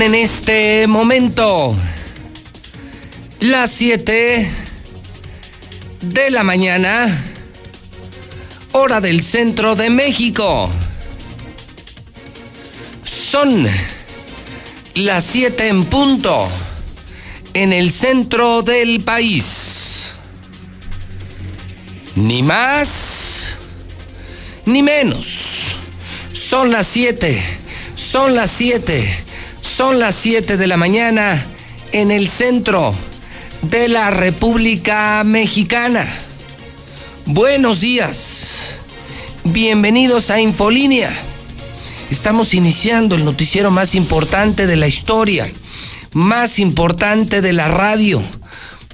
En este momento las 7 de la mañana, hora del centro de México. Son las 7 en punto en el centro del país. Ni más ni menos. Son las 7. Son las 7. Son las 7 de la mañana en el centro de la República Mexicana. Buenos días. Bienvenidos a Infolínea. Estamos iniciando el noticiero más importante de la historia, más importante de la radio,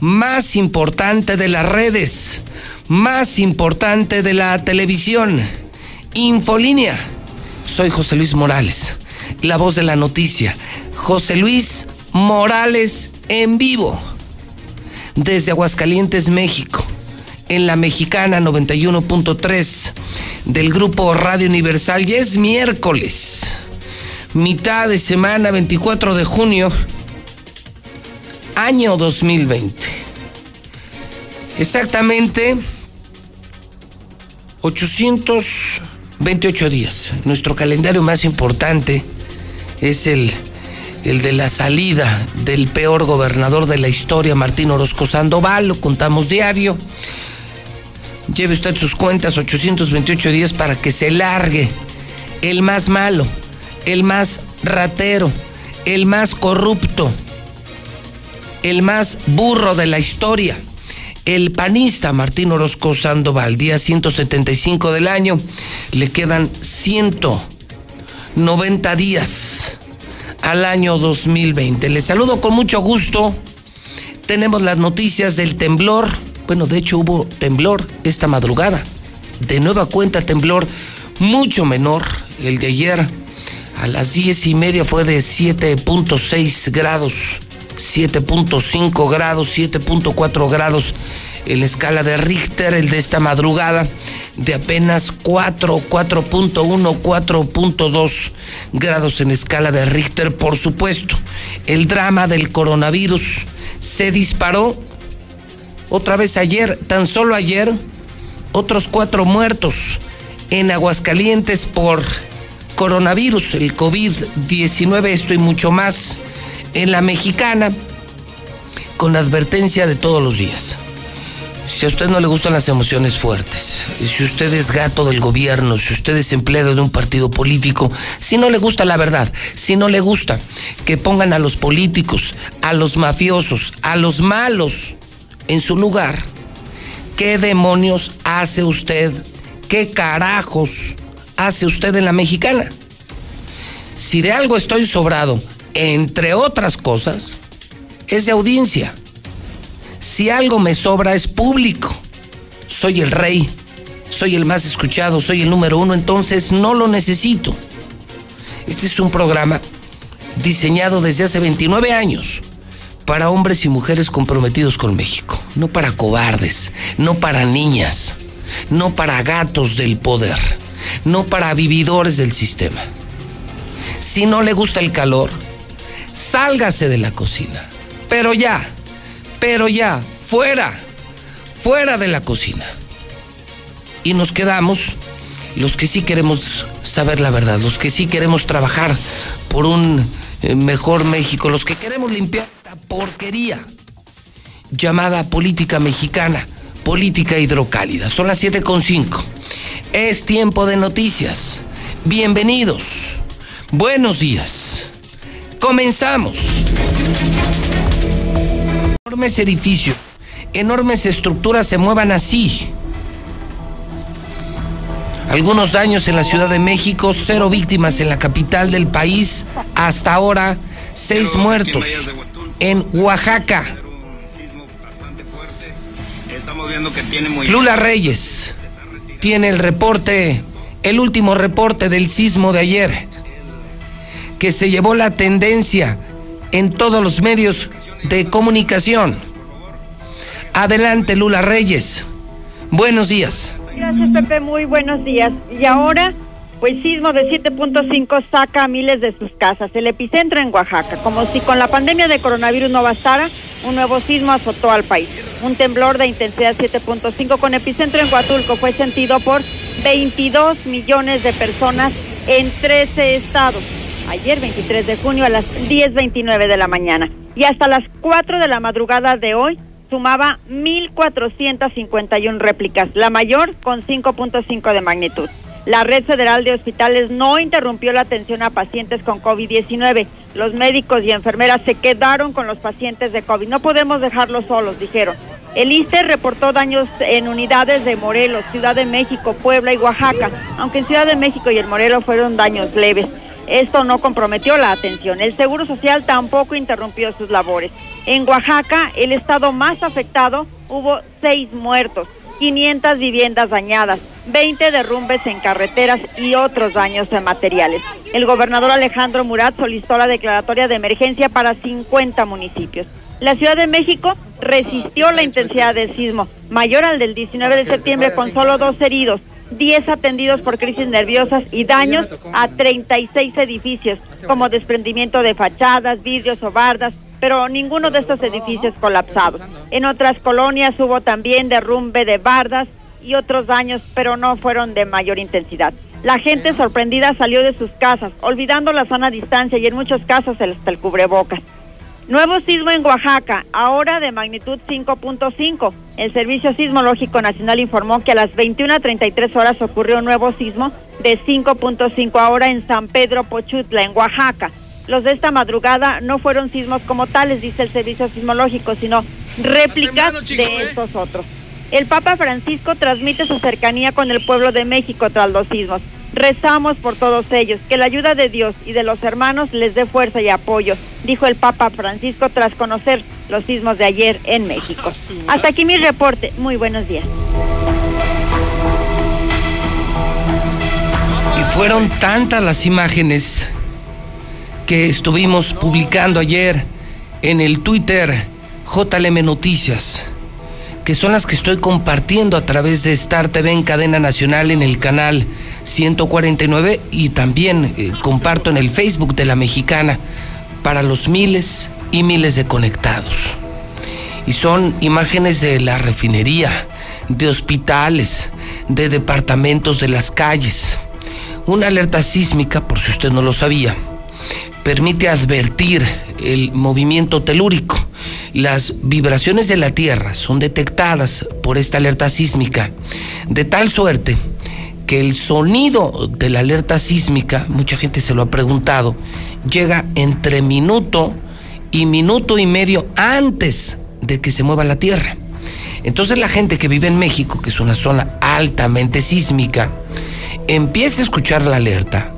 más importante de las redes, más importante de la televisión. Infolínea. Soy José Luis Morales, la voz de la noticia. José Luis Morales en vivo. Desde Aguascalientes, México. En la mexicana 91.3 del grupo Radio Universal. Ya es miércoles. Mitad de semana, 24 de junio. Año 2020. Exactamente 828 días. Nuestro calendario más importante es el, el de la salida del peor gobernador de la historia, Martín Orozco Sandoval. Lo contamos diario. Lleve usted sus cuentas, 828 días para que se largue el más malo, el más ratero, el más corrupto, el más burro de la historia el panista Martín Orozco Sandoval, día 175 del año, le quedan 190 días al año 2020. Le saludo con mucho gusto. Tenemos las noticias del temblor. Bueno, de hecho hubo temblor esta madrugada. De nueva cuenta temblor mucho menor. El de ayer a las 10 y media fue de 7.6 grados 7.5 grados, 7.4 grados en la escala de Richter, el de esta madrugada de apenas 4, 4.1, 4.2 grados en escala de Richter, por supuesto. El drama del coronavirus se disparó otra vez ayer, tan solo ayer, otros cuatro muertos en Aguascalientes por coronavirus, el COVID-19, esto y mucho más en la mexicana con la advertencia de todos los días. Si a usted no le gustan las emociones fuertes, si usted es gato del gobierno, si usted es empleado de un partido político, si no le gusta la verdad, si no le gusta que pongan a los políticos, a los mafiosos, a los malos en su lugar, ¿qué demonios hace usted? ¿Qué carajos hace usted en la mexicana? Si de algo estoy sobrado, entre otras cosas, es de audiencia. Si algo me sobra es público. Soy el rey, soy el más escuchado, soy el número uno, entonces no lo necesito. Este es un programa diseñado desde hace 29 años para hombres y mujeres comprometidos con México, no para cobardes, no para niñas, no para gatos del poder, no para vividores del sistema. Si no le gusta el calor, sálgase de la cocina, pero ya pero ya, fuera, fuera de la cocina. Y nos quedamos los que sí queremos saber la verdad, los que sí queremos trabajar por un eh, mejor México, los que queremos limpiar la porquería llamada política mexicana, política hidrocálida. Son las 7.5. Es tiempo de noticias. Bienvenidos. Buenos días. Comenzamos enormes edificios, enormes estructuras se muevan así. Algunos daños en la Ciudad de México, cero víctimas en la capital del país, hasta ahora seis muertos en Oaxaca. Lula Reyes tiene el reporte, el último reporte del sismo de ayer, que se llevó la tendencia en todos los medios de comunicación. Adelante, Lula Reyes. Buenos días. Gracias, Pepe. Muy buenos días. Y ahora Pues sismo de 7.5 saca a miles de sus casas. El epicentro en Oaxaca. Como si con la pandemia de coronavirus no bastara, un nuevo sismo azotó al país. Un temblor de intensidad 7.5 con epicentro en Huatulco fue sentido por 22 millones de personas en 13 estados. Ayer, 23 de junio, a las 10.29 de la mañana. Y hasta las 4 de la madrugada de hoy, sumaba 1.451 réplicas, la mayor con 5.5 de magnitud. La Red Federal de Hospitales no interrumpió la atención a pacientes con COVID-19. Los médicos y enfermeras se quedaron con los pacientes de COVID. No podemos dejarlos solos, dijeron. El ISTE reportó daños en unidades de Morelos, Ciudad de México, Puebla y Oaxaca, aunque en Ciudad de México y el Morelos fueron daños leves. Esto no comprometió la atención. El Seguro Social tampoco interrumpió sus labores. En Oaxaca, el estado más afectado, hubo seis muertos. 500 viviendas dañadas, 20 derrumbes en carreteras y otros daños en materiales. El gobernador Alejandro Murat solicitó la declaratoria de emergencia para 50 municipios. La Ciudad de México resistió la intensidad del sismo, mayor al del 19 de septiembre con solo dos heridos, 10 atendidos por crisis nerviosas y daños a 36 edificios, como desprendimiento de fachadas, vidrios o bardas, pero ninguno de estos edificios colapsados. En otras colonias hubo también derrumbe de bardas y otros daños, pero no fueron de mayor intensidad. La gente sorprendida salió de sus casas, olvidando la sana distancia y en muchos casos hasta el cubrebocas. Nuevo sismo en Oaxaca, ahora de magnitud 5.5. El Servicio Sismológico Nacional informó que a las 21.33 horas ocurrió un nuevo sismo de 5.5 ahora en San Pedro Pochutla, en Oaxaca. Los de esta madrugada no fueron sismos como tales, dice el Servicio Sismológico, sino réplicas de ¿eh? estos otros. El Papa Francisco transmite su cercanía con el pueblo de México tras los sismos. Rezamos por todos ellos, que la ayuda de Dios y de los hermanos les dé fuerza y apoyo, dijo el Papa Francisco tras conocer los sismos de ayer en México. Hasta aquí mi reporte. Muy buenos días. Y fueron tantas las imágenes que estuvimos publicando ayer en el Twitter JLM Noticias, que son las que estoy compartiendo a través de Star TV en cadena nacional en el canal 149 y también eh, comparto en el Facebook de la mexicana para los miles y miles de conectados. Y son imágenes de la refinería, de hospitales, de departamentos de las calles. Una alerta sísmica, por si usted no lo sabía, permite advertir el movimiento telúrico. Las vibraciones de la Tierra son detectadas por esta alerta sísmica de tal suerte que el sonido de la alerta sísmica, mucha gente se lo ha preguntado, llega entre minuto y minuto y medio antes de que se mueva la Tierra. Entonces la gente que vive en México, que es una zona altamente sísmica, empieza a escuchar la alerta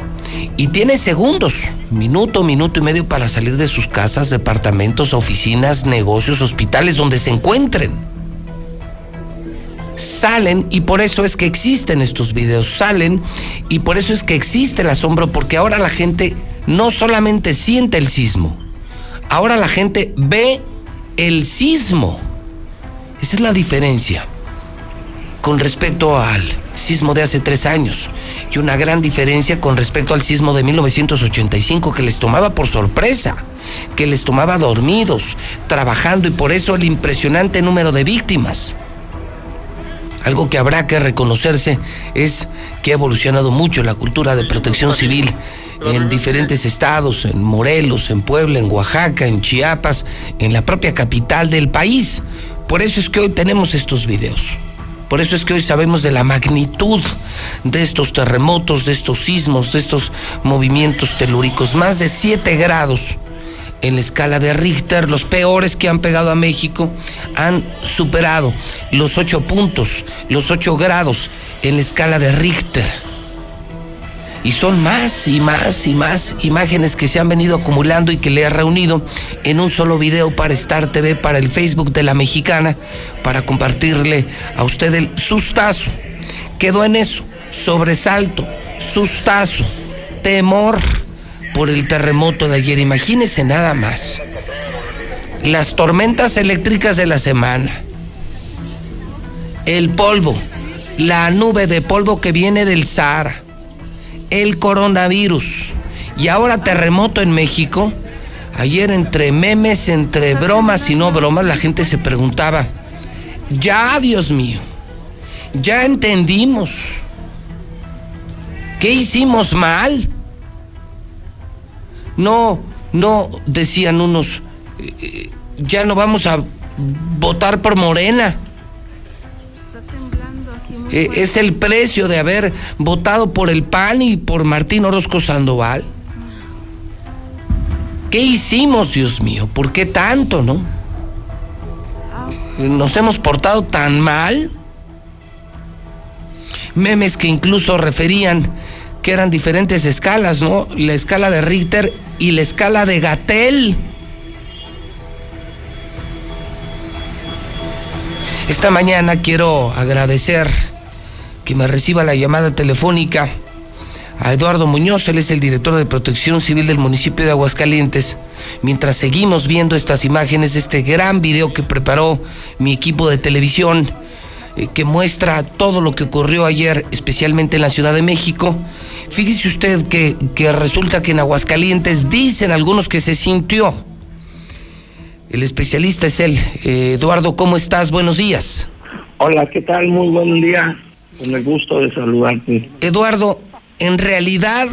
y tiene segundos, minuto, minuto y medio para salir de sus casas, departamentos, oficinas, negocios, hospitales, donde se encuentren. Salen y por eso es que existen estos videos, salen y por eso es que existe el asombro, porque ahora la gente no solamente siente el sismo, ahora la gente ve el sismo. Esa es la diferencia con respecto al sismo de hace tres años y una gran diferencia con respecto al sismo de 1985 que les tomaba por sorpresa, que les tomaba dormidos, trabajando y por eso el impresionante número de víctimas. Algo que habrá que reconocerse es que ha evolucionado mucho la cultura de protección civil en diferentes estados, en Morelos, en Puebla, en Oaxaca, en Chiapas, en la propia capital del país. Por eso es que hoy tenemos estos videos. Por eso es que hoy sabemos de la magnitud de estos terremotos, de estos sismos, de estos movimientos telúricos. Más de 7 grados en la escala de Richter, los peores que han pegado a México, han superado los 8 puntos, los 8 grados en la escala de Richter. Y son más y más y más imágenes que se han venido acumulando y que le he reunido en un solo video para Star TV, para el Facebook de la mexicana, para compartirle a usted el sustazo. Quedó en eso, sobresalto, sustazo, temor por el terremoto de ayer. Imagínese nada más. Las tormentas eléctricas de la semana. El polvo, la nube de polvo que viene del Sahara el coronavirus. Y ahora terremoto en México. Ayer entre memes, entre bromas y no bromas, la gente se preguntaba, ya, Dios mío, ya entendimos. ¿Qué hicimos mal? No, no, decían unos, eh, ya no vamos a votar por Morena. Eh, es el precio de haber votado por el PAN y por Martín Orozco Sandoval. ¿Qué hicimos, Dios mío? ¿Por qué tanto, no? ¿Nos hemos portado tan mal? Memes que incluso referían que eran diferentes escalas, ¿no? La escala de Richter y la escala de Gatel. Esta mañana quiero agradecer que me reciba la llamada telefónica a Eduardo Muñoz, él es el director de Protección Civil del municipio de Aguascalientes, mientras seguimos viendo estas imágenes, este gran video que preparó mi equipo de televisión, eh, que muestra todo lo que ocurrió ayer, especialmente en la Ciudad de México. Fíjese usted que, que resulta que en Aguascalientes dicen algunos que se sintió. El especialista es él. Eh, Eduardo, ¿cómo estás? Buenos días. Hola, ¿qué tal? Muy buen día. Con el gusto de saludarte. Eduardo, ¿en realidad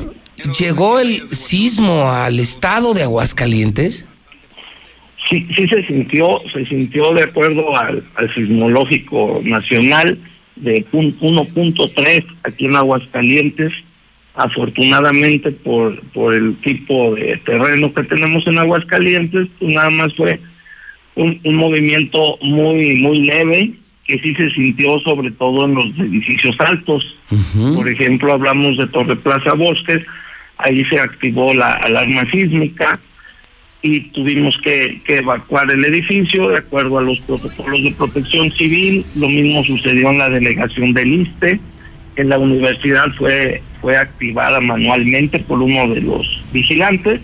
llegó el sismo al estado de Aguascalientes? Sí, sí se sintió, se sintió de acuerdo al, sismológico nacional de 1.3 aquí en Aguascalientes. Afortunadamente por, por el tipo de terreno que tenemos en Aguascalientes, pues nada más fue un, un movimiento muy, muy leve, que sí se sintió sobre todo en los edificios altos. Por ejemplo, hablamos de Torre Plaza Bosques, ahí se activó la alarma sísmica y tuvimos que, evacuar el edificio de acuerdo a los protocolos de protección civil. Lo mismo sucedió en la delegación del ISTE. En la universidad fue, fue activada manualmente por uno de los vigilantes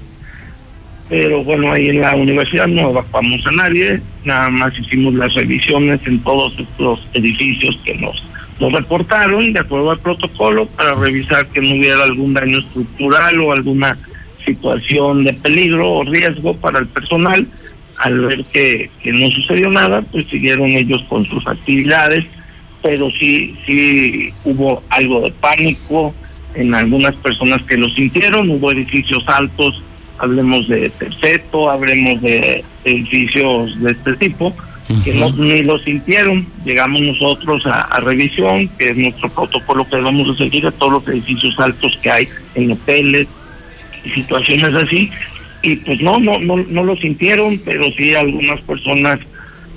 pero bueno, ahí en la universidad no evacuamos a nadie, nada más hicimos las revisiones en todos estos edificios que nos, nos reportaron de acuerdo al protocolo para revisar que no hubiera algún daño estructural o alguna situación de peligro o riesgo para el personal. Al ver que, que no sucedió nada, pues siguieron ellos con sus actividades, pero sí, sí hubo algo de pánico en algunas personas que lo sintieron, hubo edificios altos hablemos de terceto, hablemos de edificios de este tipo, que no, ni lo sintieron. Llegamos nosotros a, revisión, que es nuestro protocolo que vamos a seguir a todos los edificios altos que hay en hoteles y situaciones así. Y pues no, no, no, no lo sintieron, pero sí algunas personas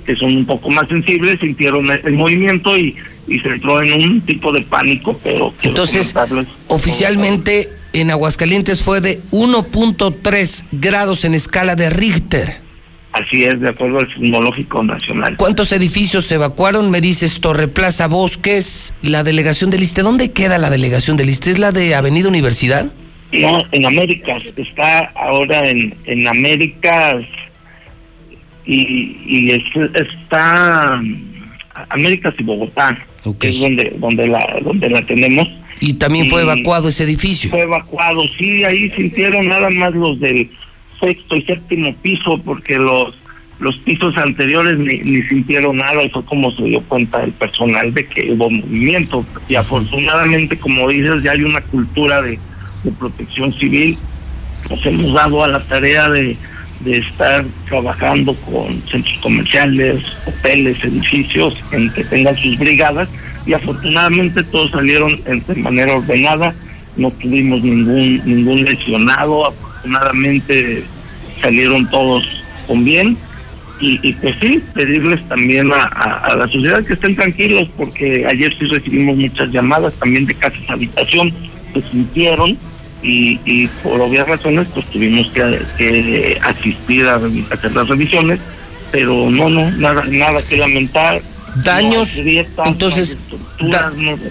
que son un poco más sensibles sintieron el, movimiento y, y se entró en un tipo de pánico, pero... Entonces, oficialmente en Aguascalientes fue de 1.3 grados en escala de Richter. Así es, de acuerdo al Sismológico Nacional. ¿Cuántos edificios se evacuaron? Me dices Torre Plaza Bosques, la delegación del ISTE. ¿Dónde queda la delegación del ISTE? ¿Es la de Avenida Universidad? No, en Américas. Está ahora en, en Américas y, y está Américas y Bogotá, que es donde, donde, la, donde la tenemos ¿Y también fue evacuado ese edificio? Fue evacuado, sí, ahí sintieron nada más los del sexto y séptimo piso, porque los los pisos anteriores ni, ni sintieron nada y fue como se dio cuenta el personal de que hubo movimiento. Y afortunadamente, como dices, ya hay una cultura de, de protección civil. Nos hemos dado a la tarea de, de estar trabajando con centros comerciales, hoteles, edificios en que tengan sus brigadas y afortunadamente todos salieron de manera ordenada, no tuvimos ningún ningún lesionado, afortunadamente salieron todos con bien y, pues sí, pedirles también a, la sociedad que estén tranquilos porque ayer sí recibimos muchas llamadas también de casas habitación que sintieron y, y por obvias razones pues tuvimos que, asistir a, a hacer las revisiones, pero no, no, nada, nada que lamentar daños, entonces,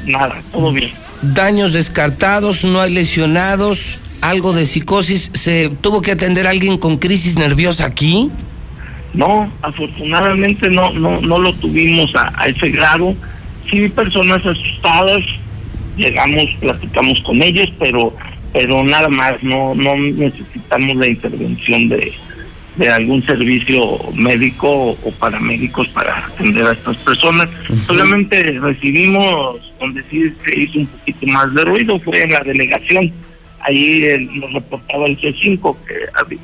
nada, todo bien. Daños descartados, no hay lesionados, algo de psicosis. ¿Se tuvo que atender a alguien con crisis nerviosa aquí? No, afortunadamente no, no, no lo tuvimos a, ese grado. Sí, personas asustadas, llegamos, platicamos con ellos, pero pero nada más, no no necesitamos la intervención de, de algún servicio médico o paramédicos para atender a estas personas. Solamente recibimos donde sí se hizo un poquito más de ruido, fue en la delegación. Ahí nos reportaba el C5 que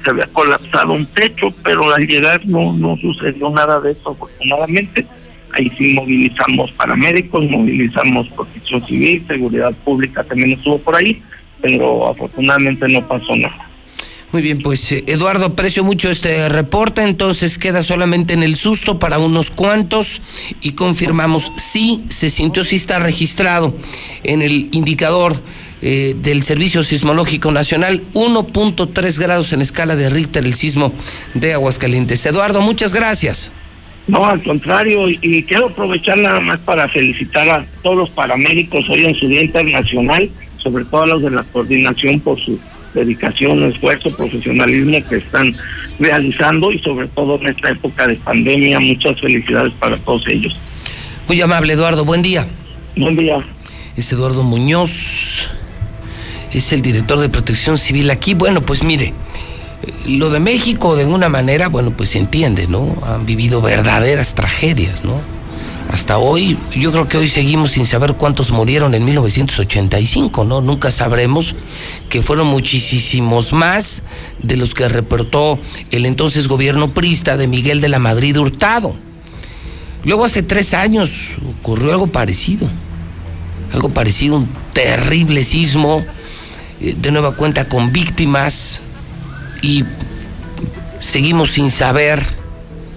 se había colapsado un techo, pero al llegar no, no sucedió nada de eso, afortunadamente. Ahí sí movilizamos paramédicos, movilizamos protección civil, seguridad pública también estuvo por ahí, pero afortunadamente no pasó nada. Muy bien, pues eh, Eduardo, aprecio mucho este reporte, entonces queda solamente en el susto para unos cuantos y confirmamos si se sintió, si está registrado en el indicador eh, del Servicio Sismológico Nacional, 1.3 grados en escala de Richter, el sismo de Aguascalientes. Eduardo, muchas gracias. No, al contrario, y, quiero aprovechar nada más para felicitar a todos los paramédicos hoy en su Día Internacional, sobre todo a los de la coordinación por su dedicación, esfuerzo, profesionalismo que están realizando y sobre todo en esta época de pandemia. Muchas felicidades para todos ellos. Muy amable, Eduardo. Buen día. Buen día. Es Eduardo Muñoz, es el director de Protección Civil aquí. Bueno, pues mire, lo de México de alguna manera, bueno, pues se entiende, ¿no? Han vivido verdaderas tragedias, ¿no? hasta hoy, yo creo que hoy seguimos sin saber cuántos murieron en 1985, ¿no? Nunca sabremos que fueron muchísimos más de los que reportó el entonces gobierno prista de Miguel de la Madrid Hurtado. Luego hace tres años ocurrió algo parecido, algo parecido, un terrible sismo, eh, de nueva cuenta con víctimas y seguimos sin saber,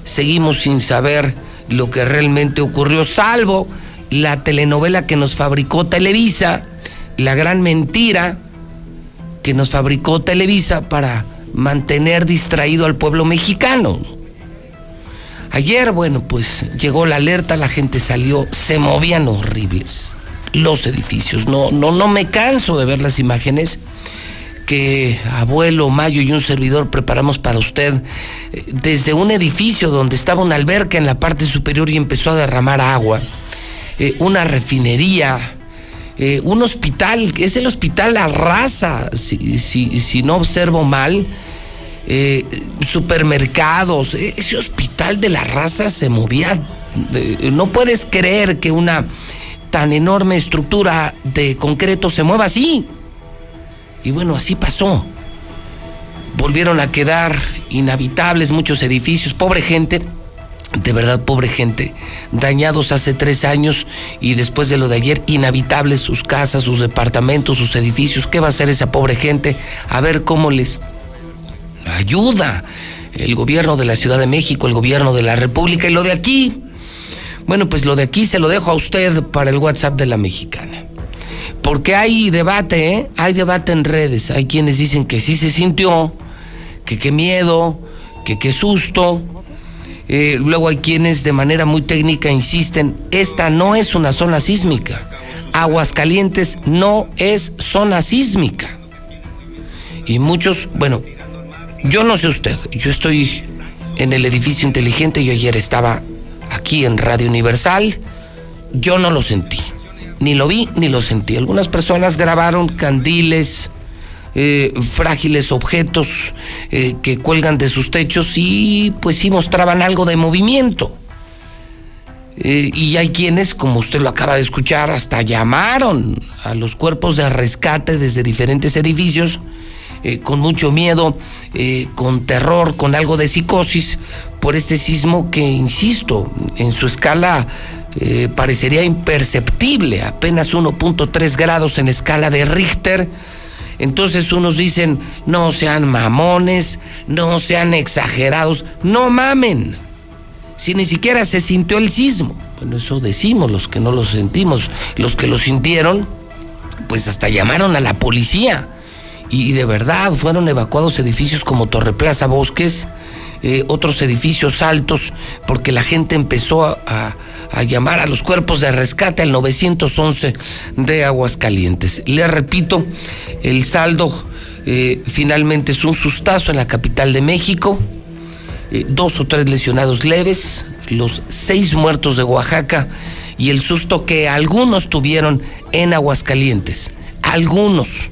seguimos sin saber lo que realmente ocurrió, salvo la telenovela que nos fabricó Televisa, la gran mentira que nos fabricó Televisa para mantener distraído al pueblo mexicano. Ayer, bueno, pues llegó la alerta, la gente salió, se movían horribles los edificios. No, no, no me canso de ver las imágenes que abuelo Mayo y un servidor preparamos para usted eh, desde un edificio donde estaba una alberca en la parte superior y empezó a derramar agua, eh, una refinería, eh, un hospital, es el hospital La Raza, si, si no observo mal, supermercados, ese hospital de La Raza se movía, no puedes creer que una tan enorme estructura de concreto se mueva así. Y bueno, así pasó. Volvieron a quedar inhabitables muchos edificios, pobre gente, de verdad pobre gente, dañados hace tres años y después de lo de ayer, inhabitables sus casas, sus departamentos, sus edificios. ¿Qué va a hacer esa pobre gente? A ver cómo les ayuda el gobierno de la Ciudad de México, el gobierno de la República y lo de aquí. Bueno, pues lo de aquí se lo dejo a usted para el WhatsApp de la mexicana. Porque hay debate, ¿eh? Hay debate en redes. Hay quienes dicen que sí se sintió, que qué miedo, que qué susto. Eh, luego hay quienes de manera muy técnica insisten, esta no es una zona sísmica. Aguascalientes no es zona sísmica. Y muchos, bueno, yo no sé usted, yo estoy en el edificio inteligente, yo ayer estaba aquí en Radio Universal, yo no lo sentí ni lo vi ni lo sentí. Algunas personas grabaron candiles, eh, frágiles objetos eh, que cuelgan de sus techos y pues sí mostraban algo de movimiento. Eh, y hay quienes, como usted lo acaba de escuchar, hasta llamaron a los cuerpos de rescate desde diferentes edificios con mucho miedo, con terror, con algo de psicosis por este sismo que, insisto, en su escala eh, parecería imperceptible, apenas 1.3 grados en escala de Richter. Entonces unos dicen, no sean mamones, no sean exagerados, no mamen. Si ni siquiera se sintió el sismo. Bueno, eso decimos los que no lo sentimos. Los que lo sintieron, pues hasta llamaron a la policía. Y de verdad fueron evacuados edificios como Torre Plaza Bosques, eh, otros edificios altos, porque la gente empezó a, llamar a los cuerpos de rescate al 911 de Aguascalientes. Le repito, el saldo eh, finalmente es un sustazo en la capital de México, eh, dos o tres lesionados leves, los seis muertos de Oaxaca y el susto que algunos tuvieron en Aguascalientes. Algunos.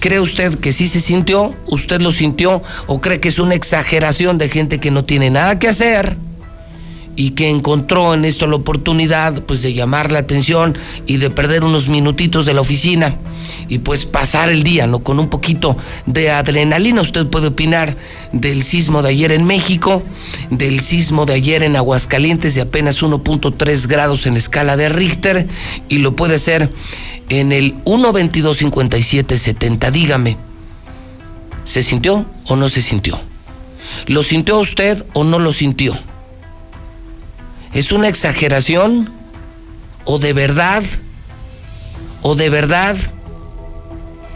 ¿Cree usted que sí se sintió? ¿Usted lo sintió? ¿O cree que es una exageración de gente que no tiene nada que hacer? Y que encontró en esto la oportunidad pues de llamar la atención y de perder unos minutitos de la oficina y pues pasar el día no con un poquito de adrenalina usted puede opinar del sismo de ayer en México del sismo de ayer en Aguascalientes de apenas 1.3 grados en escala de Richter y lo puede hacer en el 1225770 dígame ¿se sintió o no se sintió? ¿lo sintió usted o no lo sintió? ¿Es una exageración? ¿O de verdad? ¿O de verdad?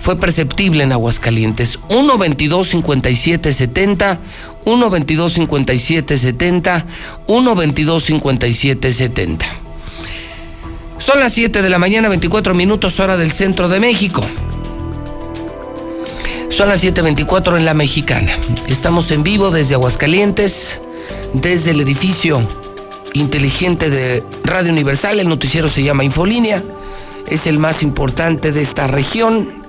Fue perceptible en Aguascalientes. 122 57 70, 122 57 70, 122 57 70. Son las 7 de la mañana, 24 minutos, hora del centro de México. Son las 7:24 en la mexicana. Estamos en vivo desde Aguascalientes, desde el edificio inteligente de Radio Universal. El noticiero se llama Infolínea. Es el más importante de esta región.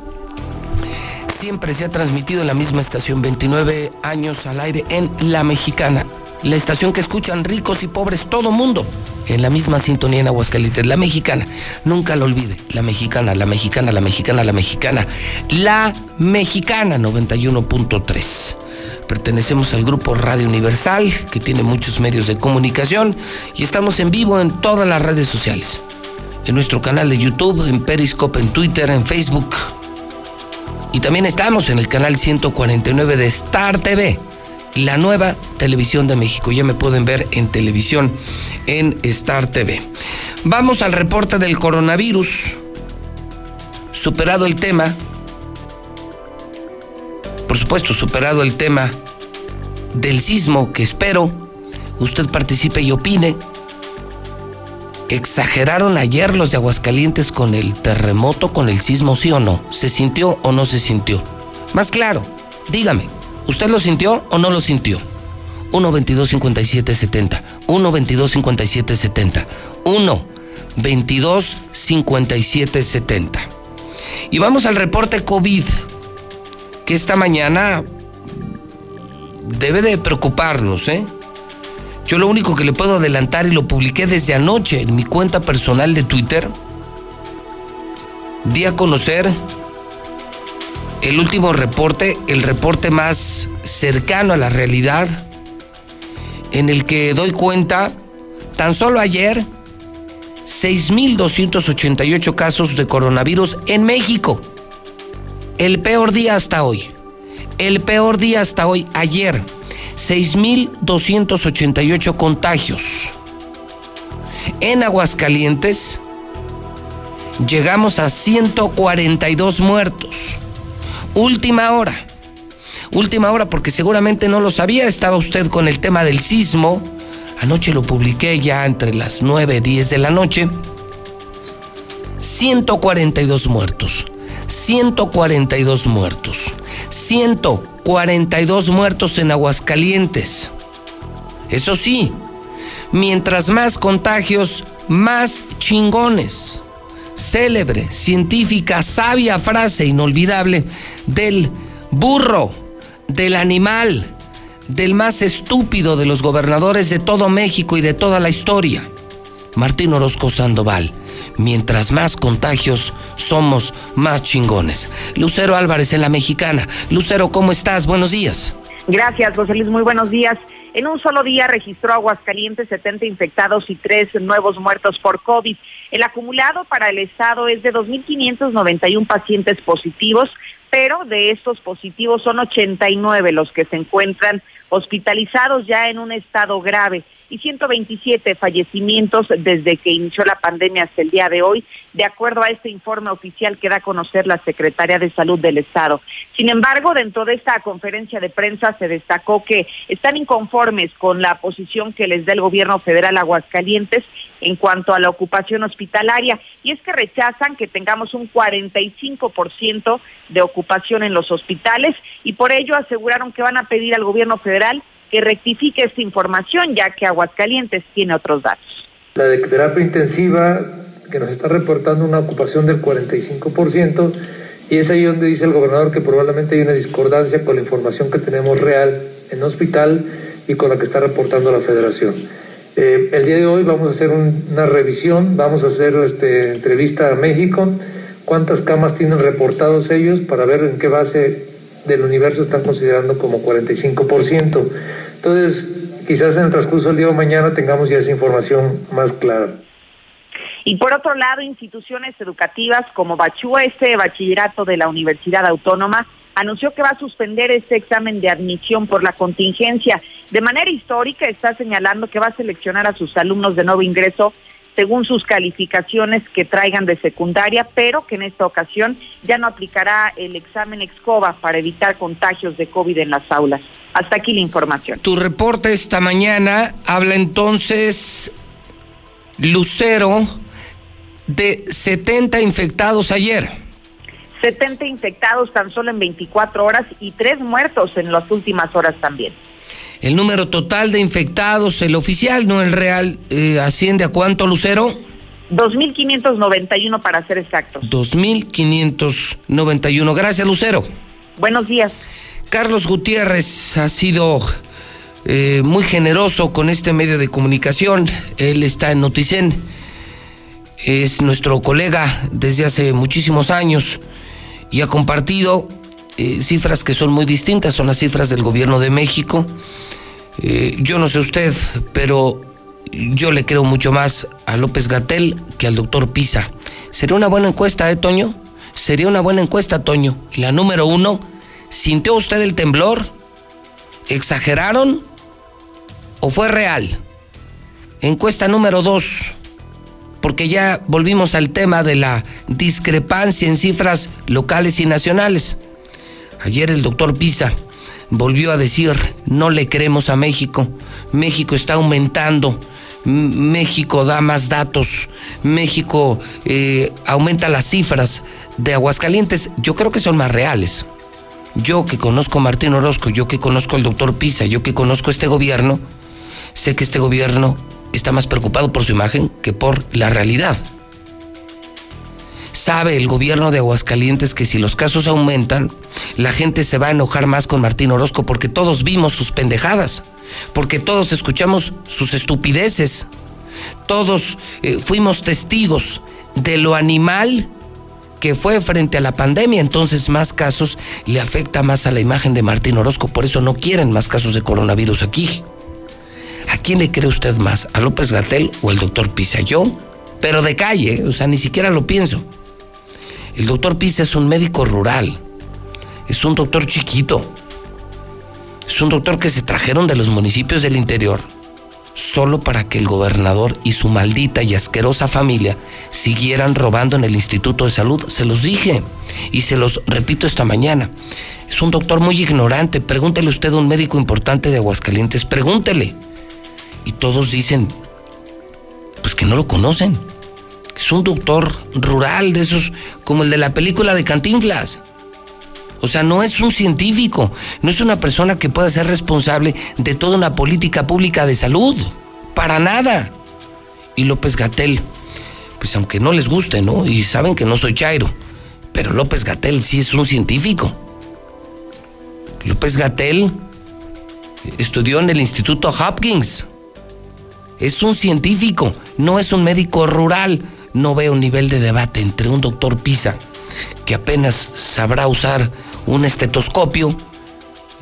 Siempre se ha transmitido en la misma estación, 29 años al aire en La Mexicana. La estación que escuchan ricos y pobres, todo mundo, en la misma sintonía en Aguascalientes. La Mexicana, nunca lo olvide. La Mexicana, la Mexicana, la Mexicana, la Mexicana. La Mexicana 91.3. Pertenecemos al grupo Radio Universal, que tiene muchos medios de comunicación, y estamos en vivo en todas las redes sociales. En nuestro canal de YouTube, en Periscope, en Twitter, en Facebook. Y también estamos en el canal 149 de Star TV, la nueva televisión de México. Ya me pueden ver en televisión en Star TV. Vamos al reporte del coronavirus. Superado el tema, por supuesto, superado el tema del sismo, que espero usted participe y opine. ¿Exageraron ayer los de Aguascalientes con el terremoto, con el sismo, sí o no? ¿Se sintió o no se sintió? Más claro, dígame, ¿usted lo sintió o no lo sintió? 1 22 57 70 1 22 57 70 1 22 57 70 y vamos al reporte COVID que esta mañana debe de preocuparnos, ¿eh? Yo lo único que le puedo adelantar y lo publiqué desde anoche en mi cuenta personal de Twitter, di a conocer el último reporte, el reporte más cercano a la realidad, en el que doy cuenta, tan solo ayer, 6.288 casos de coronavirus en México. El peor día hasta hoy. El peor día hasta hoy, ayer. 6.288 contagios. En Aguascalientes llegamos a 142 muertos. Última hora. Última hora porque seguramente no lo sabía, estaba usted con el tema del sismo. Anoche lo publiqué ya entre las 9 y 10 de la noche. 142 muertos. 142 muertos. 142 muertos en Aguascalientes. Eso sí, mientras más contagios, más chingones. Célebre, científica, sabia frase inolvidable del burro, del animal, del más estúpido de los gobernadores de todo México y de toda la historia, Martín Orozco Sandoval mientras más contagios somos más chingones. Lucero Álvarez en la Mexicana. Lucero, ¿cómo estás? Buenos días. Gracias, José Luis. Muy buenos días. En un solo día registró Aguascalientes 70 infectados y 3 nuevos muertos por COVID. El acumulado para el estado es de 2.591 pacientes positivos, pero de estos positivos son 89 los que se encuentran hospitalizados ya en un estado grave y 127 fallecimientos desde que inició la pandemia hasta el día de hoy, de acuerdo a este informe oficial que da a conocer la Secretaría de Salud del Estado. Sin embargo, dentro de esta conferencia de prensa se destacó que están inconformes con la posición que les da el gobierno federal Aguascalientes en cuanto a la ocupación hospitalaria y es que rechazan que tengamos un 45% de ocupación en los hospitales y por ello aseguraron que van a pedir al gobierno federal que rectifique esta información, ya que Aguascalientes tiene otros datos. La de terapia intensiva, que nos está reportando una ocupación del 45%, y es ahí donde dice el gobernador que probablemente hay una discordancia con la información que tenemos real en hospital y con la que está reportando la federación. Eh, el día de hoy vamos a hacer una revisión, vamos a hacer este, entrevista a México, cuántas camas tienen reportados ellos para ver en qué base del universo están considerando como 45%. Entonces, quizás en el transcurso del día de mañana tengamos ya esa información más clara. Y por otro lado, instituciones educativas como Bachúa, este bachillerato de la Universidad Autónoma, anunció que va a suspender este examen de admisión por la contingencia. De manera histórica está señalando que va a seleccionar a sus alumnos de nuevo ingreso según sus calificaciones que traigan de secundaria, pero que en esta ocasión ya no aplicará el examen EXCOBA para evitar contagios de COVID en las aulas. Hasta aquí la información. Tu reporte esta mañana habla entonces Lucero de 70 infectados ayer. 70 infectados tan solo en 24 horas y tres muertos en las últimas horas también. El número total de infectados, el oficial, no el real, eh, asciende a cuánto, Lucero? 2.591 para ser exactos. 2.591. Gracias, Lucero. Buenos días. Carlos Gutiérrez ha sido eh, muy generoso con este medio de comunicación. Él está en Noticen. Es nuestro colega desde hace muchísimos años y ha compartido eh, cifras que son muy distintas, son las cifras del gobierno de México. Eh, yo no sé usted, pero yo le creo mucho más a López Gatel que al doctor Pisa. Sería una buena encuesta, ¿eh, Toño? Sería una buena encuesta, Toño. La número uno, ¿sintió usted el temblor? ¿Exageraron o fue real? Encuesta número dos, porque ya volvimos al tema de la discrepancia en cifras locales y nacionales. Ayer el doctor Pisa volvió a decir, no le creemos a México, México está aumentando, México da más datos, México eh, aumenta las cifras de Aguascalientes, yo creo que son más reales. Yo que conozco a Martín Orozco, yo que conozco al doctor Pisa, yo que conozco este gobierno, sé que este gobierno está más preocupado por su imagen que por la realidad. Sabe el gobierno de Aguascalientes que si los casos aumentan, la gente se va a enojar más con Martín Orozco porque todos vimos sus pendejadas, porque todos escuchamos sus estupideces, todos eh, fuimos testigos de lo animal que fue frente a la pandemia, entonces más casos le afecta más a la imagen de Martín Orozco, por eso no quieren más casos de coronavirus aquí. ¿A quién le cree usted más? ¿A López Gatel o al doctor Pisa? Yo, pero de calle, o sea, ni siquiera lo pienso. El doctor Pisa es un médico rural, es un doctor chiquito, es un doctor que se trajeron de los municipios del interior solo para que el gobernador y su maldita y asquerosa familia siguieran robando en el Instituto de Salud. Se los dije y se los repito esta mañana. Es un doctor muy ignorante. Pregúntele usted a un médico importante de Aguascalientes. Pregúntele. Y todos dicen, pues que no lo conocen es un doctor rural de esos, como el de la película de Cantinflas. O sea, no es un científico, no es una persona que pueda ser responsable de toda una política pública de salud. Para nada. Y López Gatel, pues aunque no les guste, ¿no? Y saben que no soy Chairo, pero López Gatel sí es un científico. López Gatel estudió en el Instituto Hopkins. Es un científico, no es un médico rural no veo nivel de debate entre un doctor Pisa, que apenas sabrá usar un estetoscopio,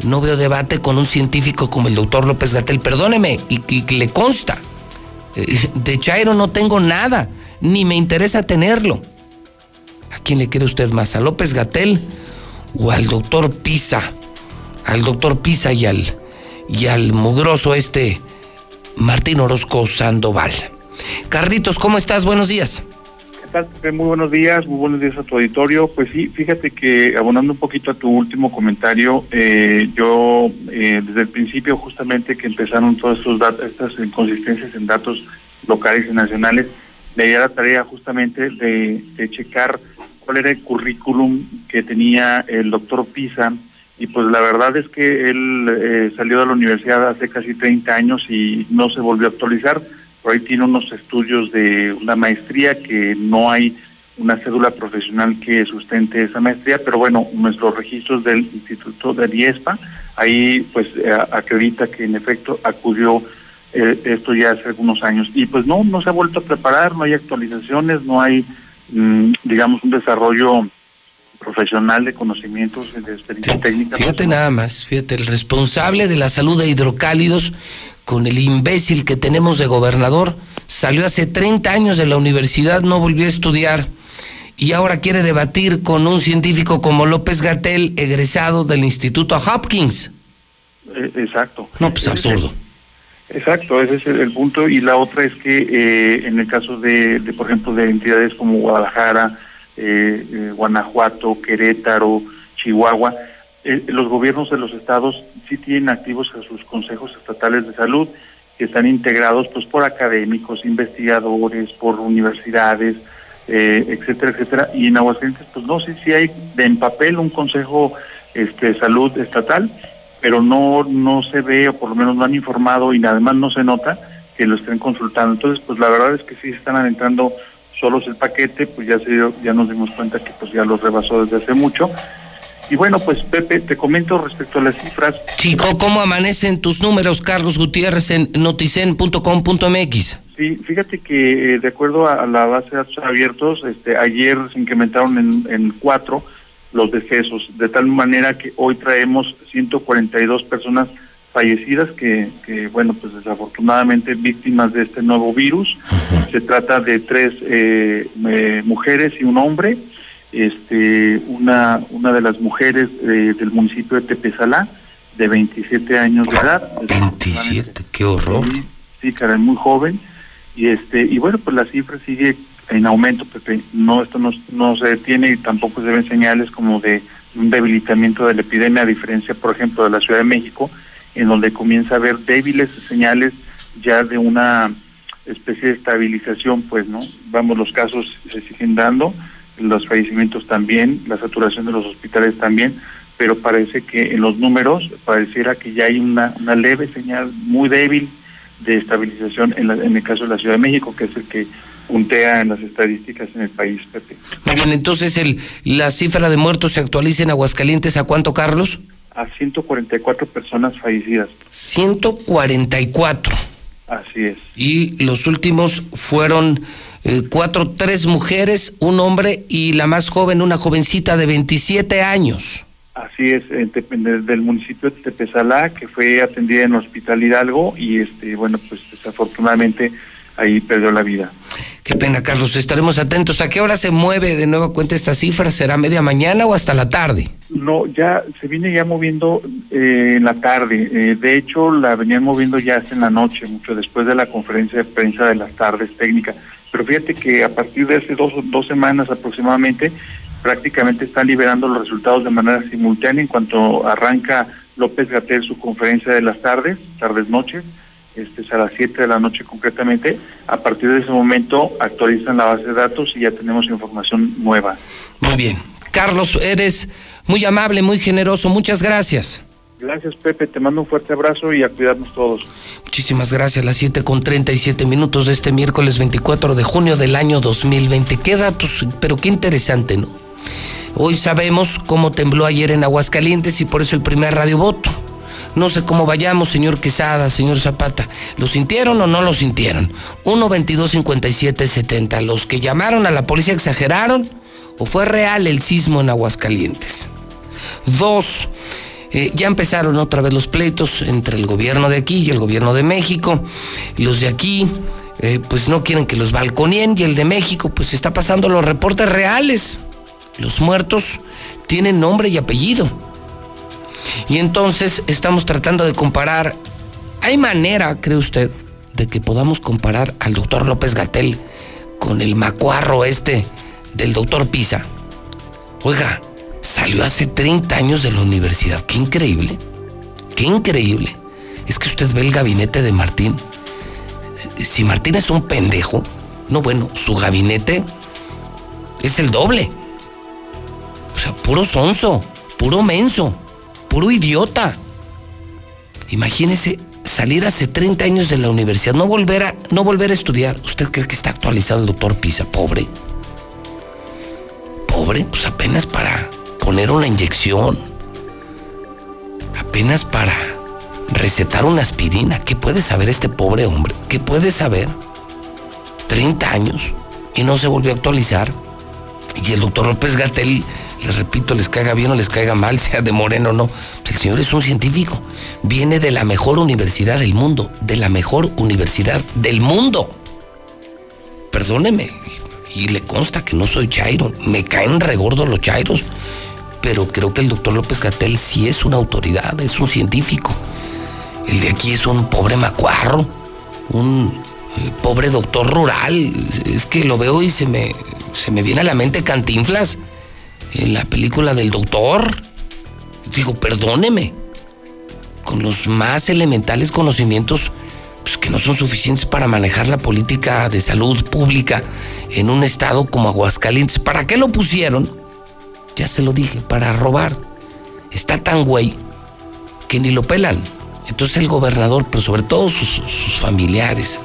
no veo debate con un científico como el doctor López Gatel, perdóneme, y, que le consta. Eh, de Chairo no tengo nada, ni me interesa tenerlo. ¿A quién le quiere usted más? ¿A López Gatel o al doctor Pisa? Al doctor Pisa y al, y al mugroso este Martín Orozco Sandoval. Carlitos, ¿cómo estás? Buenos días. ¿Qué? Muy buenos días, muy buenos días a tu auditorio. Pues sí, fíjate que abonando un poquito a tu último comentario, eh, yo eh, desde el principio justamente que empezaron todas estas inconsistencias en datos locales y nacionales, le di la tarea justamente de, checar cuál era el currículum que tenía el doctor Pisa y pues la verdad es que él eh, salió de la universidad hace casi 30 años y no se volvió a actualizar por ahí tiene unos estudios de una maestría que no hay una cédula profesional que sustente esa maestría, pero bueno, nuestros registros del Instituto de IESPA, ahí pues eh, acredita que en efecto acudió eh, esto ya hace algunos años. Y pues no, no se ha vuelto a preparar, no hay actualizaciones, no hay, mm, digamos, un desarrollo profesional de conocimientos de experiencia técnica. Fíjate nada más, fíjate, el responsable de la salud de hidrocálidos con el imbécil que tenemos de gobernador, salió hace 30 años de la universidad, no volvió a estudiar y ahora quiere debatir con un científico como López Gatel, egresado del Instituto Hopkins. Eh, exacto. No, pues absurdo. Exacto, ese es el, punto. Y la otra es que eh, en el caso de, por ejemplo, de entidades como Guadalajara, eh, Guanajuato, Querétaro, Chihuahua, los gobiernos de los estados sí tienen activos a sus consejos estatales de salud, que están integrados pues por académicos, investigadores, por universidades, eh, etcétera, etcétera. Y en Aguascalientes, pues no sé si hay en papel un consejo este, de salud estatal, pero no, no se ve, o por lo menos no han informado y además no se nota que lo estén consultando. Entonces, pues la verdad es que sí están adentrando solos el paquete, pues ya se ya nos dimos cuenta que pues ya los rebasó desde hace mucho. Y bueno, pues Pepe, te comento respecto a las cifras. Chico, ¿cómo amanecen tus números, Carlos Gutiérrez, en noticen.com.mx? Sí, fíjate que eh, de acuerdo a, la base de datos abiertos, este, ayer se incrementaron en, en cuatro los decesos, de tal manera que hoy traemos 142 personas fallecidas que, que bueno, pues desafortunadamente víctimas de este nuevo virus. Se trata de tres eh, eh, mujeres y un hombre. Este, una, una de las mujeres del municipio de Tepezalá, de 27 años de edad. 27, qué horror. Sí, sí, cara, muy joven y este y bueno pues la cifra sigue en aumento porque no esto no, no se detiene y tampoco se ven señales como de un debilitamiento de la epidemia a diferencia por ejemplo de la Ciudad de México en donde comienza a haber débiles señales ya de una especie de estabilización pues no vamos los casos se siguen dando los fallecimientos también la saturación de los hospitales también pero parece que en los números pareciera que ya hay una, una leve señal muy débil de estabilización en, en el caso de la Ciudad de México, que es el que puntea en las estadísticas en el país, Pepe. Muy bien, entonces el, la cifra de muertos se actualiza en Aguascalientes, ¿a cuánto, Carlos? A 144 personas fallecidas. 144. Así es. Y los últimos fueron eh, cuatro, tres mujeres, un hombre y la más joven, una jovencita de 27 años. Así es, del municipio de Tepezalá, que fue atendida en el Hospital Hidalgo y este bueno, pues desafortunadamente ahí perdió la vida. Qué pena, Carlos. Estaremos atentos. ¿A qué hora se mueve de nueva cuenta esta cifra? ¿Será media mañana o hasta la tarde? No, ya se viene ya moviendo eh, en la tarde. Eh, de hecho, la venían moviendo ya hasta en la noche, mucho después de la conferencia de prensa de las tardes técnicas. Pero fíjate que a partir de hace dos, dos semanas aproximadamente prácticamente están liberando los resultados de manera simultánea en cuanto arranca López Gatel su conferencia de las tardes, tardes-noches, este es a las 7 de la noche concretamente. A partir de ese momento actualizan la base de datos y ya tenemos información nueva. Muy bien. Carlos, eres muy amable, muy generoso. Muchas gracias. Gracias, Pepe. Te mando un fuerte abrazo y a cuidarnos todos. Muchísimas gracias. Las 7 con 37 minutos de este miércoles 24 de junio del año 2020. Qué datos, pero qué interesante, ¿no? Hoy sabemos cómo tembló ayer en Aguascalientes y por eso el primer radio voto. No sé cómo vayamos, señor Quesada, señor Zapata. ¿Lo sintieron o no lo sintieron? 1 22 57 70. ¿Los que llamaron a la policía exageraron o fue real el sismo en Aguascalientes? Dos, eh, ya empezaron otra vez los pleitos entre el gobierno de aquí y el gobierno de México. Los de aquí, eh, pues no quieren que los balconien y el de México, pues está pasando los reportes reales. Los muertos tienen nombre y apellido. Y entonces estamos tratando de comparar. ¿Hay manera, cree usted, de que podamos comparar al doctor López Gatel con el macuarro este del doctor Pisa? Oiga, salió hace 30 años de la universidad. Qué increíble. Qué increíble. Es que usted ve el gabinete de Martín. Si Martín es un pendejo, no bueno, su gabinete es el doble. O sea, puro sonso, puro menso, puro idiota. Imagínese salir hace 30 años de la universidad, no volver a, no volver a estudiar. ¿Usted cree que está actualizado el doctor Pisa? Pobre. Pobre, pues apenas para poner una inyección. Apenas para recetar una aspirina. ¿Qué puede saber este pobre hombre? ¿Qué puede saber? 30 años y no se volvió a actualizar. Y el doctor López Gatel, les repito, les caiga bien o les caiga mal, sea de moreno o no, el señor es un científico. Viene de la mejor universidad del mundo, de la mejor universidad del mundo. Perdóneme, y le consta que no soy chairo, me caen regordos los chairos, pero creo que el doctor López Gatel sí es una autoridad, es un científico. El de aquí es un pobre macuarro, un eh, pobre doctor rural. Es que lo veo y se me, se me viene a la mente Cantinflas en la película del doctor. Digo, perdóneme, con los más elementales conocimientos pues, que no son suficientes para manejar la política de salud pública en un estado como Aguascalientes. ¿Para qué lo pusieron? Ya se lo dije, para robar. Está tan güey que ni lo pelan. Entonces el gobernador, pero sobre todo sus, familiares,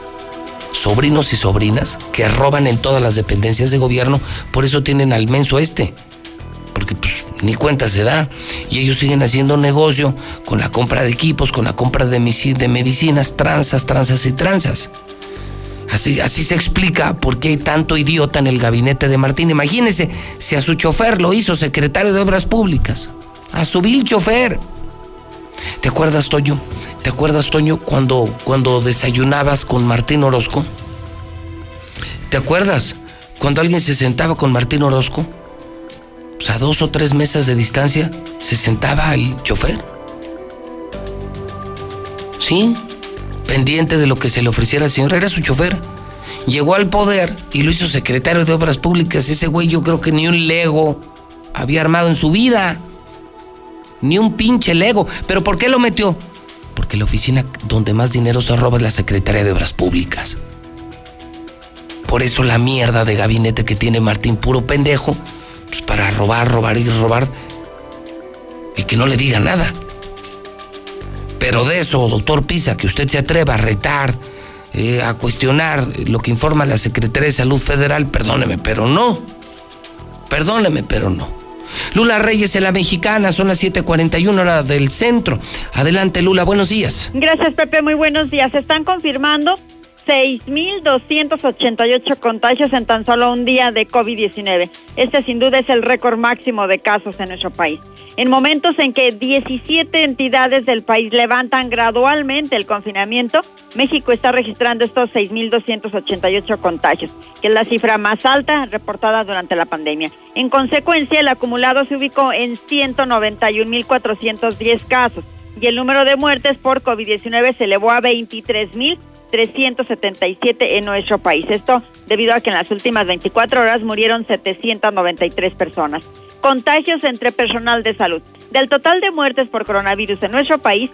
sobrinos y sobrinas, que roban en todas las dependencias de gobierno, por eso tienen al menso este. Porque pues ni cuenta se da. Y ellos siguen haciendo negocio con la compra de equipos, con la compra de, de medicinas, tranzas, tranzas y tranzas. Así, así se explica por qué hay tanto idiota en el gabinete de Martín. Imagínense si a su chofer lo hizo secretario de Obras Públicas. A su vil chofer. ¿Te acuerdas, Toño? ¿Te acuerdas, Toño, cuando, cuando desayunabas con Martín Orozco? ¿Te acuerdas cuando alguien se sentaba con Martín Orozco? Pues a dos o tres mesas de distancia se sentaba el chofer. ¿Sí? Pendiente de lo que se le ofreciera al señor, era su chofer. Llegó al poder y lo hizo secretario de Obras Públicas. Ese güey yo creo que ni un Lego había armado en su vida ni un pinche Lego. ¿Pero por qué lo metió? Porque la oficina donde más dinero se roba es la Secretaría de Obras Públicas. Por eso la mierda de gabinete que tiene Martín, puro pendejo, pues para robar, robar y robar, y que no le diga nada. Pero de eso, doctor Pisa, que usted se atreva a retar, eh, a cuestionar lo que informa la Secretaría de Salud Federal, perdóneme, pero no. Perdóneme, pero no. Lula Reyes en la mexicana, son las 7:41 hora del centro. Adelante, Lula, buenos días. Gracias, Pepe, muy buenos días. Se están confirmando 6.288 contagios en tan solo un día de COVID-19. Este sin duda es el récord máximo de casos en nuestro país. En momentos en que 17 entidades del país levantan gradualmente el confinamiento, México está registrando estos 6.288 contagios, que es la cifra más alta reportada durante la pandemia. En consecuencia, el acumulado se ubicó en 191.410 casos y el número de muertes por COVID-19 se elevó a 23.000 377 en nuestro país. Esto debido a que en las últimas 24 horas murieron 793 personas. Contagios entre personal de salud. Del total de muertes por coronavirus en nuestro país,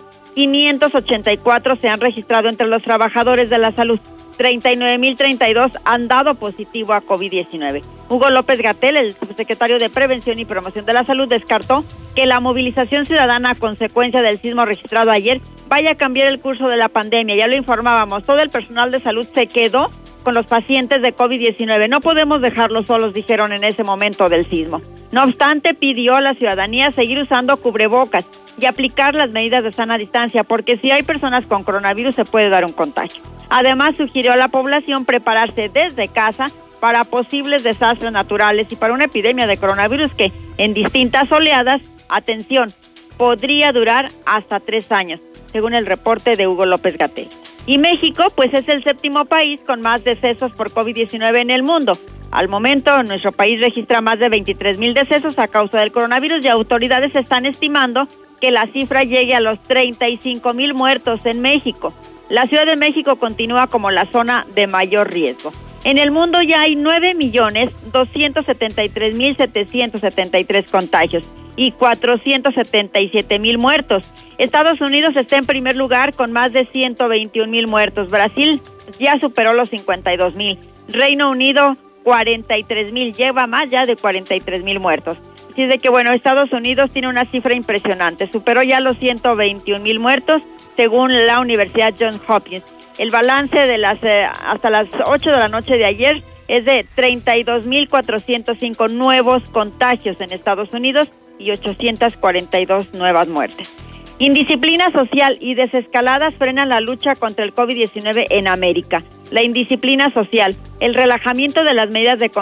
584 se han registrado entre los trabajadores de la salud. 39.032 han dado positivo a COVID-19. Hugo López Gatel, el subsecretario de Prevención y Promoción de la Salud, descartó que la movilización ciudadana a consecuencia del sismo registrado ayer vaya a cambiar el curso de la pandemia. Ya lo informábamos, todo el personal de salud se quedó con los pacientes de COVID-19. No podemos dejarlos solos, dijeron en ese momento del sismo. No obstante, pidió a la ciudadanía seguir usando cubrebocas y aplicar las medidas de sana distancia, porque si hay personas con coronavirus se puede dar un contagio. Además, sugirió a la población prepararse desde casa para posibles desastres naturales y para una epidemia de coronavirus que en distintas oleadas, atención, podría durar hasta tres años, según el reporte de Hugo López Gatel. Y México, pues es el séptimo país con más decesos por COVID-19 en el mundo. Al momento, nuestro país registra más de 23 mil decesos a causa del coronavirus y autoridades están estimando que la cifra llegue a los 35 mil muertos en México. La Ciudad de México continúa como la zona de mayor riesgo. En el mundo ya hay 9 millones 273 mil 773 contagios y 477 mil muertos. Estados Unidos está en primer lugar con más de 121 mil muertos. Brasil ya superó los 52 mil. Reino Unido 43 mil, lleva más ya de 43 mil muertos. Así de que bueno, Estados Unidos tiene una cifra impresionante, superó ya los 121 mil muertos según la Universidad Johns Hopkins. El balance de las eh, hasta las 8 de la noche de ayer es de 32.405 nuevos contagios en Estados Unidos y 842 nuevas muertes. Indisciplina social y desescaladas frenan la lucha contra el COVID-19 en América. La indisciplina social, el relajamiento de las medidas de,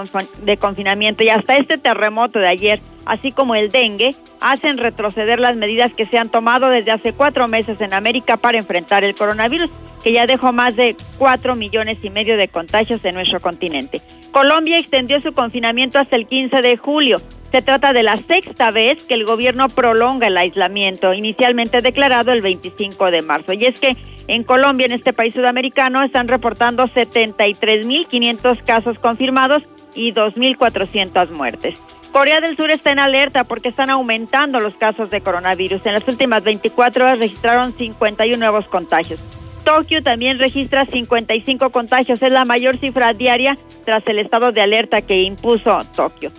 de, confinamiento y hasta este terremoto de ayer, así como el dengue, hacen retroceder las medidas que se han tomado desde hace cuatro meses en América para enfrentar el coronavirus, que ya dejó más de cuatro millones y medio de contagios en nuestro continente. Colombia extendió su confinamiento hasta el 15 de julio. Se trata de la sexta vez que el gobierno prolonga el aislamiento, inicialmente declarado el 25 de marzo. Y es que en Colombia, en este país sudamericano, están reportando 73.500 casos confirmados y 2.400 muertes. Corea del Sur está en alerta porque están aumentando los casos de coronavirus. En las últimas 24 horas registraron 51 nuevos contagios. Tokio también registra 55 contagios, es la mayor cifra diaria tras el estado de alerta que impuso Tokio.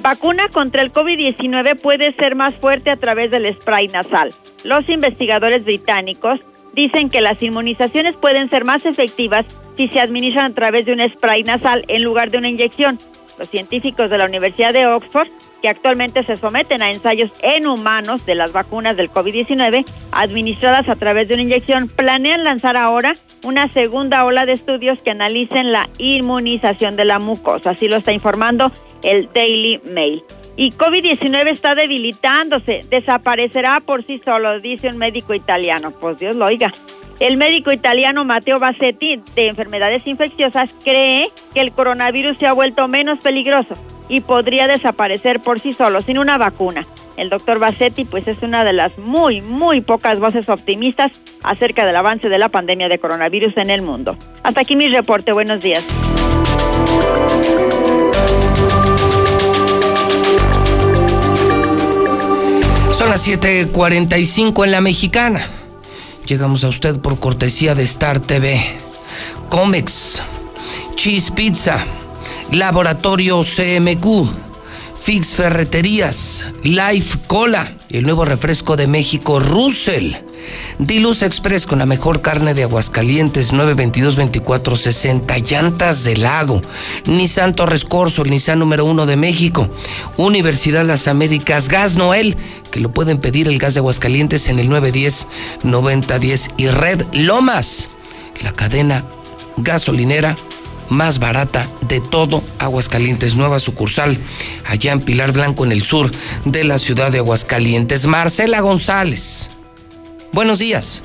Vacuna contra el COVID-19 puede ser más fuerte a través del spray nasal. Los investigadores británicos dicen que las inmunizaciones pueden ser más efectivas si se administran a través de un spray nasal en lugar de una inyección. Los científicos de la Universidad de Oxford, que actualmente se someten a ensayos en humanos de las vacunas del COVID-19 administradas a través de una inyección, planean lanzar ahora una segunda ola de estudios que analicen la inmunización de la mucosa. Así lo está informando el Daily Mail. Y COVID-19 está debilitándose, desaparecerá por sí solo, dice un médico italiano. Pues Dios lo oiga. El médico italiano Matteo Bassetti de enfermedades infecciosas cree que el coronavirus se ha vuelto menos peligroso y podría desaparecer por sí solo sin una vacuna. El doctor Bassetti pues es una de las muy, muy pocas voces optimistas acerca del avance de la pandemia de coronavirus en el mundo. Hasta aquí mi reporte. Buenos días. Son las 7:45 en la mexicana. Llegamos a usted por cortesía de Star TV, Comex, Cheese Pizza, Laboratorio CMQ, Fix Ferreterías, Life Cola, el nuevo refresco de México, Russell. Diluz Express con la mejor carne de Aguascalientes, 922-2460. Llantas del Lago. Nissan Torres Corso, el Nissan número uno de México. Universidad Las Américas. Gas Noel, que lo pueden pedir el gas de Aguascalientes en el 910-9010. Y Red Lomas, la cadena gasolinera más barata de todo Aguascalientes. Nueva sucursal allá en Pilar Blanco, en el sur de la ciudad de Aguascalientes. Marcela González. Buenos días.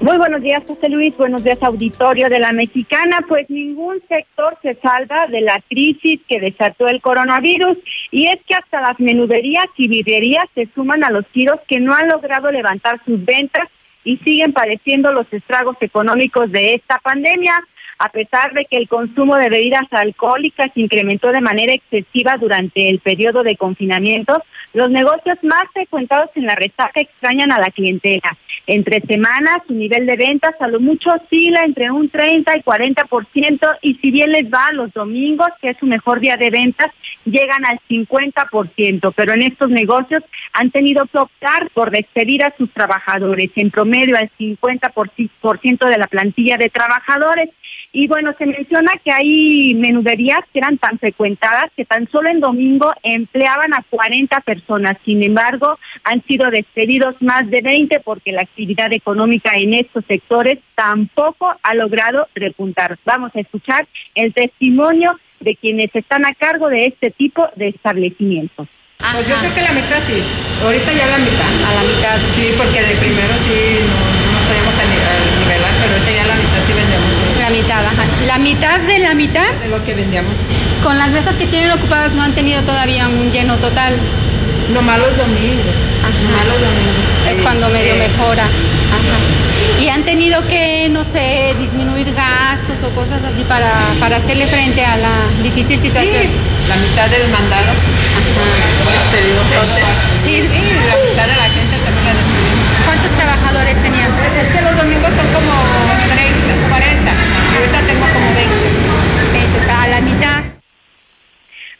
Muy buenos días, José Luis. Buenos días, auditorio de la Mexicana. Pues ningún sector se salva de la crisis que desató el coronavirus. Y es que hasta las menuderías y vidrierías se suman a los tiros que no han logrado levantar sus ventas y siguen padeciendo los estragos económicos de esta pandemia a pesar de que el consumo de bebidas alcohólicas incrementó de manera excesiva durante el periodo de confinamiento, los negocios más frecuentados en la resaca extrañan a la clientela. Entre semanas, su nivel de ventas a lo mucho oscila entre un 30 y 40% y si bien les va los domingos, que es su mejor día de ventas, llegan al 50%, pero en estos negocios han tenido que optar por despedir a sus trabajadores, en promedio al 50% de la plantilla de trabajadores. Y bueno, se menciona que hay menuderías que eran tan frecuentadas que tan solo en domingo empleaban a 40 personas. Sin embargo, han sido despedidos más de 20 porque la actividad económica en estos sectores tampoco ha logrado repuntar. Vamos a escuchar el testimonio de quienes están a cargo de este tipo de establecimientos. Pues yo creo que la mitad sí, ahorita ya la mitad. A la mitad. Sí, porque de primero sí no, no podíamos nivelar, pero ahorita ya la mitad sí vendemos. La mitad, ajá. La mitad de la mitad. De lo que vendíamos. Con las mesas que tienen ocupadas no han tenido todavía un lleno total. No malos domingos. Ajá. los domingos. Es cuando medio mejora. Ajá. Y han tenido que, no sé, disminuir gastos o cosas así para, para hacerle frente a la difícil situación. Sí, la mitad del mandado. Ajá. Despedido Sí. Y la mitad de la gente también la despedimos. ¿Cuántos trabajadores tenían? Es que los domingos son como 30, 40. Y ahorita tengo como 20. 20, o sea, a la mitad.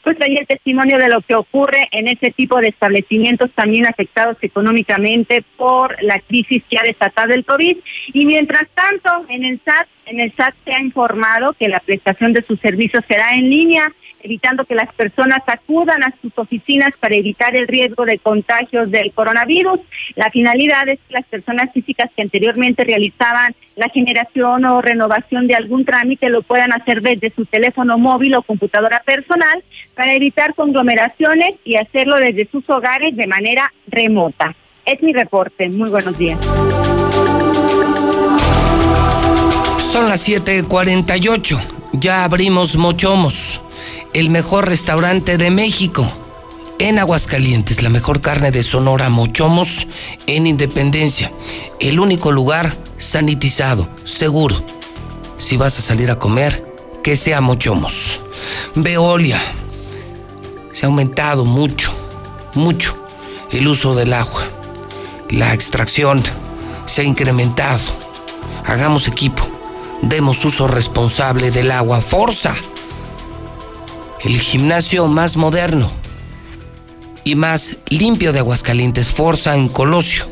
Pues ahí el testimonio de lo que ocurre en ese tipo de establecimientos también afectados económicamente por la crisis que ha desatado el COVID. Y mientras tanto, en el SAT, en el SAT se ha informado que la prestación de sus servicios será en línea evitando que las personas acudan a sus oficinas para evitar el riesgo de contagios del coronavirus. La finalidad es que las personas físicas que anteriormente realizaban la generación o renovación de algún trámite lo puedan hacer desde su teléfono móvil o computadora personal para evitar conglomeraciones y hacerlo desde sus hogares de manera remota. Es mi reporte. Muy buenos días. Son las 7:48. Ya abrimos Mochomos el mejor restaurante de México. En Aguascalientes, la mejor carne de Sonora Mochomos en Independencia. El único lugar sanitizado, seguro. Si vas a salir a comer, que sea Mochomos. Veolia. Se ha aumentado mucho, mucho el uso del agua. La extracción se ha incrementado. Hagamos equipo. Demos uso responsable del agua. Forza el gimnasio más moderno y más limpio de Aguascalientes, Forza en Colosio,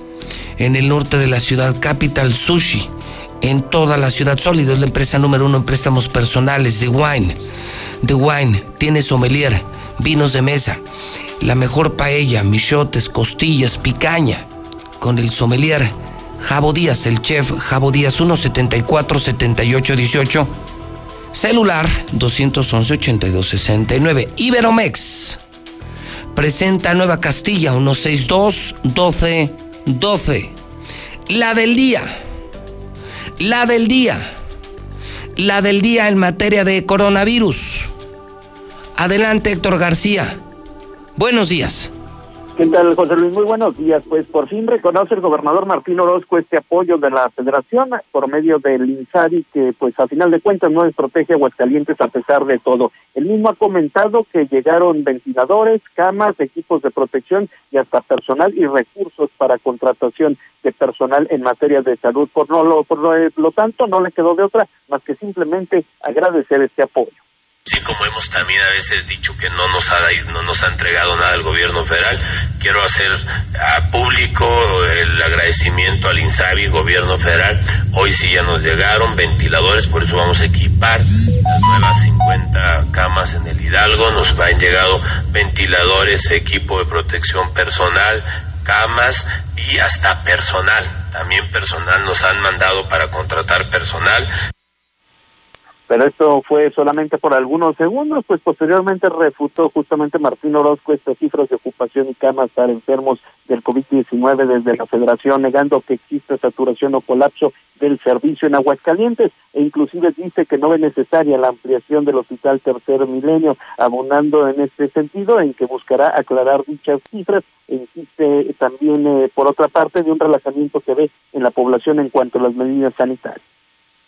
en el norte de la ciudad, Capital Sushi, en toda la ciudad sólida, es la empresa número uno en préstamos personales, The Wine. The Wine tiene sommelier, vinos de mesa, la mejor paella, michotes, costillas, picaña, con el sommelier Jabo Díaz, el chef Jabo Díaz, 174 78 18 Celular 211-8269. Iberomex presenta Nueva Castilla 162-1212. La del día. La del día. La del día en materia de coronavirus. Adelante Héctor García. Buenos días. ¿Qué tal, José Luis? Muy buenos días. Pues por fin reconoce el gobernador Martín Orozco este apoyo de la federación por medio del INSARI, que pues a final de cuentas no desprotege Aguascalientes a pesar de todo. El mismo ha comentado que llegaron ventiladores, camas, equipos de protección y hasta personal y recursos para contratación de personal en materia de salud. Por, no, lo, por lo tanto, no le quedó de otra más que simplemente agradecer este apoyo. Sí, como hemos también a veces dicho que no nos ha no nos ha entregado nada el gobierno federal, quiero hacer a público el agradecimiento al INSABI, gobierno federal. Hoy sí ya nos llegaron ventiladores, por eso vamos a equipar las nuevas 50 camas en el Hidalgo. Nos han llegado ventiladores, equipo de protección personal, camas y hasta personal. También personal nos han mandado para contratar personal pero esto fue solamente por algunos segundos, pues posteriormente refutó justamente Martín Orozco estas cifras de ocupación y camas para enfermos del COVID-19 desde la federación, negando que exista saturación o colapso del servicio en Aguascalientes, e inclusive dice que no es necesaria la ampliación del hospital Tercer Milenio, abonando en este sentido en que buscará aclarar dichas cifras, e insiste también, eh, por otra parte, de un relajamiento que ve en la población en cuanto a las medidas sanitarias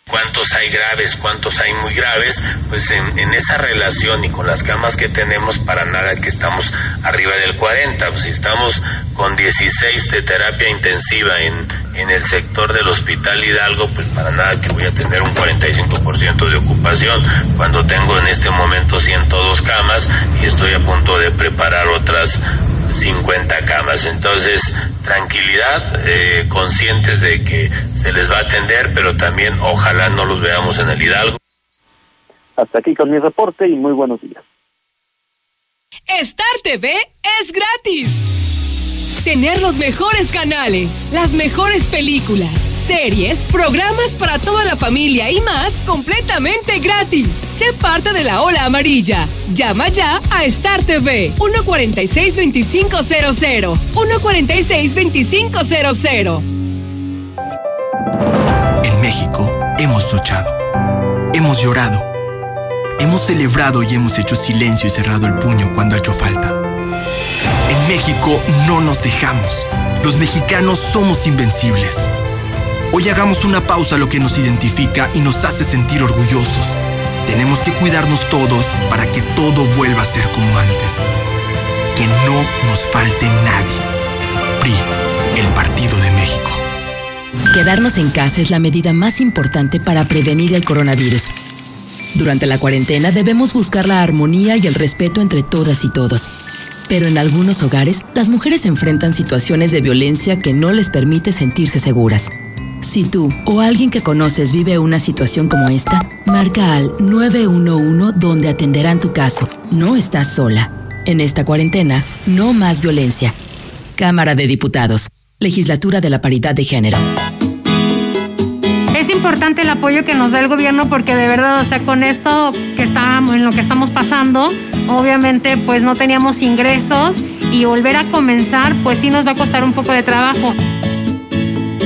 cuántos hay graves, cuántos hay muy graves, pues en, esa relación y con las camas que tenemos, para nada que estamos arriba del 40, pues si estamos con 16 de terapia intensiva en, en el sector del Hospital Hidalgo, pues para nada que voy a tener un 45% de ocupación, cuando tengo en este momento 102 camas y estoy a punto de preparar otras 50 camas. Entonces, tranquilidad, eh, conscientes de que se les va a atender, pero también ojalá no los veamos en el Hidalgo. Hasta aquí con mi reporte y muy buenos días. Star TV es gratis. Tener los mejores canales, las mejores películas series, programas para toda la familia y más completamente gratis. Sé parte de la ola amarilla. Llama ya a Star TV 146-2500. 146-2500. En México hemos luchado. Hemos llorado. Hemos celebrado y hemos hecho silencio y cerrado el puño cuando ha hecho falta. En México no nos dejamos. Los mexicanos somos invencibles. Hoy hagamos una pausa a lo que nos identifica y nos hace sentir orgullosos. Tenemos que cuidarnos todos para que todo vuelva a ser como antes. Que no nos falte nadie. PRI, el Partido de México. Quedarnos en casa es la medida más importante para prevenir el coronavirus. Durante la cuarentena debemos buscar la armonía y el respeto entre todas y todos. Pero en algunos hogares, las mujeres enfrentan situaciones de violencia que no les permite sentirse seguras. Si tú o alguien que conoces vive una situación como esta, marca al 911 donde atenderán tu caso. No estás sola. En esta cuarentena, no más violencia. Cámara de Diputados. Legislatura de la Paridad de Género. Es importante el apoyo que nos da el gobierno porque de verdad, o sea, con esto que estábamos, en lo que estamos pasando, obviamente pues no teníamos ingresos y volver a comenzar pues sí nos va a costar un poco de trabajo.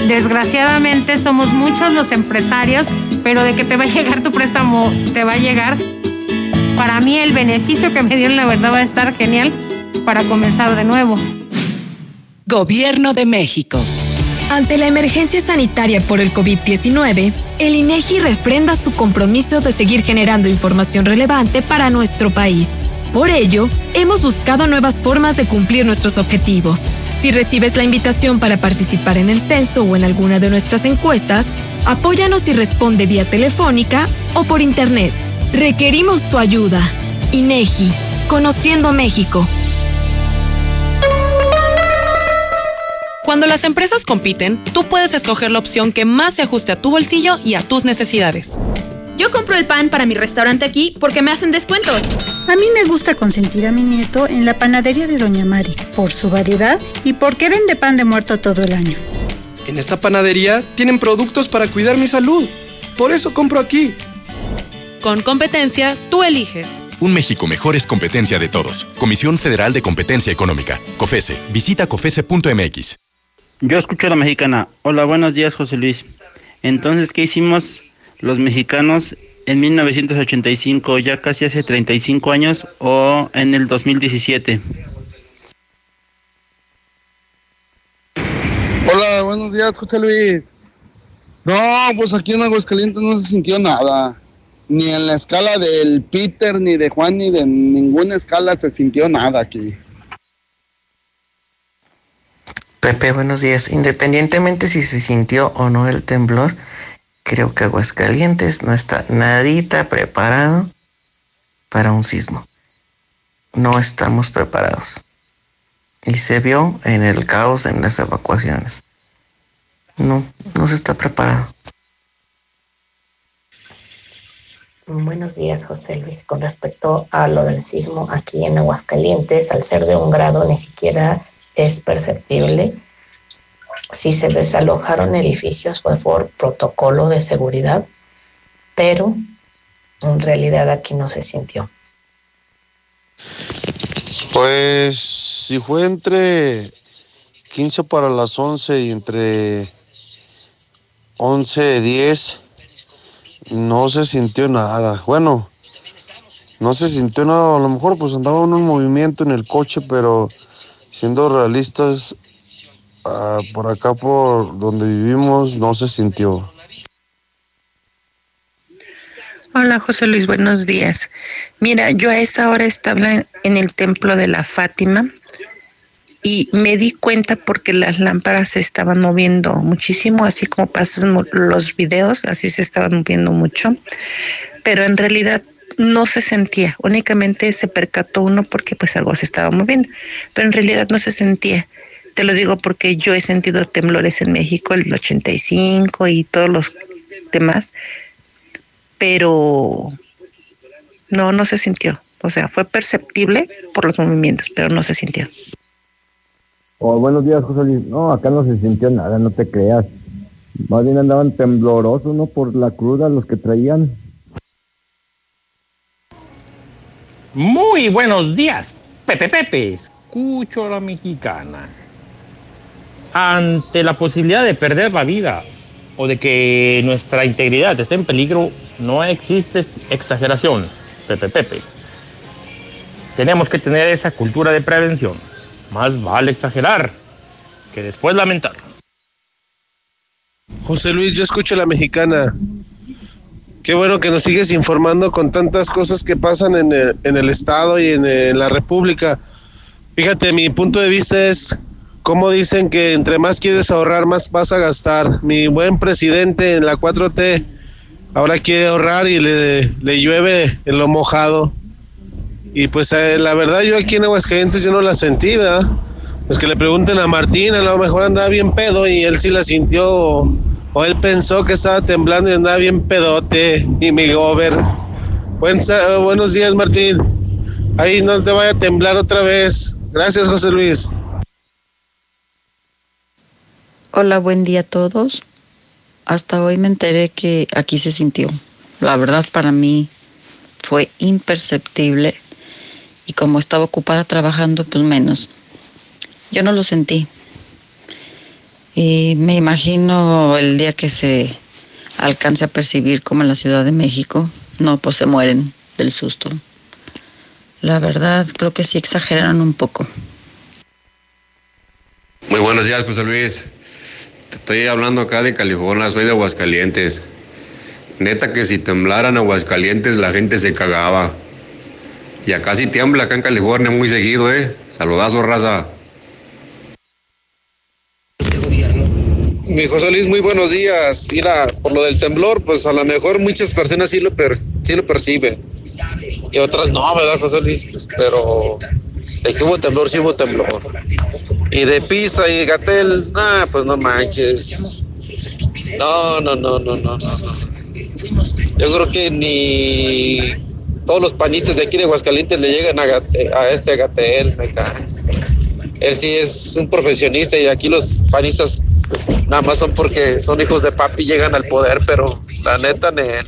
Desgraciadamente somos muchos los empresarios, pero de que te va a llegar tu préstamo, te va a llegar. Para mí el beneficio que me dieron la verdad va a estar genial para comenzar de nuevo. Gobierno de México. Ante la emergencia sanitaria por el COVID-19, el INEGI refrenda su compromiso de seguir generando información relevante para nuestro país. Por ello, hemos buscado nuevas formas de cumplir nuestros objetivos. Si recibes la invitación para participar en el censo o en alguna de nuestras encuestas, apóyanos y responde vía telefónica o por internet. Requerimos tu ayuda. INEGI, Conociendo México. Cuando las empresas compiten, tú puedes escoger la opción que más se ajuste a tu bolsillo y a tus necesidades. Yo compro el pan para mi restaurante aquí porque me hacen descuento. A mí me gusta consentir a mi nieto en la panadería de Doña Mari, por su variedad y porque vende pan de muerto todo el año. En esta panadería tienen productos para cuidar mi salud. Por eso compro aquí. Con competencia, tú eliges. Un México mejor es competencia de todos. Comisión Federal de Competencia Económica. COFESE. Visita COFESE.mx. Yo escucho a la mexicana. Hola, buenos días, José Luis. Entonces, ¿qué hicimos los mexicanos en 1985, ya casi hace 35 años, o en el 2017? Hola, buenos días, José Luis. No, pues aquí en Aguascalientes no se sintió nada. Ni en la escala del Peter, ni de Juan, ni de ninguna escala se sintió nada aquí. Pepe, buenos días. Independientemente si se sintió o no el temblor, creo que Aguascalientes no está nadita preparado para un sismo. No estamos preparados. Y se vio en el caos en las evacuaciones. No, no se está preparado. Buenos días, José Luis. Con respecto a lo del sismo aquí en Aguascalientes, al ser de un grado ni siquiera es perceptible. Si se desalojaron edificios fue por protocolo de seguridad, pero en realidad aquí no se sintió. Pues si fue entre 15 para las 11 y entre 11 10, no se sintió nada. Bueno, no se sintió nada. A lo mejor pues andaba en movimiento en el coche, pero siendo realistas, uh, por acá por donde vivimos no se sintió. Hola José Luis, buenos días. Mira, yo a esa hora estaba en el templo de la Fátima y me di cuenta porque las lámparas se estaban moviendo muchísimo, así como pasan los videos, así se estaban moviendo mucho, pero en realidad no se sentía, únicamente se percató uno porque pues algo se estaba moviendo, pero en realidad no se sentía. Te lo digo porque yo he sentido temblores en México, el 85 y todos los demás, pero no, no se sintió. O sea, fue perceptible por los movimientos, pero no se sintió. Oh, buenos días, José Luis. No, acá no se sintió nada, no te creas. Más bien andaban temblorosos, ¿no? Por la cruda los que traían. Muy buenos días, Pepe Pepe. Escucho a la mexicana. Ante la posibilidad de perder la vida o de que nuestra integridad esté en peligro, no existe exageración, Pepe Pepe. Tenemos que tener esa cultura de prevención. Más vale exagerar que después lamentar. José Luis, yo escucho a la mexicana. Qué bueno que nos sigues informando con tantas cosas que pasan en el, en el Estado y en, en, la República. Fíjate, mi punto de vista es como dicen que entre más quieres ahorrar, más vas a gastar. Mi buen presidente en la 4T ahora quiere ahorrar y le, le llueve en lo mojado. Y pues eh, la verdad yo aquí en Aguascalientes yo no la sentí, ¿verdad? Pues que le pregunten a Martín, a lo mejor andaba bien pedo y él sí la sintió o, o él pensó que estaba temblando y andaba bien pedote y mi gober. Buen buenos días Martín. Ahí no te vaya a temblar otra vez. Gracias José Luis. Hola, buen día a todos. Hasta hoy me enteré que aquí se sintió. La verdad para mí fue imperceptible y como estaba ocupada trabajando, pues menos. Yo no lo sentí. Y me imagino el día que se alcance a percibir como en la Ciudad de México, no, pues se mueren del susto. La verdad, creo que sí exageraron un poco. Muy buenos días, José Luis. Estoy hablando acá de California, soy de Aguascalientes. Neta que si temblaran Aguascalientes la gente se cagaba. Y acá sí tiembla, acá en California muy seguido, ¿eh? Saludazo, raza. Mi José Luis, muy buenos días. Mira, por lo del temblor, pues a lo mejor muchas personas sí lo, per- sí lo perciben. Y otras no, ¿verdad, José Luis? Pero de que hubo temblor, sí hubo temblor. Y de Pisa y de Gatel, pues no manches. No, no, no, no, no, no. Yo creo que ni todos los panistas de aquí de Aguascalientes le llegan a, Gate- a este Gatel, me. Él sí es un profesionista y aquí los panistas nada más son porque son hijos de papi y llegan al poder, pero la neta, ne-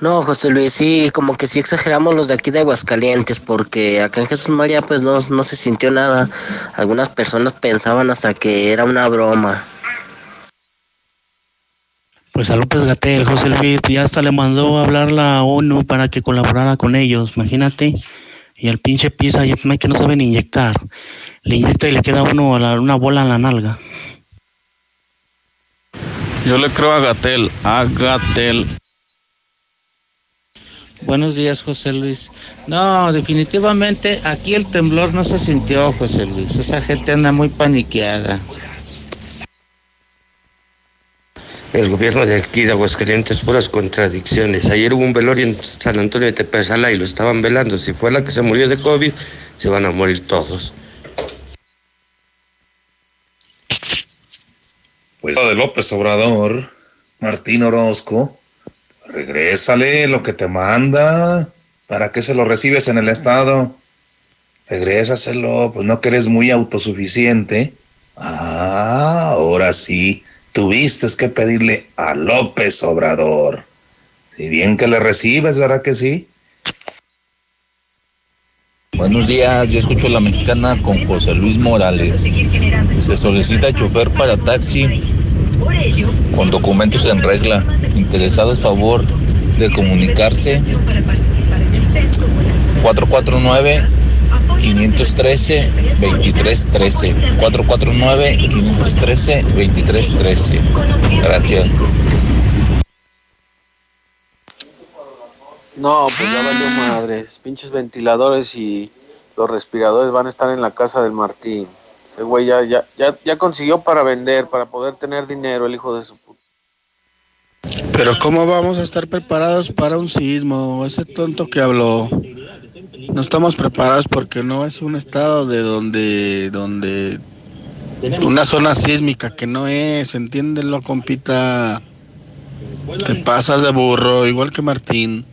No, José Luis, sí, como que sí exageramos los de aquí de Aguascalientes, porque acá en Jesús María pues no, no se sintió nada. Algunas personas pensaban hasta que era una broma. Pues a López Gatel, José Luis, ya hasta le mandó a hablar la ONU para que colaborara con ellos, imagínate. Y al pinche Pisa, no que no saben inyectar. Le inyecta y le queda uno a la- una bola en la nalga. Yo le creo a Gatel, a Gatel. Buenos días, José Luis. No, definitivamente aquí el temblor no se sintió, José Luis. Esa gente anda muy paniqueada. El gobierno de aquí de Aguascalientes, puras contradicciones. Ayer hubo un velorio en San Antonio de Tepezala y lo estaban velando. Si fue la que se murió de COVID, se van a morir todos. Pues de López Obrador, Martín Orozco, regrésale lo que te manda. ¿Para qué se lo recibes en el Estado? Regrésaselo, pues no que eres muy autosuficiente. Ah, ahora sí, tuviste que pedirle a López Obrador. Si bien que le recibes, ¿verdad que sí? Buenos días, yo escucho la mexicana con José Luis Morales. Se solicita chofer para taxi con documentos en regla. Interesados, favor de comunicarse. 449-513-2313. 449-513-2313. Gracias. No, pues ya valió madres. Pinches ventiladores y los respiradores van a estar en la casa del Martín. Ese güey ya, ya, ya, ya consiguió para vender, para poder tener dinero, el hijo de su puta. Pero ¿cómo vamos a estar preparados para un sismo? Ese tonto que habló. No estamos preparados porque no es un estado de donde, donde, una zona sísmica que no es, entiéndelo, compita. Te pasas de burro, igual que Martín.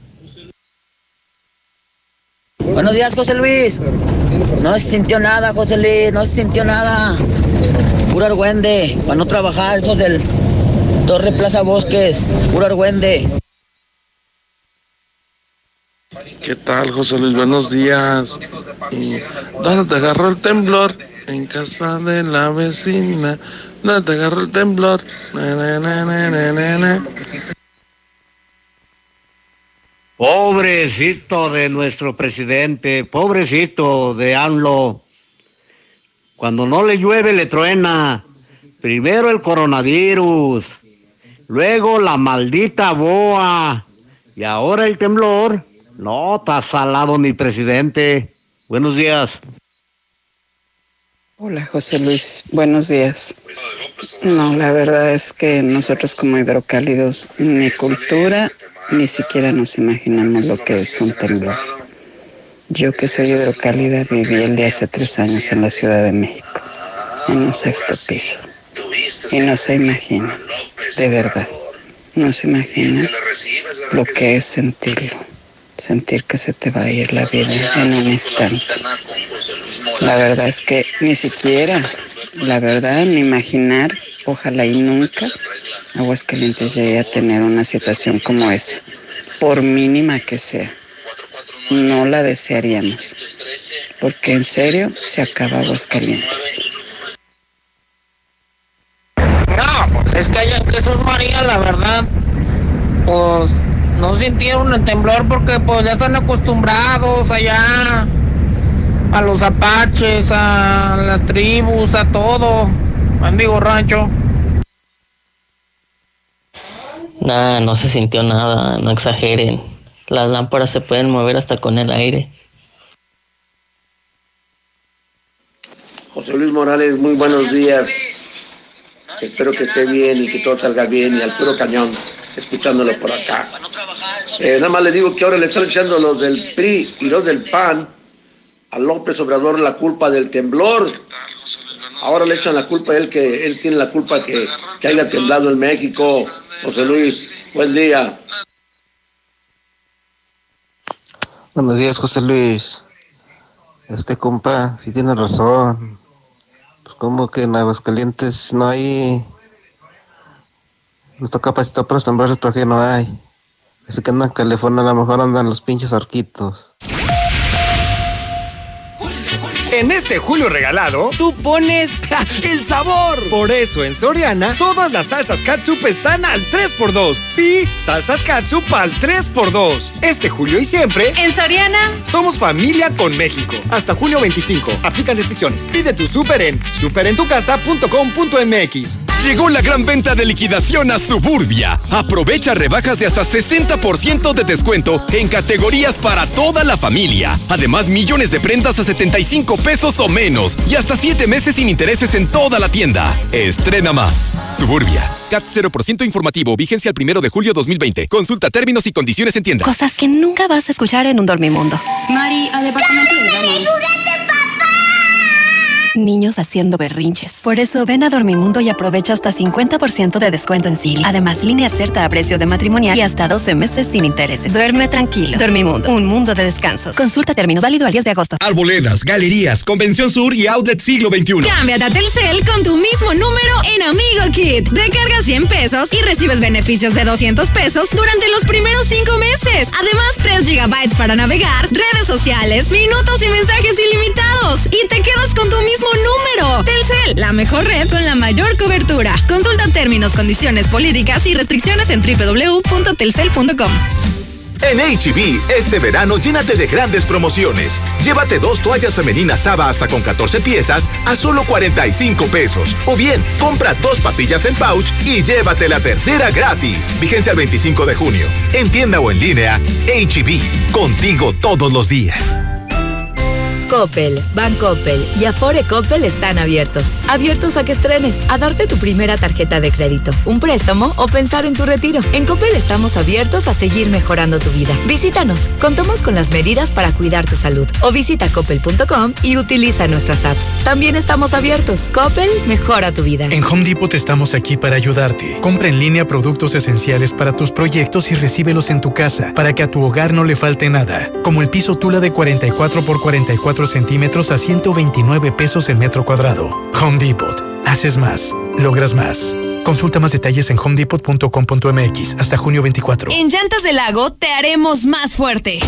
Buenos días, José Luis. No se sintió nada, José Luis, no se sintió nada. Puro argüende, para no trabajar, esos del Torre Plaza Bosques, puro argüende. ¿Qué tal, José Luis? Buenos días. ¿Y ¿Dónde te agarró el temblor? En casa de la vecina. ¿Dónde te agarró el temblor? Pobrecito de nuestro presidente, pobrecito de AMLO. Cuando no le llueve, le truena. Primero el coronavirus, luego la maldita boa y ahora el temblor. No, está salado mi presidente. Buenos días. Hola José Luis, buenos días. No, la verdad es que nosotros como hidrocálidos, ni cultura, ni siquiera nos imaginamos lo que es un temblor. Yo que soy hidrocálida viví el de hace tres años en la Ciudad de México, en un sexto piso. Y no se imagina, de verdad, no se imagina lo que es sentirlo, sentir que se te va a ir la vida en un instante. La verdad es que ni siquiera, la verdad, ni imaginar, ojalá y nunca, Aguascalientes llegue a tener una situación como esa, por mínima que sea. No la desearíamos, porque en serio se acaba Aguascalientes. No, pues es que allá en Jesús María, la verdad, pues no sintieron el temblor porque pues ya están acostumbrados allá a los apaches, a las tribus, a todo. Mendigo rancho. Nah, no se sintió nada, no exageren. Las lámparas se pueden mover hasta con el aire. José Luis Morales, muy buenos días. Espero que esté bien y que todo salga bien y al puro cañón, escuchándolo por acá. Eh, nada más le digo que ahora le están echando los del PRI y los del PAN a López Obrador la culpa del temblor. Ahora le echan la culpa a él que él tiene la culpa que, que haya temblado en México. José Luis, buen día. Buenos días, José Luis. Este compa, sí tiene razón. Pues como que en Aguascalientes no hay... No está capacitado para temblores porque no hay. Así que andan en California, a lo mejor andan los pinches arquitos. En este julio regalado, tú pones ¡ja! el sabor. Por eso en Soriana, todas las salsas catsup están al 3x2. Sí, salsas catsup al 3x2. Este julio y siempre, En Soriana, somos familia con México. Hasta junio 25. Aplican restricciones. Pide tu súper en superentucasa.com.mx. Llegó la gran venta de liquidación a Suburbia. Aprovecha rebajas de hasta 60% de descuento en categorías para toda la familia. Además, millones de prendas a 75 pesos o menos y hasta 7 meses sin intereses en toda la tienda. Estrena más. Suburbia. CAT 0% informativo. Vigencia el primero de julio 2020. Consulta términos y condiciones en tienda. Cosas que nunca vas a escuchar en un dormimundo. Mari, al departamento baño. Niños haciendo berrinches. Por eso ven a Dormimundo y aprovecha hasta 50% de descuento en Silly. Además, línea certa a precio de matrimonial y hasta 12 meses sin intereses. Duerme tranquilo. Dormimundo, un mundo de descansos. Consulta términos válido al 10 de agosto. Arboledas, galerías, Convención Sur y Outlet Siglo XXI. cámbiate a Telcel con tu mismo número en Amigo Kit. Recarga 100 pesos y recibes beneficios de 200 pesos durante los primeros 5 meses. Además, 3 gigabytes para navegar, redes sociales, minutos y mensajes ilimitados. Y te quedas con tu mismo número. Telcel, la mejor red con la mayor cobertura. Consulta términos, condiciones, políticas y restricciones en www.telcel.com. En HB, este verano llénate de grandes promociones. Llévate dos toallas femeninas Saba hasta con 14 piezas a solo 45 pesos. O bien, compra dos papillas en pouch y llévate la tercera gratis. Vigencia el 25 de junio. En tienda o en línea, HB, contigo todos los días. Coppel, Bancoppel y Afore Coppel están abiertos. Abiertos a que estrenes, a darte tu primera tarjeta de crédito, un préstamo o pensar en tu retiro. En Coppel estamos abiertos a seguir mejorando tu vida. Visítanos, contamos con las medidas para cuidar tu salud. O visita coppel.com y utiliza nuestras apps. También estamos abiertos. Coppel mejora tu vida. En Home Depot estamos aquí para ayudarte. Compra en línea productos esenciales para tus proyectos y recíbelos en tu casa para que a tu hogar no le falte nada. Como el piso Tula de 44 por 44 centímetros a 129 pesos el metro cuadrado. Home Depot. Haces más. Logras más. Consulta más detalles en homedepot.com.mx hasta junio 24. En Llantas del Lago te haremos más fuerte.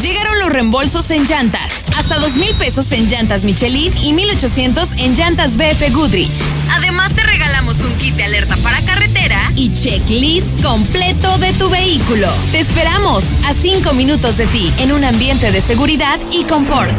Llegaron los reembolsos en llantas. Hasta dos mil pesos en llantas Michelin y 1800 en llantas BF Goodrich. Además te regalamos un kit de alerta para carretera y checklist completo de tu vehículo. Te esperamos a cinco minutos de ti en un ambiente de seguridad y confort.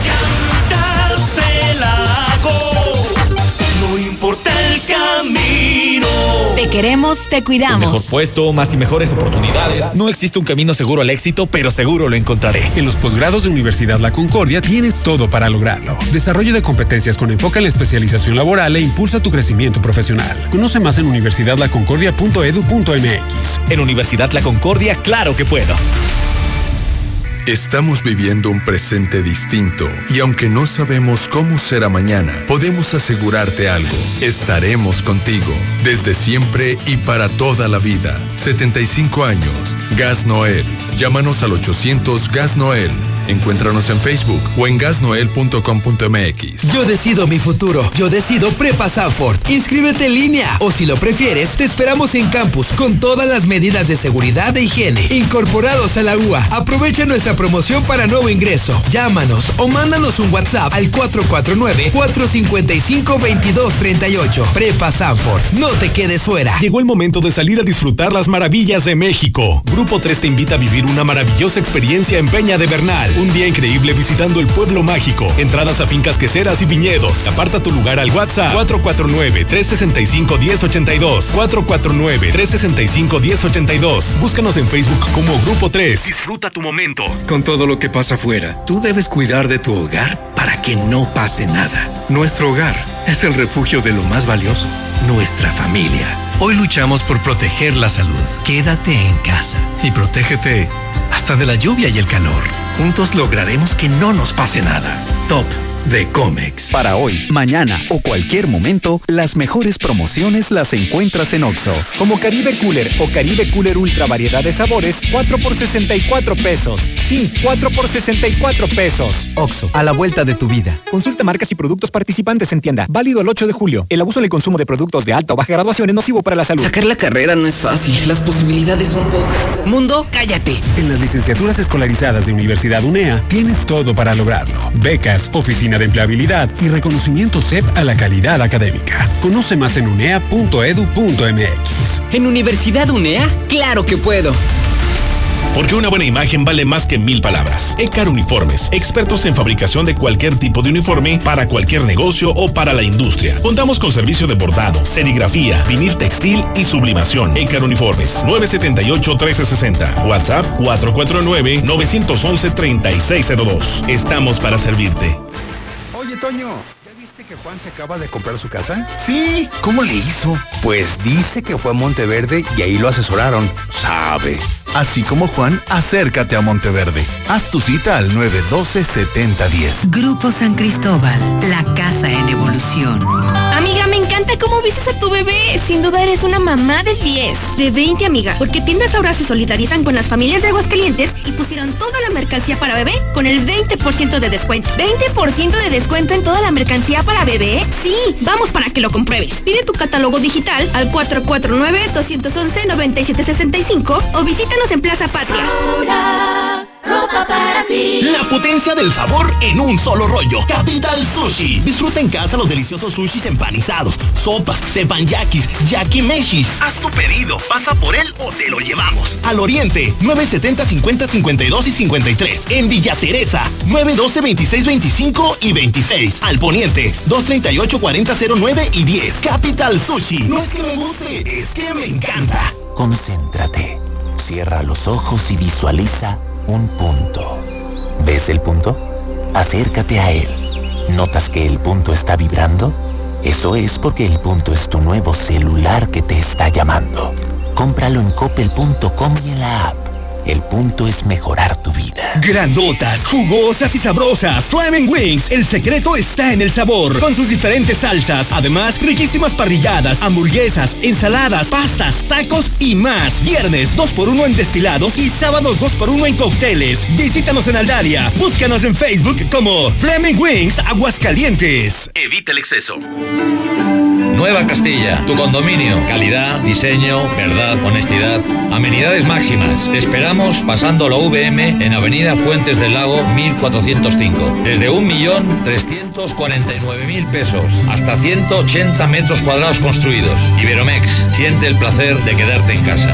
No importa el camino. Te queremos, te cuidamos. Mejor puesto, más y mejores oportunidades. No existe un camino seguro al éxito, pero seguro lo encontraré. En los posgrados de Universidad La Concordia tienes todo para lograrlo. Desarrollo de competencias con enfoque en la especialización laboral e impulsa tu crecimiento profesional. Conoce más en universidadlaconcordia.edu.mx. En Universidad La Concordia, claro que puedo. Estamos viviendo un presente distinto y aunque no sabemos cómo será mañana, podemos asegurarte algo. Estaremos contigo desde siempre y para toda la vida. 75 años. Gas Noel. Llámanos al 800 Gas Noel. Encuéntranos en Facebook o en gasnoel.com.mx. Yo decido mi futuro. Yo decido Prepa Sanford. Inscríbete en línea o si lo prefieres, te esperamos en campus con todas las medidas de seguridad e higiene incorporados a la UA. Aprovecha nuestra promoción para nuevo ingreso. Llámanos o mándanos un WhatsApp al 449-455-2238. Prepa Sanford. No te quedes fuera. Llegó el momento de salir a disfrutar las maravillas de México. Grupo 3 te invita a vivir una maravillosa experiencia en Peña de Bernal. Un día increíble visitando el pueblo mágico. Entradas a fincas queseras y viñedos. Aparta tu lugar al WhatsApp 449-365-1082. 449-365-1082. Búscanos en Facebook como Grupo 3. Disfruta tu momento. Con todo lo que pasa afuera, tú debes cuidar de tu hogar para que no pase nada. Nuestro hogar es el refugio de lo más valioso, nuestra familia. Hoy luchamos por proteger la salud. Quédate en casa y protégete hasta de la lluvia y el calor. Juntos lograremos que no nos pase nada. Top de Comex. Para hoy, mañana o cualquier momento, las mejores promociones las encuentras en Oxo. Como Caribe Cooler o Caribe Cooler Ultra variedad de sabores, 4 por 64 pesos. Sí, 4 por 64 pesos. Oxo, a la vuelta de tu vida. Consulta marcas y productos participantes en tienda. Válido el 8 de julio. El abuso en el consumo de productos de alta o baja graduación es nocivo para la salud. Sacar la carrera no es fácil. Las posibilidades son pocas. Mundo, cállate. En las licenciaturas escolarizadas de Universidad UNEA tienes todo para lograrlo. Becas, oficina de empleabilidad y reconocimiento CEP a la calidad académica. Conoce más en unea.edu.mx. ¿En Universidad UNEA? ¡Claro que puedo! Porque una buena imagen vale más que mil palabras. Ecar Uniformes, expertos en fabricación de cualquier tipo de uniforme para cualquier negocio o para la industria. Contamos con servicio de bordado, serigrafía, vinil textil y sublimación. Ecar Uniformes, 978-1360. WhatsApp 449-911-3602. Estamos para servirte. Toño. ¿Ya viste que Juan se acaba de comprar su casa? Sí, ¿cómo le hizo? Pues dice que fue a Monteverde y ahí lo asesoraron. Sabe. Así como Juan, acércate a Monteverde. Haz tu cita al 912-7010. Grupo San Cristóbal, la casa en evolución. Amiga, encanta cómo vistes a tu bebé. Sin duda eres una mamá de 10. De 20, amiga. Porque tiendas ahora se solidarizan con las familias de Aguascalientes y pusieron toda la mercancía para bebé con el 20% de descuento. ¿20% de descuento en toda la mercancía para bebé? Sí, vamos para que lo compruebes. Pide tu catálogo digital al 449-211-9765 o visítanos en Plaza Patria. Ropa para ti. La potencia del sabor en un solo rollo. Capital Sushi. Disfruta en casa los deliciosos sushis empanizados, sopas, teppanyakis, yakimeshis. Haz tu pedido, pasa por él o te lo llevamos. Al Oriente, 970 50 52 y 53. En Villa Teresa, 912 26 25 y 26. Al Poniente, 238 40 09 y 10. Capital Sushi. No es que me guste, es que me encanta. Concéntrate. Cierra los ojos y visualiza un punto. ¿Ves el punto? Acércate a él. ¿Notas que el punto está vibrando? Eso es porque el punto es tu nuevo celular que te está llamando. Cómpralo en coppel.com y en la app. El punto es mejorar tu vida. Grandotas, jugosas y sabrosas. Flaming Wings, el secreto está en el sabor. Con sus diferentes salsas. Además, riquísimas parrilladas, hamburguesas, ensaladas, pastas, tacos y más. Viernes 2x1 en destilados y sábados 2x1 en cócteles. Visítanos en Aldaria. Búscanos en Facebook como Flaming Wings Aguascalientes. Evita el exceso. Nueva Castilla, tu condominio. Calidad, diseño, verdad, honestidad, amenidades máximas. Te esperamos pasando la VM en Avenida Fuentes del Lago 1405. Desde 1.349.000 pesos hasta 180 metros cuadrados construidos. Iberomex, siente el placer de quedarte en casa.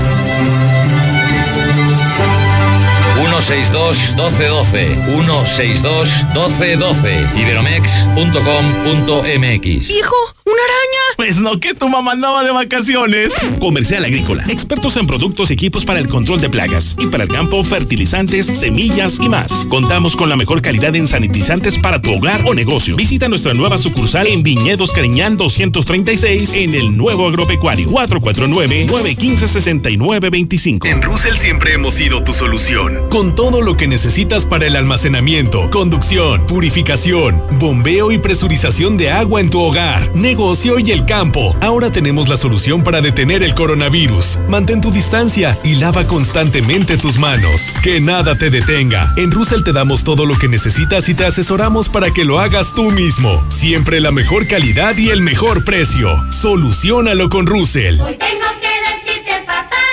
162 1212 162 1212 iberomex.com.mx Hijo, ¿Una araña? Pues no, que tu mamá andaba de vacaciones. Comercial Agrícola. Expertos en productos y equipos para el control de plagas. Y para el campo, fertilizantes, semillas y más. Contamos con la mejor calidad en sanitizantes para tu hogar o negocio. Visita nuestra nueva sucursal en Viñedos Cariñán 236 en el nuevo agropecuario. 449-915-6925. En Russell siempre hemos sido tu solución. Con todo lo que necesitas para el almacenamiento, conducción, purificación, bombeo y presurización de agua en tu hogar, negocio y el campo. Ahora tenemos la solución para detener el coronavirus. Mantén tu distancia y lava constantemente tus manos. Que nada te detenga. En Russell te damos todo lo que necesitas y te asesoramos para que lo hagas tú mismo. Siempre la mejor calidad y el mejor precio. Solucionalo con Russell. Decirte, papá.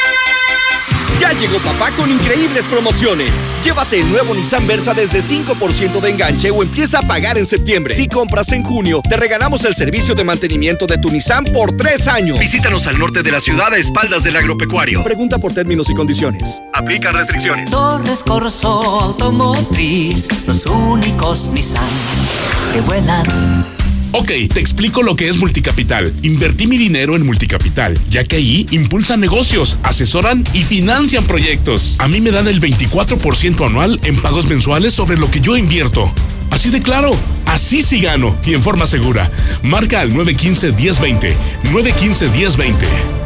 Ya llegó papá con increíbles promociones. Llévate el nuevo Nissan Versa desde 5% de enganche o empieza a pagar en septiembre. Si compras en junio, te regalamos el servicio de mantenimiento de tu Nissan por tres años. Visítanos al norte de la ciudad a espaldas del agropecuario. Pregunta por términos y condiciones. Aplican restricciones. Torres Corso Automotriz, los únicos Nissan que vuelan. Ok, te explico lo que es Multicapital. Invertí mi dinero en Multicapital, ya que ahí impulsan negocios, asesoran y financian proyectos. A mí me dan el 24% anual en pagos mensuales sobre lo que yo invierto. Así de claro, así sí gano y en forma segura. Marca al 915-1020. 915-1020.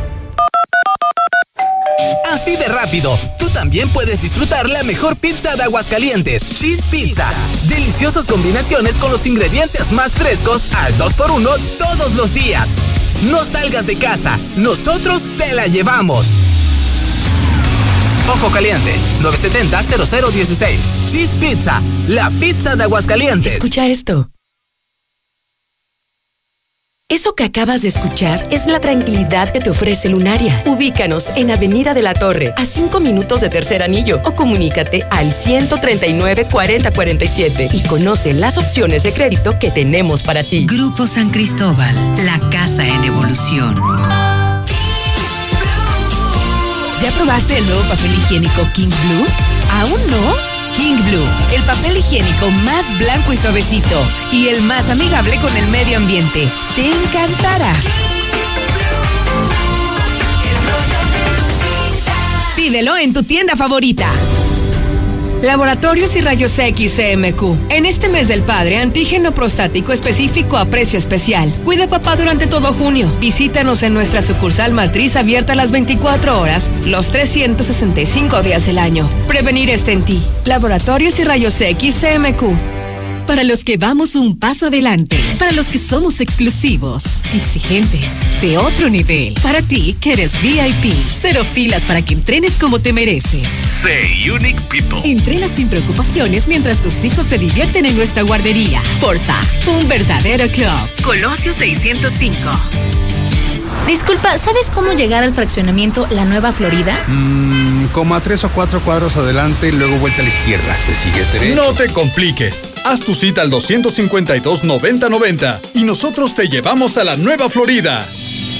Así de rápido, tú también puedes disfrutar la mejor pizza de Aguascalientes, Cheese Pizza. Deliciosas combinaciones con los ingredientes más frescos al 2x1 todos los días. No salgas de casa, nosotros te la llevamos. Ojo caliente, 970-0016. Cheese Pizza, la pizza de Aguascalientes. Escucha esto. Eso que acabas de escuchar es la tranquilidad que te ofrece Lunaria. Ubícanos en Avenida de la Torre, a 5 minutos de Tercer Anillo, o comunícate al 139 4047 y conoce las opciones de crédito que tenemos para ti. Grupo San Cristóbal, la casa en evolución. ¿Ya probaste el nuevo papel higiénico King Blue? ¿Aún no? King Blue, el papel higiénico más blanco y suavecito y el más amigable con el medio ambiente. Te encantará. Pídelo en tu tienda favorita. Laboratorios y Rayos X CMQ. En este mes del padre, antígeno prostático específico a precio especial. Cuida papá durante todo junio. Visítanos en nuestra sucursal matriz abierta las 24 horas, los 365 días del año. Prevenir está en ti. Laboratorios y Rayos X CMQ. Para los que vamos un paso adelante, para los que somos exclusivos, exigentes, de otro nivel, para ti que eres VIP, cero filas para que entrenes como te mereces. Say Unique People. Entrena sin preocupaciones mientras tus hijos se divierten en nuestra guardería. Forza, un verdadero club. Colosio 605. Disculpa, ¿sabes cómo llegar al fraccionamiento La Nueva Florida? Mmm, como a tres o cuatro cuadros adelante y luego vuelta a la izquierda. ¿Te sigues derecho? No te compliques. Haz tu cita al 252-9090 y nosotros te llevamos a La Nueva Florida.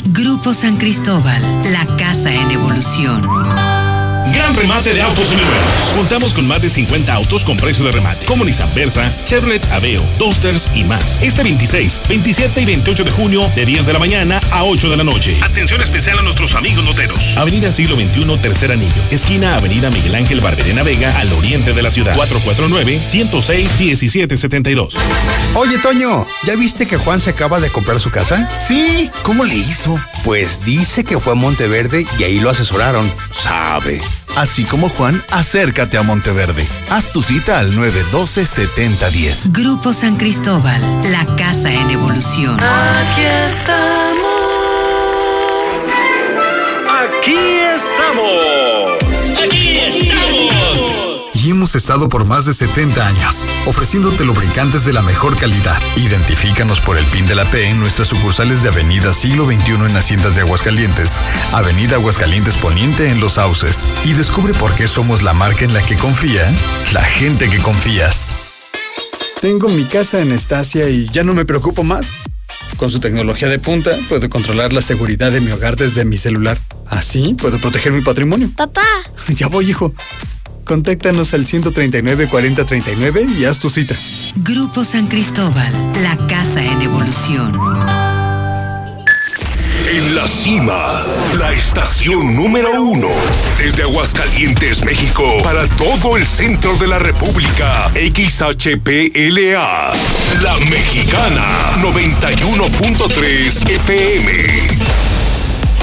Grupo San Cristóbal, la casa en evolución. Gran remate de autos seminuevos. Contamos con más de 50 autos con precio de remate, como Nissan Versa, Chevrolet Aveo, Toasters y más. Este 26, 27 y 28 de junio, de 10 de la mañana a 8 de la noche. Atención especial a nuestros amigos noteros. Avenida Siglo XXI, Tercer Anillo. Esquina Avenida Miguel Ángel Barberena Vega, al oriente de la ciudad. 449-106-1772. Oye, Toño, ¿ya viste que Juan se acaba de comprar su casa? Sí, ¿cómo le hizo? Pues dice que fue a Monteverde y ahí lo asesoraron. Sabe. Así como Juan, acércate a Monteverde. Haz tu cita al 912-7010. Grupo San Cristóbal, la casa en evolución. Aquí estamos. Aquí estamos. Y hemos estado por más de 70 años, ofreciéndote lubricantes de la mejor calidad. Identifícanos por el PIN de la P en nuestras sucursales de Avenida Siglo XXI en Haciendas de Aguascalientes, Avenida Aguascalientes Poniente en Los Sauces. Y descubre por qué somos la marca en la que confía la gente que confías. Tengo mi casa en Estacia y ya no me preocupo más. Con su tecnología de punta, puedo controlar la seguridad de mi hogar desde mi celular. Así puedo proteger mi patrimonio. Papá. Ya voy, hijo. Contáctanos al 139 4039 y haz tu cita. Grupo San Cristóbal, la casa en evolución. En la cima, la estación número uno. Desde Aguascalientes, México, para todo el centro de la República. XHPLA. La Mexicana, 91.3 FM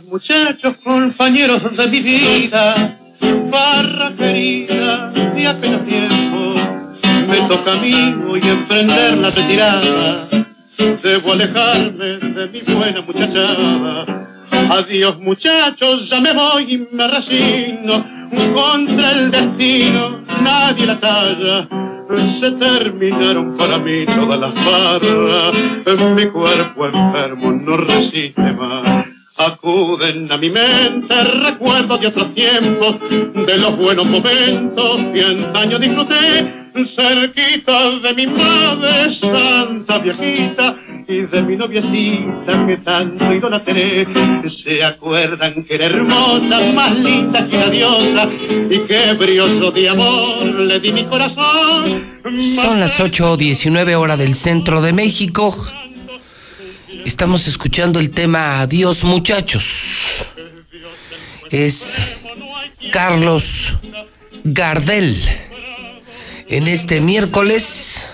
Muchachos, compañeros de mi vida, barra querida, de apenas tiempo, me toca a mí hoy emprender la retirada, debo alejarme de mi buena muchachada. Adiós muchachos, ya me voy y me resigno, contra el destino nadie la talla. Se terminaron para mí todas las barras, mi cuerpo enfermo no resiste más. Acuden a mi mente recuerdos de otros tiempos, de los buenos momentos que antaño disfruté, cerquita de mi madre santa viejita y de mi noviecita que tanto idolatré. Se acuerdan que era hermosa, más linda que la diosa, y que brioso de amor le di mi corazón. Son las 8.19 hora del centro de México. Estamos escuchando el tema Adiós muchachos. Es Carlos Gardel. En este miércoles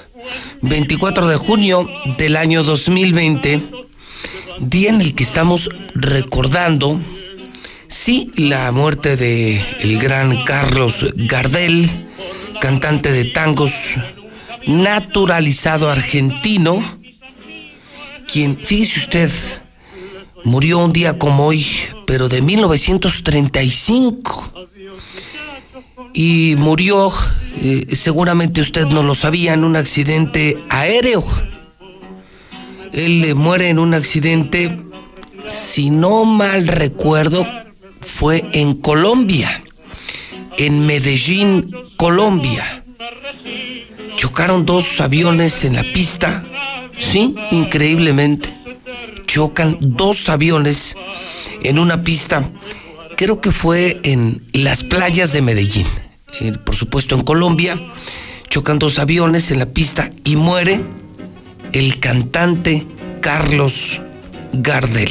24 de junio del año 2020, día en el que estamos recordando, sí, la muerte de el gran Carlos Gardel, cantante de tangos, naturalizado argentino, quien, fíjese usted, murió un día como hoy, pero de 1935. Y murió, eh, seguramente usted no lo sabía, en un accidente aéreo. Él eh, muere en un accidente, si no mal recuerdo, fue en Colombia, en Medellín, Colombia. Chocaron dos aviones en la pista Sí, increíblemente. Chocan dos aviones en una pista, creo que fue en las playas de Medellín, eh, por supuesto en Colombia. Chocan dos aviones en la pista y muere el cantante Carlos Gardel.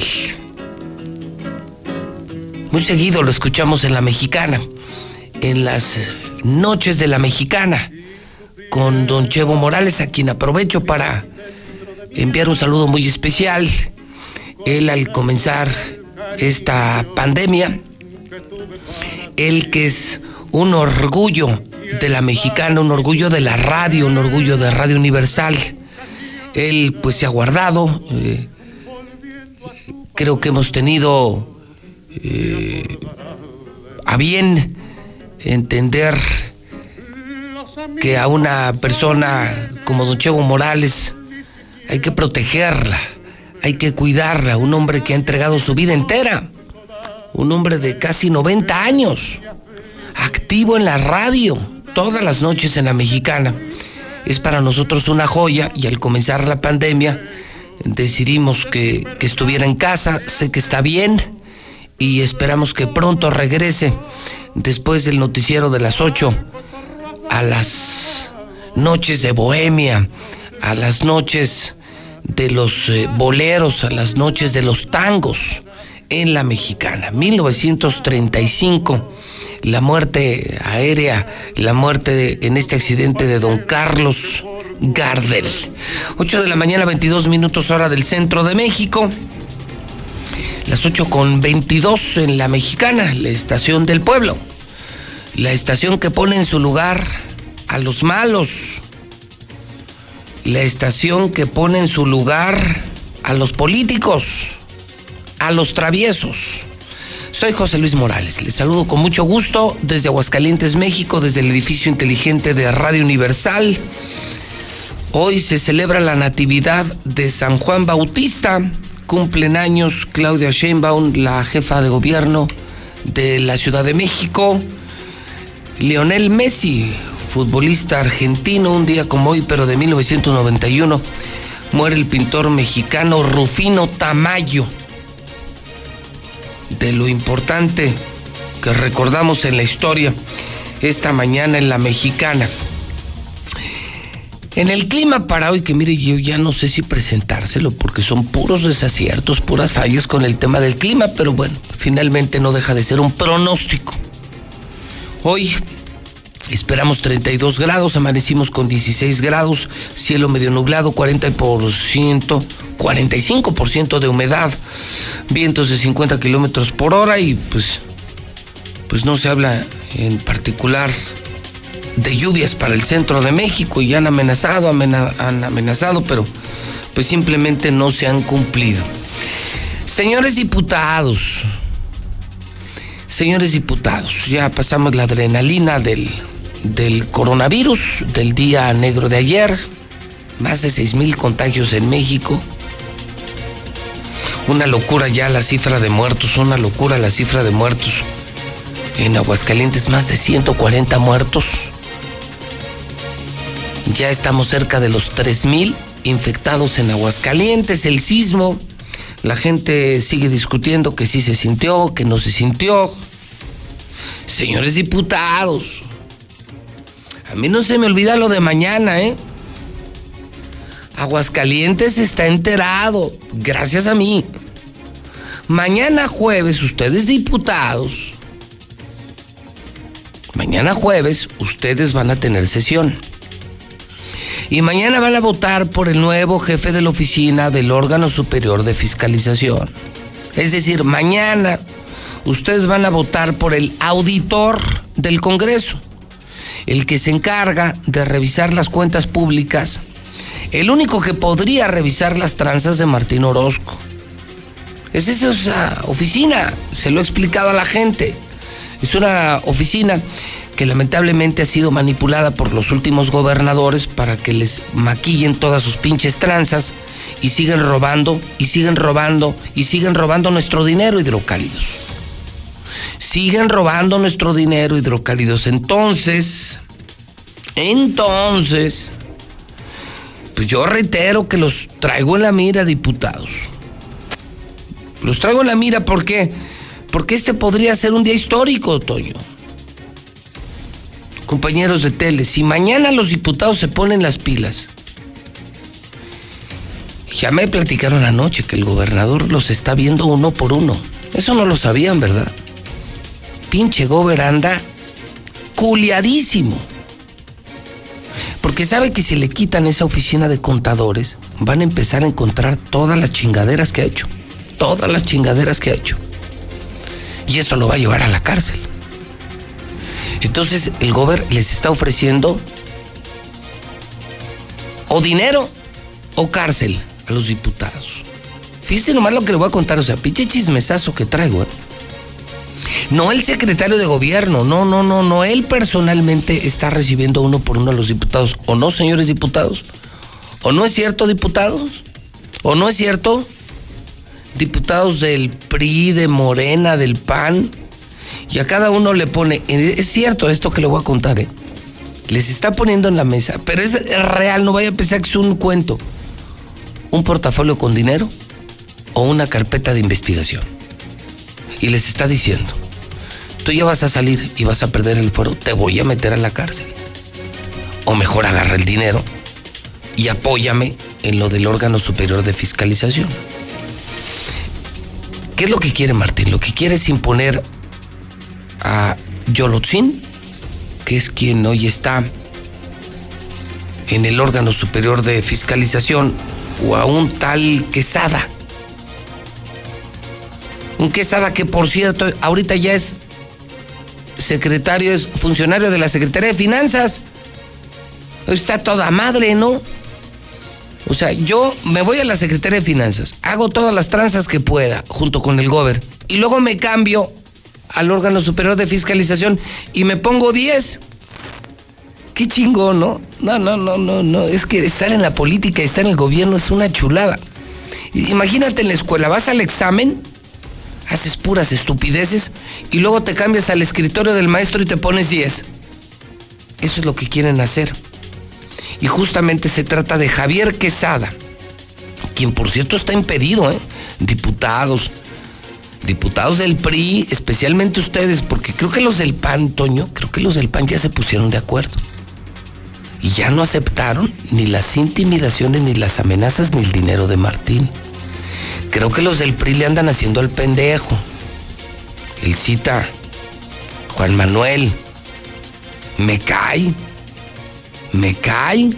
Muy seguido lo escuchamos en La Mexicana, en las noches de La Mexicana, con don Chevo Morales, a quien aprovecho para enviar un saludo muy especial. Él al comenzar esta pandemia, él que es un orgullo de la mexicana, un orgullo de la radio, un orgullo de Radio Universal. Él pues se ha guardado. Eh, creo que hemos tenido eh, a bien entender que a una persona como Don Chevo Morales hay que protegerla, hay que cuidarla, un hombre que ha entregado su vida entera, un hombre de casi 90 años, activo en la radio, todas las noches en la mexicana. Es para nosotros una joya y al comenzar la pandemia decidimos que, que estuviera en casa, sé que está bien y esperamos que pronto regrese después del noticiero de las 8 a las noches de Bohemia, a las noches de los eh, boleros, a las noches de los tangos en la mexicana. 1935, la muerte aérea, la muerte en este accidente de don Carlos Gardel. 8 de la mañana, 22 minutos hora del centro de México. Las 8 con 22 en la mexicana, la estación del pueblo. La estación que pone en su lugar a los malos, la estación que pone en su lugar a los políticos, a los traviesos. Soy José Luis Morales, les saludo con mucho gusto desde Aguascalientes, México, desde el edificio inteligente de Radio Universal. Hoy se celebra la Natividad de San Juan Bautista. Cumplen años Claudia Sheinbaum, la jefa de gobierno de la Ciudad de México. Lionel Messi, futbolista argentino, un día como hoy, pero de 1991, muere el pintor mexicano Rufino Tamayo. De lo importante que recordamos en la historia esta mañana en la mexicana. En el clima para hoy, que mire, yo ya no sé si presentárselo porque son puros desaciertos, puras fallas con el tema del clima, pero bueno, finalmente no deja de ser un pronóstico. Hoy esperamos 32 grados, amanecimos con 16 grados, cielo medio nublado, 40%, 45% de humedad, vientos de 50 kilómetros por hora y pues, pues no se habla en particular de lluvias para el centro de México y han amenazado, han amenazado, pero pues simplemente no se han cumplido. Señores diputados, señores diputados, ya pasamos la adrenalina del, del coronavirus, del día negro de ayer, más de 6 mil contagios en México. Una locura ya la cifra de muertos, una locura la cifra de muertos. En Aguascalientes más de 140 muertos. Ya estamos cerca de los 3.000 infectados en Aguascalientes, el sismo. La gente sigue discutiendo que sí se sintió, que no se sintió. Señores diputados, a mí no se me olvida lo de mañana, ¿eh? Aguascalientes está enterado, gracias a mí. Mañana jueves, ustedes diputados, mañana jueves, ustedes van a tener sesión. Y mañana van a votar por el nuevo jefe de la oficina del órgano superior de fiscalización. Es decir, mañana ustedes van a votar por el auditor del Congreso, el que se encarga de revisar las cuentas públicas, el único que podría revisar las tranzas de Martín Orozco. Es esa oficina, se lo he explicado a la gente. Es una oficina que lamentablemente ha sido manipulada por los últimos gobernadores para que les maquillen todas sus pinches tranzas y siguen robando y siguen robando y siguen robando nuestro dinero hidrocálidos. Siguen robando nuestro dinero hidrocálidos. Entonces, entonces, pues yo reitero que los traigo en la mira, diputados. Los traigo en la mira, ¿por qué? Porque este podría ser un día histórico, Toño compañeros de tele, si mañana los diputados se ponen las pilas, ya me platicaron anoche que el gobernador los está viendo uno por uno. Eso no lo sabían, ¿verdad? Pinche gober anda culiadísimo. Porque sabe que si le quitan esa oficina de contadores, van a empezar a encontrar todas las chingaderas que ha hecho. Todas las chingaderas que ha hecho. Y eso lo va a llevar a la cárcel. Entonces el gobierno les está ofreciendo o dinero o cárcel a los diputados. Fíjense nomás lo que le voy a contar, o sea, pinche chismesazo que traigo. ¿eh? No el secretario de gobierno, no, no, no, no, él personalmente está recibiendo uno por uno a los diputados. ¿O no, señores diputados? ¿O no es cierto, diputados? ¿O no es cierto? Diputados del PRI, de Morena, del PAN, y a cada uno le pone, es cierto esto que le voy a contar, ¿eh? les está poniendo en la mesa, pero es real, no vaya a pensar que es un cuento, un portafolio con dinero o una carpeta de investigación. Y les está diciendo, tú ya vas a salir y vas a perder el fuero, te voy a meter a la cárcel. O mejor agarra el dinero y apóyame en lo del órgano superior de fiscalización. ¿Qué es lo que quiere Martín? Lo que quiere es imponer a Yolotzin, que es quien hoy está en el órgano superior de fiscalización, o a un tal Quesada. Un Quesada que, por cierto, ahorita ya es secretario, es funcionario de la Secretaría de Finanzas. Está toda madre, ¿no? O sea, yo me voy a la Secretaría de Finanzas, hago todas las tranzas que pueda junto con el gober y luego me cambio al órgano superior de fiscalización y me pongo 10. Qué chingón, ¿no? No, no, no, no, no. Es que estar en la política estar en el gobierno es una chulada. Imagínate en la escuela, vas al examen, haces puras estupideces y luego te cambias al escritorio del maestro y te pones 10. Eso es lo que quieren hacer. Y justamente se trata de Javier Quesada, quien por cierto está impedido, ¿eh? Diputados, diputados del PRI, especialmente ustedes, porque creo que los del PAN, Toño, creo que los del PAN ya se pusieron de acuerdo. Y ya no aceptaron ni las intimidaciones, ni las amenazas, ni el dinero de Martín. Creo que los del PRI le andan haciendo al pendejo. El cita, Juan Manuel, me cae, me cae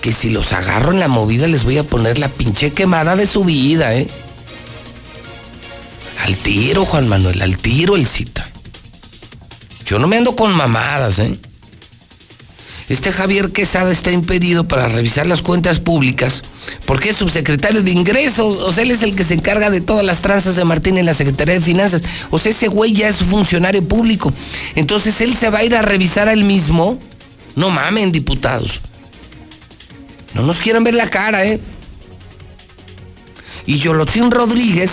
que si los agarro en la movida les voy a poner la pinche quemada de su vida, ¿eh? Al tiro, Juan Manuel, al tiro el cita. Yo no me ando con mamadas, ¿eh? Este Javier Quesada está impedido para revisar las cuentas públicas porque es subsecretario de ingresos. O sea, él es el que se encarga de todas las tranzas de Martín en la Secretaría de Finanzas. O sea, ese güey ya es funcionario público. Entonces él se va a ir a revisar a él mismo. No mamen, diputados. No nos quieren ver la cara, ¿eh? Y Yolotzin Rodríguez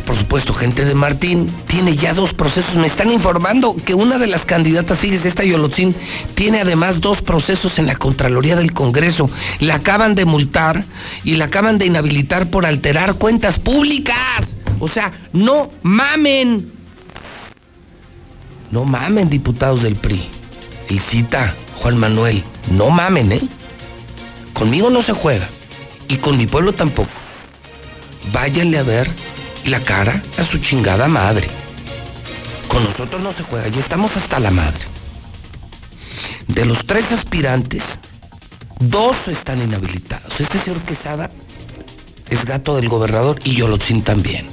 por supuesto gente de Martín, tiene ya dos procesos. Me están informando que una de las candidatas, fíjese, esta Yolotzin, tiene además dos procesos en la Contraloría del Congreso. La acaban de multar y la acaban de inhabilitar por alterar cuentas públicas. O sea, no mamen. No mamen, diputados del PRI. El cita, Juan Manuel. No mamen, ¿eh? Conmigo no se juega. Y con mi pueblo tampoco. Váyanle a ver la cara a su chingada madre. Con nosotros no se juega, ya estamos hasta la madre. De los tres aspirantes, dos están inhabilitados. Este señor Quesada es gato del gobernador y Yolotzin también.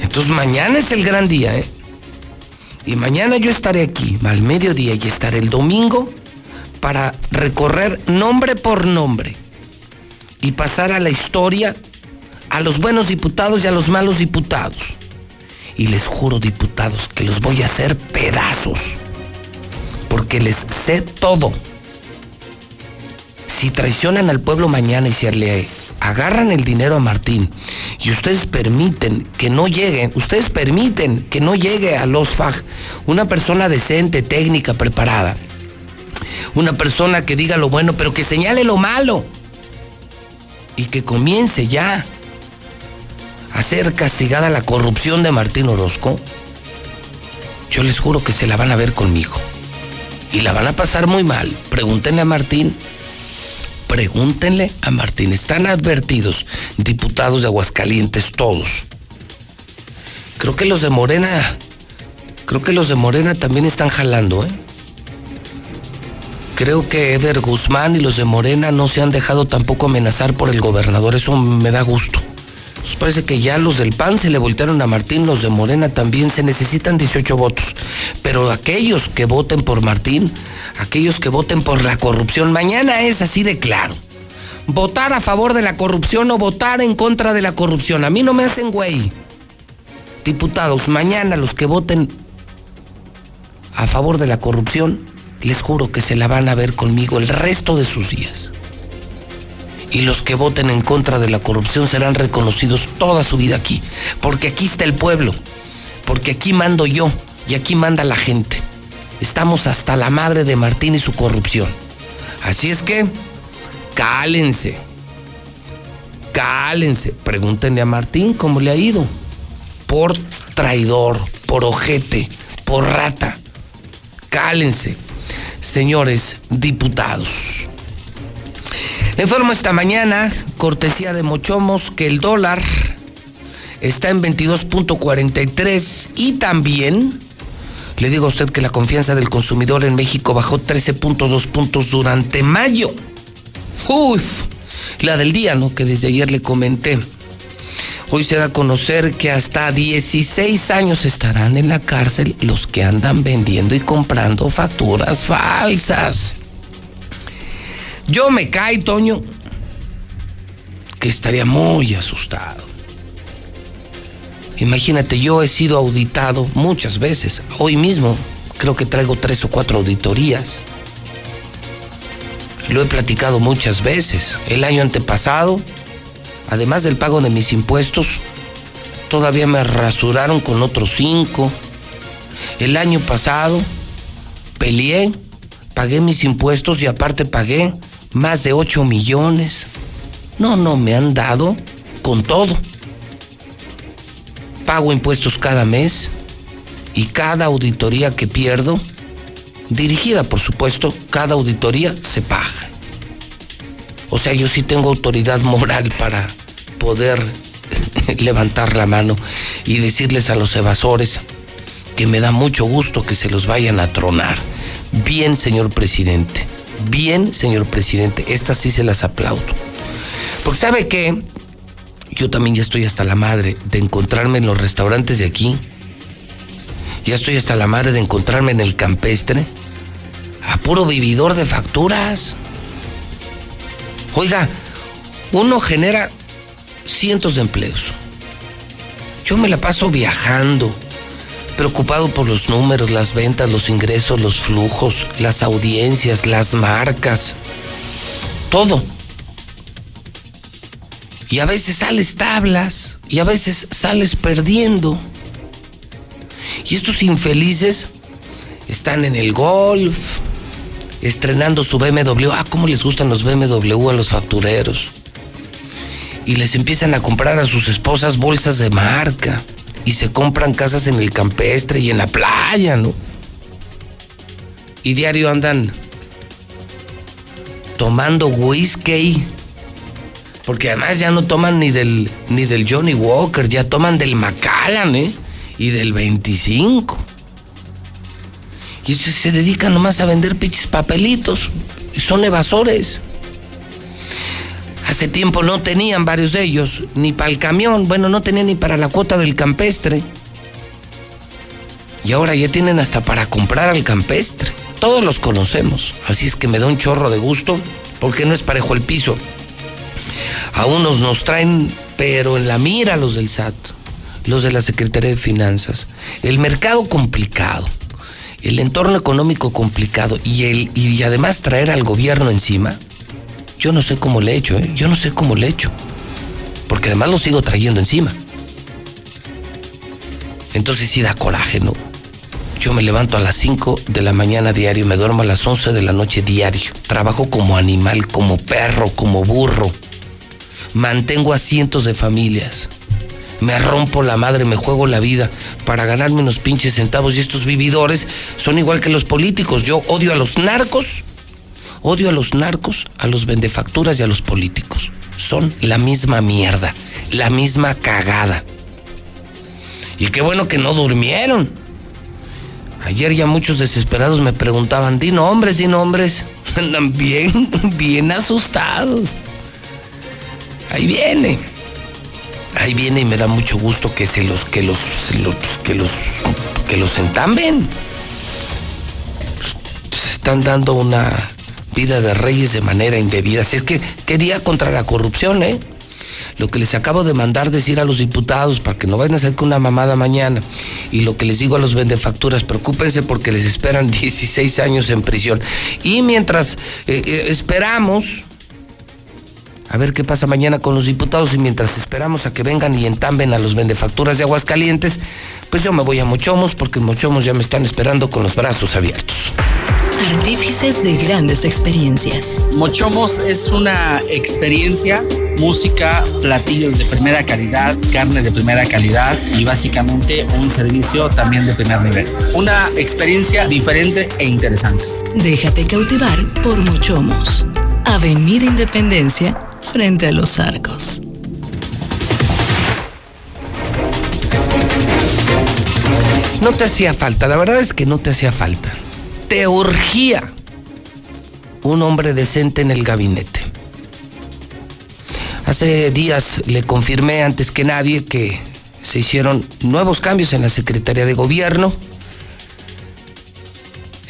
Entonces mañana es el gran día, ¿eh? Y mañana yo estaré aquí, al mediodía, y estaré el domingo para recorrer nombre por nombre y pasar a la historia a los buenos diputados y a los malos diputados. Y les juro, diputados, que los voy a hacer pedazos. Porque les sé todo. Si traicionan al pueblo mañana y se le agarran el dinero a Martín y ustedes permiten que no llegue, ustedes permiten que no llegue a los FAG una persona decente, técnica, preparada, una persona que diga lo bueno, pero que señale lo malo y que comience ya a ser castigada la corrupción de Martín Orozco, yo les juro que se la van a ver conmigo. Y la van a pasar muy mal. Pregúntenle a Martín. Pregúntenle a Martín. Están advertidos, diputados de Aguascalientes, todos. Creo que los de Morena, creo que los de Morena también están jalando, ¿eh? Creo que Eder Guzmán y los de Morena no se han dejado tampoco amenazar por el gobernador. Eso me da gusto. Parece que ya los del PAN se le voltearon a Martín, los de Morena también se necesitan 18 votos. Pero aquellos que voten por Martín, aquellos que voten por la corrupción, mañana es así de claro. Votar a favor de la corrupción o votar en contra de la corrupción. A mí no me hacen güey. Diputados, mañana los que voten a favor de la corrupción, les juro que se la van a ver conmigo el resto de sus días y los que voten en contra de la corrupción serán reconocidos toda su vida aquí. Porque aquí está el pueblo, porque aquí mando yo y aquí manda la gente. Estamos hasta la madre de Martín y su corrupción. Así es que, cálense. Cálense. Pregúntenle a Martín cómo le ha ido. Por traidor, por ojete, por rata. Cálense, señores diputados. Le informo esta mañana, cortesía de Mochomos, que el dólar está en 22.43 y también le digo a usted que la confianza del consumidor en México bajó 13.2 puntos durante mayo. Uf, la del día, ¿no? Que desde ayer le comenté. Hoy se da a conocer que hasta 16 años estarán en la cárcel los que andan vendiendo y comprando facturas falsas. Yo me cae, Toño, que estaría muy asustado. Imagínate, yo he sido auditado muchas veces. Hoy mismo Creo que traigo tres o cuatro auditorías. Lo he platicado muchas veces. El año antepasado, además del pago de mis impuestos, todavía me rasuraron con otros cinco. El año pasado peleé, pagué mis impuestos y aparte pagué más de 8 millones. No, no, me han dado con todo. Pago impuestos cada mes y cada auditoría que pierdo, dirigida por supuesto, cada auditoría se paga. O sea, yo sí tengo autoridad moral para poder levantar la mano y decirles a los evasores que me da mucho gusto que se los vayan a tronar. Bien, señor presidente. Bien, señor presidente. Estas sí se las aplaudo. Porque sabe que yo también ya estoy hasta la madre de encontrarme en los restaurantes de aquí. Ya estoy hasta la madre de encontrarme en el campestre. A puro vividor de facturas. Oiga, uno genera cientos de empleos. Yo me la paso viajando, preocupado por los números, las ventas, los ingresos, los flujos, las audiencias, las marcas, todo. Y a veces sales tablas y a veces sales perdiendo. Y estos infelices están en el golf, estrenando su BMW. Ah, cómo les gustan los BMW a los factureros. Y les empiezan a comprar a sus esposas bolsas de marca. Y se compran casas en el campestre y en la playa, ¿no? Y diario andan tomando whisky. Porque además ya no toman ni del, ni del Johnny Walker, ya toman del Macallan, ¿eh? Y del 25. Y se dedican nomás a vender pinches papelitos. Son evasores. Hace tiempo no tenían varios de ellos, ni para el camión, bueno, no tenían ni para la cuota del campestre. Y ahora ya tienen hasta para comprar al campestre. Todos los conocemos, así es que me da un chorro de gusto, porque no es parejo el piso. A unos nos traen, pero en la mira los del SAT, los de la Secretaría de Finanzas. El mercado complicado, el entorno económico complicado y, el, y además traer al gobierno encima. Yo no sé cómo le he hecho, ¿eh? yo no sé cómo le he hecho. Porque además lo sigo trayendo encima. Entonces sí da coraje, ¿no? Yo me levanto a las 5 de la mañana diario, me duermo a las 11 de la noche diario. Trabajo como animal, como perro, como burro. Mantengo a cientos de familias. Me rompo la madre, me juego la vida para ganarme unos pinches centavos. Y estos vividores son igual que los políticos. Yo odio a los narcos, odio a los narcos, a los vendefacturas y a los políticos. Son la misma mierda, la misma cagada. Y qué bueno que no durmieron. Ayer ya muchos desesperados me preguntaban, di nombres, di nombres. Andan bien, bien asustados. Ahí viene. Ahí viene y me da mucho gusto que se los, que los, los que los, que los entamben. Se están dando una vida de reyes de manera indebida. Así es que, ¿qué día contra la corrupción, eh? Lo que les acabo de mandar decir a los diputados para que no vayan a hacer con una mamada mañana. Y lo que les digo a los vendefacturas, preocúpense porque les esperan 16 años en prisión. Y mientras eh, eh, esperamos a ver qué pasa mañana con los diputados y mientras esperamos a que vengan y entamben a los vendefacturas de Aguascalientes, pues yo me voy a Mochomos porque Mochomos ya me están esperando con los brazos abiertos. Artífices de grandes experiencias. Mochomos es una experiencia, música, platillos de primera calidad, carne de primera calidad y básicamente un servicio también de primer nivel. Una experiencia diferente e interesante. Déjate cautivar por Mochomos. Avenida Independencia, frente a los arcos. No te hacía falta, la verdad es que no te hacía falta. Te urgía un hombre decente en el gabinete. Hace días le confirmé antes que nadie que se hicieron nuevos cambios en la Secretaría de Gobierno.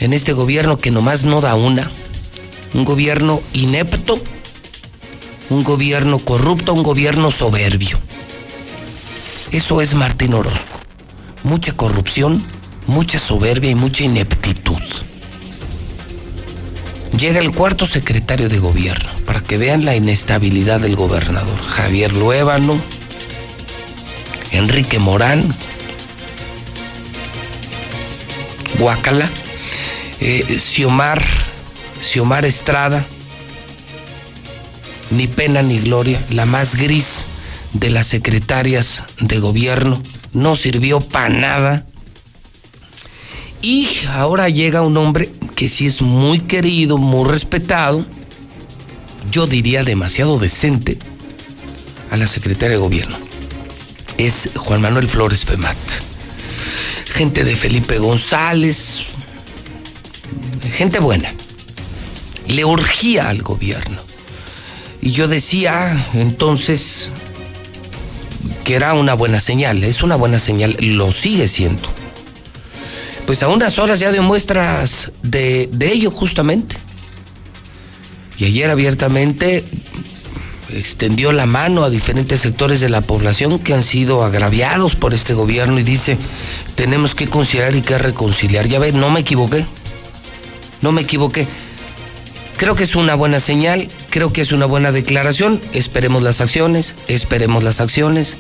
En este gobierno que nomás no da una. Un gobierno inepto, un gobierno corrupto, un gobierno soberbio. Eso es Martín Orozco. Mucha corrupción, mucha soberbia y mucha ineptitud. Llega el cuarto secretario de gobierno para que vean la inestabilidad del gobernador. Javier Luébano, Enrique Morán, Guacala, eh, Xiomar, Xiomar Estrada, ni pena ni gloria, la más gris de las secretarias de gobierno, no sirvió para nada. Y ahora llega un hombre que sí es muy querido, muy respetado, yo diría demasiado decente, a la secretaria de gobierno. Es Juan Manuel Flores Femat. Gente de Felipe González, gente buena. Le urgía al gobierno. Y yo decía entonces que era una buena señal, es una buena señal, lo sigue siendo. Pues a unas horas ya de muestras de, de ello justamente. Y ayer abiertamente extendió la mano a diferentes sectores de la población que han sido agraviados por este gobierno y dice, tenemos que conciliar y que reconciliar. Ya ve, no me equivoqué. No me equivoqué. Creo que es una buena señal, creo que es una buena declaración. Esperemos las acciones, esperemos las acciones,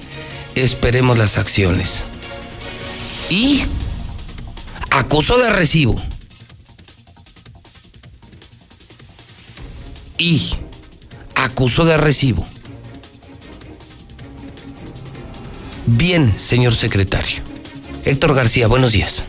esperemos las acciones. Y acusó de recibo. Y acusó de recibo. Bien, señor secretario. Héctor García, buenos días.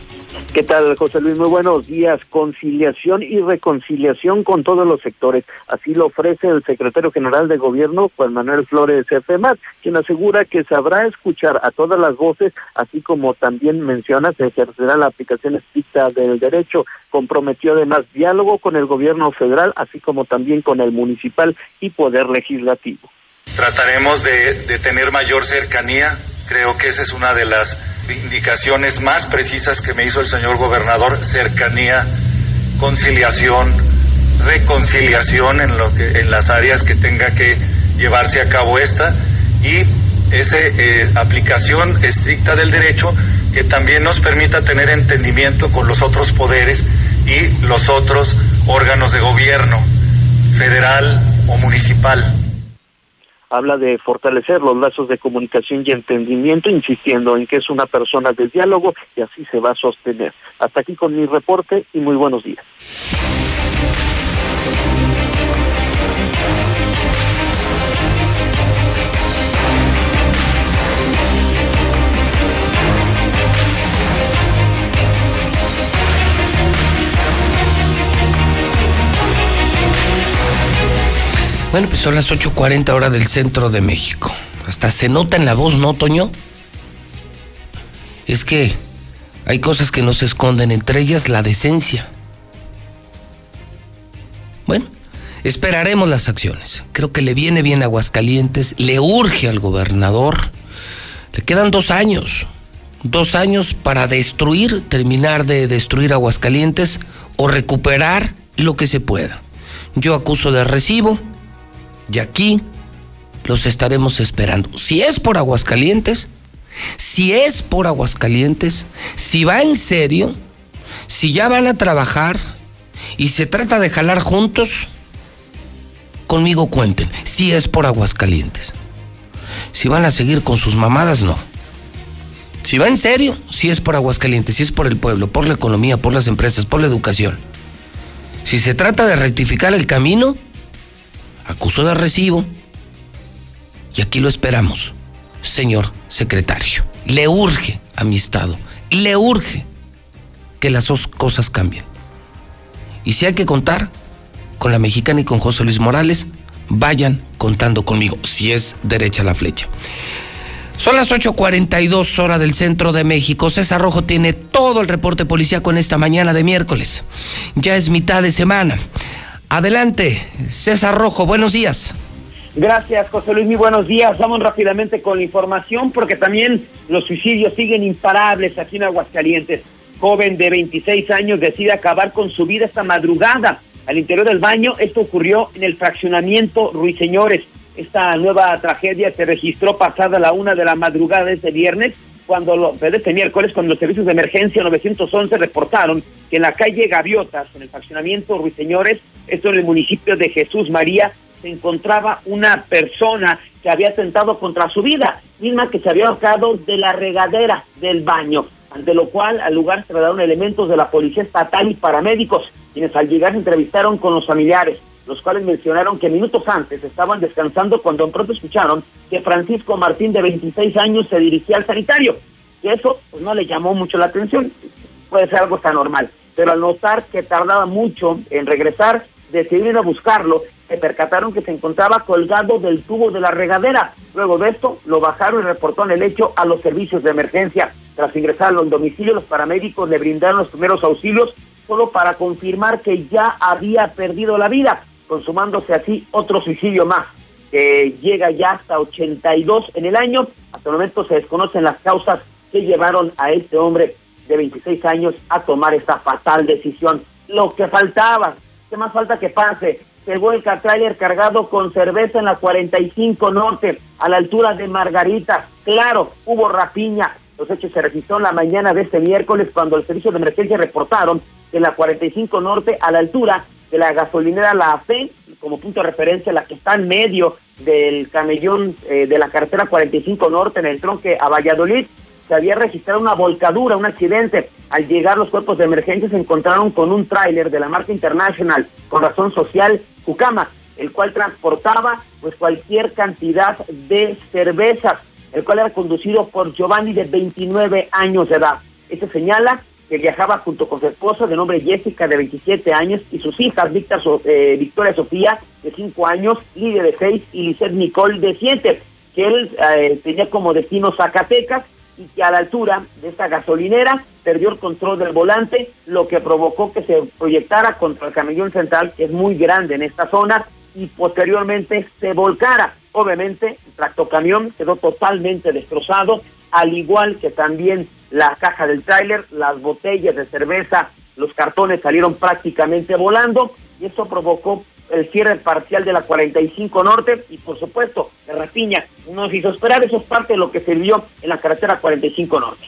¿Qué tal, José Luis? Muy buenos días. Conciliación y reconciliación con todos los sectores. Así lo ofrece el secretario general de Gobierno, Juan Manuel Flores FEMAT, quien asegura que sabrá escuchar a todas las voces, así como también menciona, se ejercerá la aplicación estricta del derecho. Comprometió además diálogo con el gobierno federal, así como también con el municipal y poder legislativo. Trataremos de, de tener mayor cercanía. Creo que esa es una de las indicaciones más precisas que me hizo el señor gobernador, cercanía, conciliación, reconciliación en, lo que, en las áreas que tenga que llevarse a cabo esta y esa eh, aplicación estricta del derecho que también nos permita tener entendimiento con los otros poderes y los otros órganos de gobierno, federal o municipal habla de fortalecer los lazos de comunicación y entendimiento, insistiendo en que es una persona de diálogo y así se va a sostener. Hasta aquí con mi reporte y muy buenos días. Bueno, pues son las 8.40 horas del centro de México. Hasta se nota en la voz, ¿no, Toño? Es que hay cosas que no se esconden, entre ellas la decencia. Bueno, esperaremos las acciones. Creo que le viene bien Aguascalientes, le urge al gobernador. Le quedan dos años, dos años para destruir, terminar de destruir Aguascalientes o recuperar lo que se pueda. Yo acuso de recibo y aquí los estaremos esperando. Si es por Aguascalientes, si es por Aguascalientes, si va en serio, si ya van a trabajar y se trata de jalar juntos, conmigo cuenten. Si es por Aguascalientes. Si van a seguir con sus mamadas, no. Si va en serio, si es por Aguascalientes, si es por el pueblo, por la economía, por las empresas, por la educación. Si se trata de rectificar el camino, acusó de recibo y aquí lo esperamos, señor secretario. Le urge a mi Estado, le urge que las dos cosas cambien. Y si hay que contar con la mexicana y con José Luis Morales, vayan contando conmigo, si es derecha la flecha. Son las 8.42 horas del centro de México. César Rojo tiene todo el reporte policíaco en esta mañana de miércoles. Ya es mitad de semana. Adelante, César Rojo, buenos días. Gracias, José Luis, muy buenos días. Vamos rápidamente con la información porque también los suicidios siguen imparables aquí en Aguascalientes. Joven de 26 años decide acabar con su vida esta madrugada al interior del baño. Esto ocurrió en el fraccionamiento Ruiseñores. Esta nueva tragedia se registró pasada la una de la madrugada de este viernes cuando lo, este miércoles, cuando los servicios de emergencia 911 reportaron que en la calle Gaviotas, en el fraccionamiento Ruiseñores, esto en el municipio de Jesús María, se encontraba una persona que había atentado contra su vida, misma que se había ahorcado de la regadera del baño, ante lo cual al lugar se trasladaron elementos de la Policía Estatal y paramédicos, quienes al llegar se entrevistaron con los familiares, los cuales mencionaron que minutos antes estaban descansando cuando en pronto escucharon que Francisco Martín, de 26 años, se dirigía al sanitario. Y eso pues, no le llamó mucho la atención, puede ser algo tan normal, pero al notar que tardaba mucho en regresar, decidieron a buscarlo se percataron que se encontraba colgado del tubo de la regadera. Luego de esto, lo bajaron y reportaron el hecho a los servicios de emergencia. Tras ingresarlo al domicilio, los paramédicos le brindaron los primeros auxilios solo para confirmar que ya había perdido la vida, consumándose así otro suicidio más, que llega ya hasta 82 en el año. Hasta el momento se desconocen las causas que llevaron a este hombre de 26 años a tomar esta fatal decisión. Lo que faltaba, ¿qué más falta que pase? se vuelca tráiler cargado con cerveza en la 45 Norte, a la altura de Margarita. Claro, hubo rapiña. Los hechos se registraron la mañana de este miércoles cuando el servicio de emergencia reportaron que en la 45 Norte, a la altura de la gasolinera La Fe, como punto de referencia, la que está en medio del camellón eh, de la carretera 45 Norte en el tronque a Valladolid, se había registrado una volcadura, un accidente. Al llegar los cuerpos de emergencia se encontraron con un tráiler de la marca International con razón social Cucama, el cual transportaba pues cualquier cantidad de cervezas, el cual era conducido por Giovanni de 29 años de edad. Este señala que viajaba junto con su esposa de nombre Jessica de 27 años y sus hijas eh, Victoria Sofía de 5 años, Lidia de 6 y Lisette Nicole de 7, que él eh, tenía como destino Zacatecas y que a la altura de esta gasolinera perdió el control del volante, lo que provocó que se proyectara contra el camellón central, que es muy grande en esta zona, y posteriormente se volcara. Obviamente, el tractocamión quedó totalmente destrozado, al igual que también la caja del tráiler, las botellas de cerveza, los cartones salieron prácticamente volando, y eso provocó el cierre parcial de la 45 Norte y por supuesto la rapiña nos hizo esperar, eso es parte de lo que se vio en la carretera 45 Norte.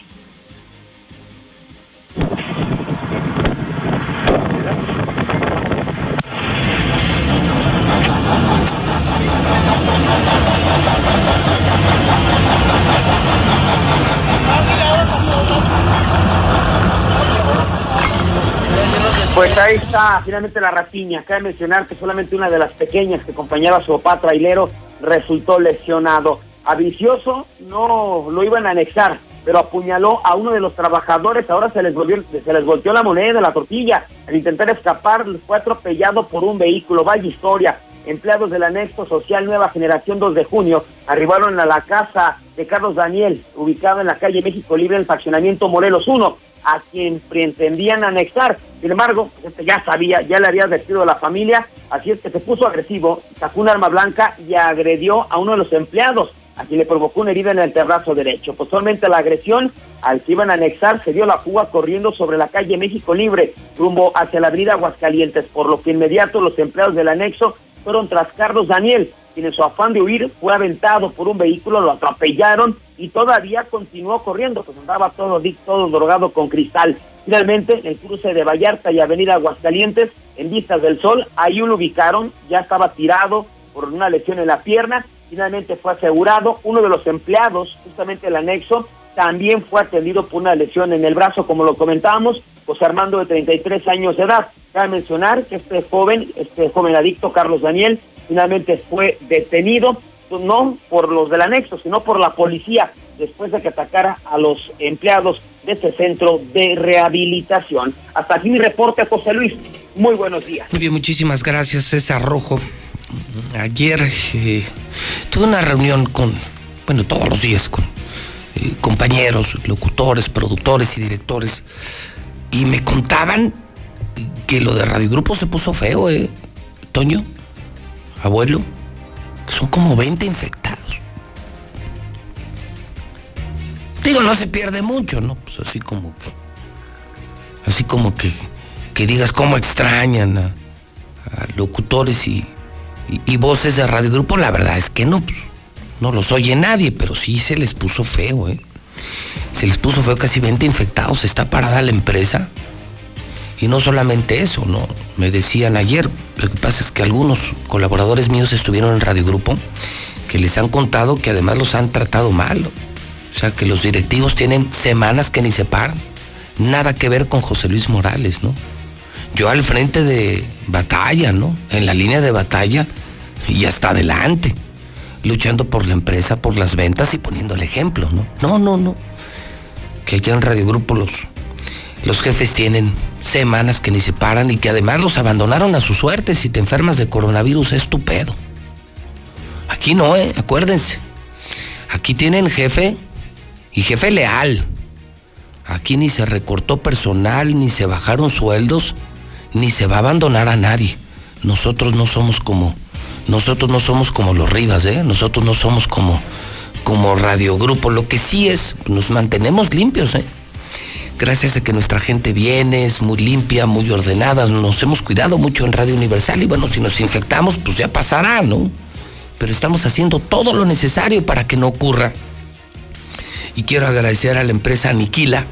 Pues ahí está finalmente la rapiña. Cabe mencionar que solamente una de las pequeñas que acompañaba a su papá trailero resultó lesionado. A Vicioso no lo iban a anexar, pero apuñaló a uno de los trabajadores. Ahora se les, volvió, se les volteó la moneda, la tortilla. Al intentar escapar, fue atropellado por un vehículo. Vaya historia. Empleados del anexo social Nueva Generación 2 de junio arribaron a la casa de Carlos Daniel, ubicado en la calle México Libre, en el fraccionamiento Morelos 1 a quien pretendían anexar. Sin embargo, este ya sabía, ya le había advertido a la familia, así es que se puso agresivo, sacó un arma blanca y agredió a uno de los empleados, a quien le provocó una herida en el terrazo derecho. Posteriormente la agresión, al que iban a anexar, se dio la fuga corriendo sobre la calle México Libre, rumbo hacia la avenida Aguascalientes, por lo que inmediato los empleados del anexo fueron tras Carlos Daniel, quien en su afán de huir fue aventado por un vehículo, lo atropellaron y todavía continuó corriendo, pues andaba todo, todo drogado con cristal. Finalmente, en el cruce de Vallarta y Avenida Aguascalientes, en vistas del sol, ahí lo ubicaron, ya estaba tirado por una lesión en la pierna, finalmente fue asegurado, uno de los empleados, justamente el anexo, también fue atendido por una lesión en el brazo, como lo comentábamos, José Armando de 33 años de edad. Cabe mencionar que este joven, este joven adicto, Carlos Daniel, finalmente fue detenido, no por los del anexo, sino por la policía, después de que atacara a los empleados de este centro de rehabilitación. Hasta aquí mi reporte, José Luis. Muy buenos días. Muy bien, muchísimas gracias, César Rojo. Ayer eh, tuve una reunión con, bueno, todos los días con eh, compañeros, locutores, productores y directores, y me contaban que lo de Radio Grupo se puso feo, ¿eh? Toño abuelo, son como 20 infectados. Digo, no se pierde mucho, ¿no? Pues así como que. Así como que, que digas cómo extrañan a, locutores y, voces de Radio Grupo, la verdad es que no, pues, no los oye nadie, pero sí se les puso feo, ¿eh? Se les puso feo casi 20 infectados. Está parada la empresa. Y no solamente eso, ¿no? Me decían ayer, lo que pasa es que algunos colaboradores míos estuvieron en Radio Grupo que les han contado que además los han tratado mal. O sea, que los directivos tienen semanas que ni se paran. Nada que ver con José Luis Morales, ¿no? Yo al frente de batalla, ¿no? En la línea de batalla y hasta adelante, luchando por la empresa, por las ventas y poniendo el ejemplo, ¿no? No, no, no. Que allá en Radio Grupo los, los jefes tienen semanas que ni se paran y que además los abandonaron a su suerte. Si te enfermas de coronavirus es tu pedo. Aquí no, ¿eh? Acuérdense. Aquí tienen jefe y jefe leal. Aquí ni se recortó personal, ni se bajaron sueldos, ni se va a abandonar a nadie. Nosotros no somos como, nosotros no somos como los Rivas, ¿eh? Nosotros no somos como, como Radio Grupo. Lo que sí es, nos mantenemos limpios, ¿eh? Gracias a que nuestra gente viene, es muy limpia, muy ordenada, nos hemos cuidado mucho en Radio Universal y bueno, si nos infectamos, pues ya pasará, ¿no? Pero estamos haciendo todo lo necesario para que no ocurra. Y quiero agradecer a la empresa Aniquila,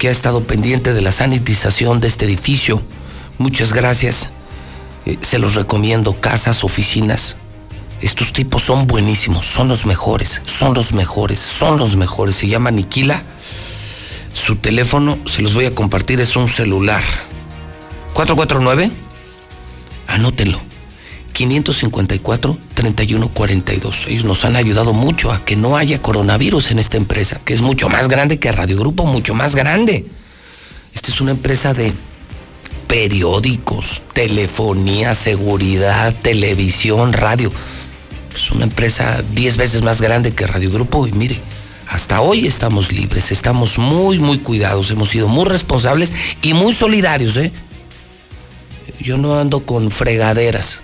que ha estado pendiente de la sanitización de este edificio. Muchas gracias. Eh, se los recomiendo, casas, oficinas. Estos tipos son buenísimos, son los mejores, son los mejores, son los mejores. Se llama Aniquila. Su teléfono, se los voy a compartir, es un celular. 449, anótenlo. 554-3142. Ellos nos han ayudado mucho a que no haya coronavirus en esta empresa, que es mucho más grande que Radio Grupo, mucho más grande. Esta es una empresa de periódicos, telefonía, seguridad, televisión, radio. Es una empresa 10 veces más grande que Radio Grupo y mire, hasta hoy estamos libres, estamos muy, muy cuidados, hemos sido muy responsables y muy solidarios, ¿eh? Yo no ando con fregaderas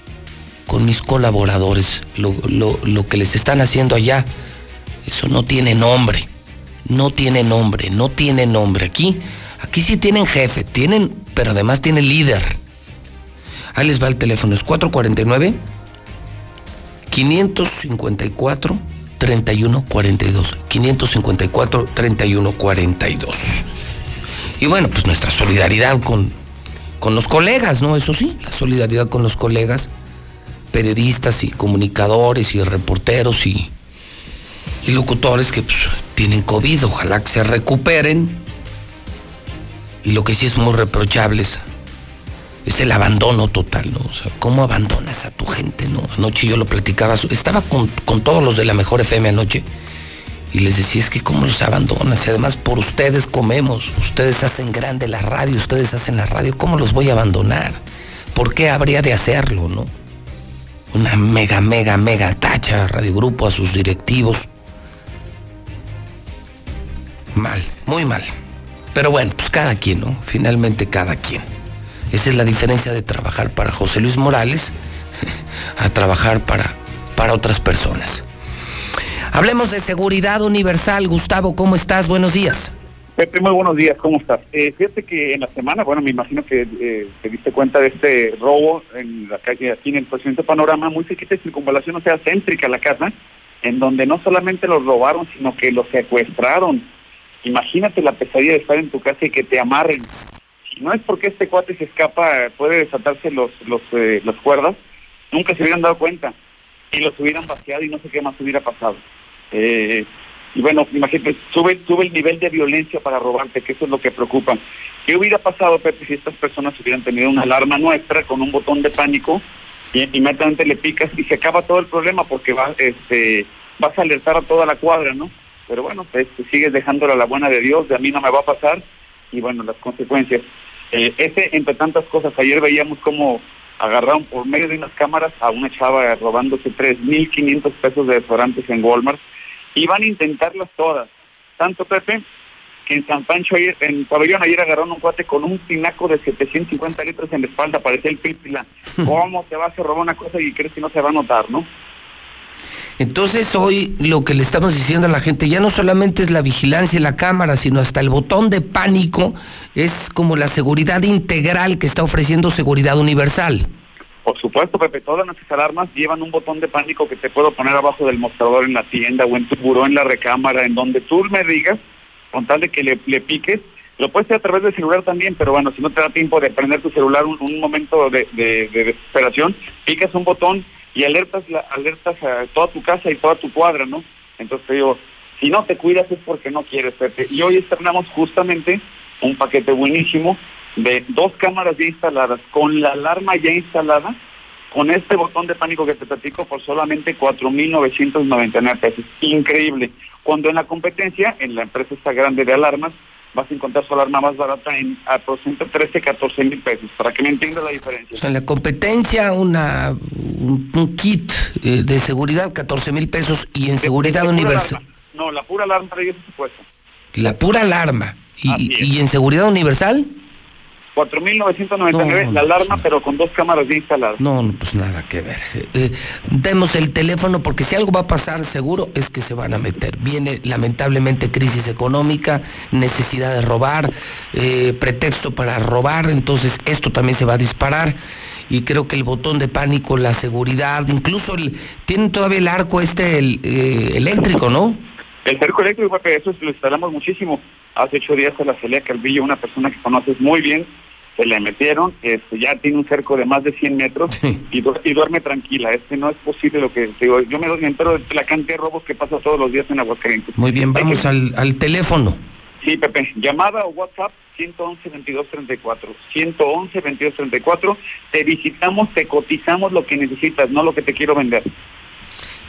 con mis colaboradores. Lo, lo, lo, que les están haciendo allá, eso no tiene nombre. No tiene nombre, no tiene nombre. Aquí, aquí sí tienen jefe, tienen, pero además tienen líder. Ahí les va el teléfono, es 449 554 3142. 554 3142. Y bueno, pues nuestra solidaridad con, con los colegas, ¿no? Eso sí, la solidaridad con los colegas periodistas y comunicadores y reporteros y, y locutores que pues, tienen COVID, ojalá que se recuperen. Y lo que sí es muy reprochable es, es el abandono total, ¿no? O sea, ¿cómo abandonas a tu gente, no? Anoche yo lo platicaba, estaba con, con todos los de la Mejor FM anoche y les decía, es que cómo los abandonas, y además por ustedes comemos, ustedes hacen grande la radio, ustedes hacen la radio, ¿cómo los voy a abandonar? ¿Por qué habría de hacerlo, no? una mega, mega, mega tacha a Radio Grupo, a sus directivos. Mal, muy mal. Pero bueno, pues cada quien, ¿no? Finalmente cada quien. Esa es la diferencia de trabajar para José Luis Morales a trabajar para, para otras personas. Hablemos de seguridad universal. Gustavo, ¿cómo estás? Buenos días. Pepe, muy buenos días, ¿cómo estás? Eh, fíjate que en la semana, bueno, me imagino que eh, te diste cuenta de este robo en la calle, aquí en el presidente Panorama, muy cerquita de circunvalación, o sea, céntrica la casa, en donde no solamente los robaron, sino que los secuestraron. Imagínate la pesadilla de estar en tu casa y que te amarren. No es porque este cuate se escapa, puede desatarse los, los, eh, las cuerdas, nunca se hubieran dado cuenta y los hubieran vaciado y no sé qué más hubiera pasado. Eh, y bueno, imagínate, sube, sube el nivel de violencia para robarte, que eso es lo que preocupa. ¿Qué hubiera pasado, Pepe, si estas personas hubieran tenido una alarma nuestra con un botón de pánico y inmediatamente le picas y se acaba todo el problema porque va, este, vas a alertar a toda la cuadra, ¿no? Pero bueno, este, sigues dejándole a la buena de Dios, de a mí no me va a pasar y bueno, las consecuencias. Eh, ese, entre tantas cosas, ayer veíamos cómo agarraron por medio de unas cámaras a una chava robándose 3.500 pesos de restaurantes en Walmart y van a intentarlas todas. Tanto Pepe, que en San Pancho, ayer, en Pabellón, ayer agarraron un cuate con un tinaco de 750 litros en la espalda, parecía el Pípila. ¿Cómo te vas a robar una cosa y crees que no se va a notar, no? Entonces hoy lo que le estamos diciendo a la gente ya no solamente es la vigilancia y la cámara, sino hasta el botón de pánico es como la seguridad integral que está ofreciendo seguridad universal. Por supuesto, Pepe, todas nuestras alarmas llevan un botón de pánico que te puedo poner abajo del mostrador en la tienda o en tu buró en la recámara, en donde tú me digas, con tal de que le, piques. Lo puedes hacer a través del celular también, pero bueno, si no te da tiempo de prender tu celular un, un momento de, de, de desesperación, picas un botón y alertas la, alertas a toda tu casa y toda tu cuadra, ¿no? Entonces te digo, si no te cuidas es porque no quieres, Pepe. Y hoy estrenamos justamente un paquete buenísimo de dos cámaras ya instaladas, con la alarma ya instalada, con este botón de pánico que te platico por solamente 4.999 pesos. Increíble. Cuando en la competencia, en la empresa esta grande de alarmas, vas a encontrar su alarma más barata en aproximadamente 13, 14 mil pesos, para que me entiendas la diferencia. O sea, en la competencia, una, un, un kit eh, de seguridad, 14 mil pesos, y en seguridad universal. No, la pura alarma de ese supuesto. La pura alarma. Y, y en seguridad universal, 4.999 No, la alarma, pero con dos cámaras ya instaladas. no, no, pues nada que ver. Eh, eh, demos el teléfono porque si algo va a pasar, seguro es que se van a meter. Viene lamentablemente crisis económica, necesidad de robar, eh, pretexto para robar, entonces esto también se va a disparar. Y creo que el botón de pánico, la seguridad, incluso el, tienen todavía el arco este el, eh, eléctrico, ¿no? El cerco eléctrico, eso lo instalamos muchísimo. Hace ocho días a la Celia Calvillo, una persona que conoces muy bien, se le metieron, este, ya tiene un cerco de más de 100 metros y, du- y duerme tranquila. Este no es posible lo que digo. Yo me doy entero de la cantidad de robos que pasa todos los días en Aguascalientes. Muy bien, vamos al, al teléfono. Sí, Pepe, llamada o WhatsApp 111 22 34. 111 22 34. Te visitamos, te cotizamos lo que necesitas, no lo que te quiero vender.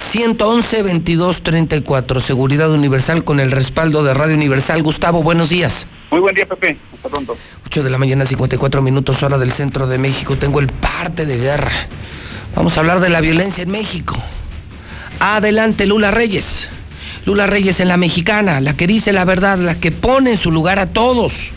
111 22 34, Seguridad Universal con el respaldo de Radio Universal. Gustavo, buenos días. Muy buen día, Pepe. Hasta pronto. 8 de la mañana, 54 minutos, hora del centro de México. Tengo el parte de guerra. Vamos a hablar de la violencia en México. Adelante, Lula Reyes. Lula Reyes en la mexicana, la que dice la verdad, la que pone en su lugar a todos.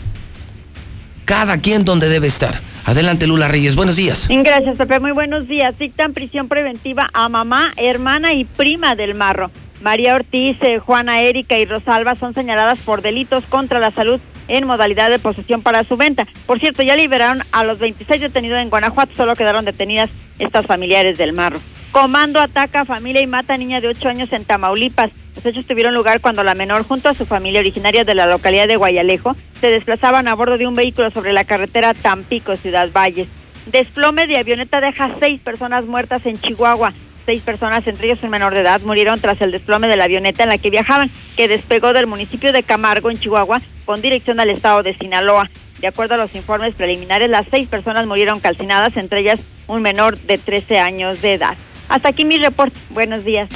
Cada quien donde debe estar. Adelante, Lula Reyes. Buenos días. Gracias, Pepe. Muy buenos días. Dictan prisión preventiva a mamá, hermana y prima del marro. María Ortiz, eh, Juana Erika y Rosalba son señaladas por delitos contra la salud en modalidad de posesión para su venta. Por cierto, ya liberaron a los 26 detenidos en Guanajuato, solo quedaron detenidas estas familiares del marro. Comando ataca a familia y mata a niña de 8 años en Tamaulipas. Los hechos tuvieron lugar cuando la menor, junto a su familia originaria de la localidad de Guayalejo, se desplazaban a bordo de un vehículo sobre la carretera Tampico-Ciudad Valles. Desplome de avioneta deja seis personas muertas en Chihuahua. Seis personas, entre ellos un menor de edad, murieron tras el desplome de la avioneta en la que viajaban, que despegó del municipio de Camargo, en Chihuahua, con dirección al estado de Sinaloa. De acuerdo a los informes preliminares, las seis personas murieron calcinadas, entre ellas un menor de 13 años de edad. Hasta aquí mi reporte. Buenos días.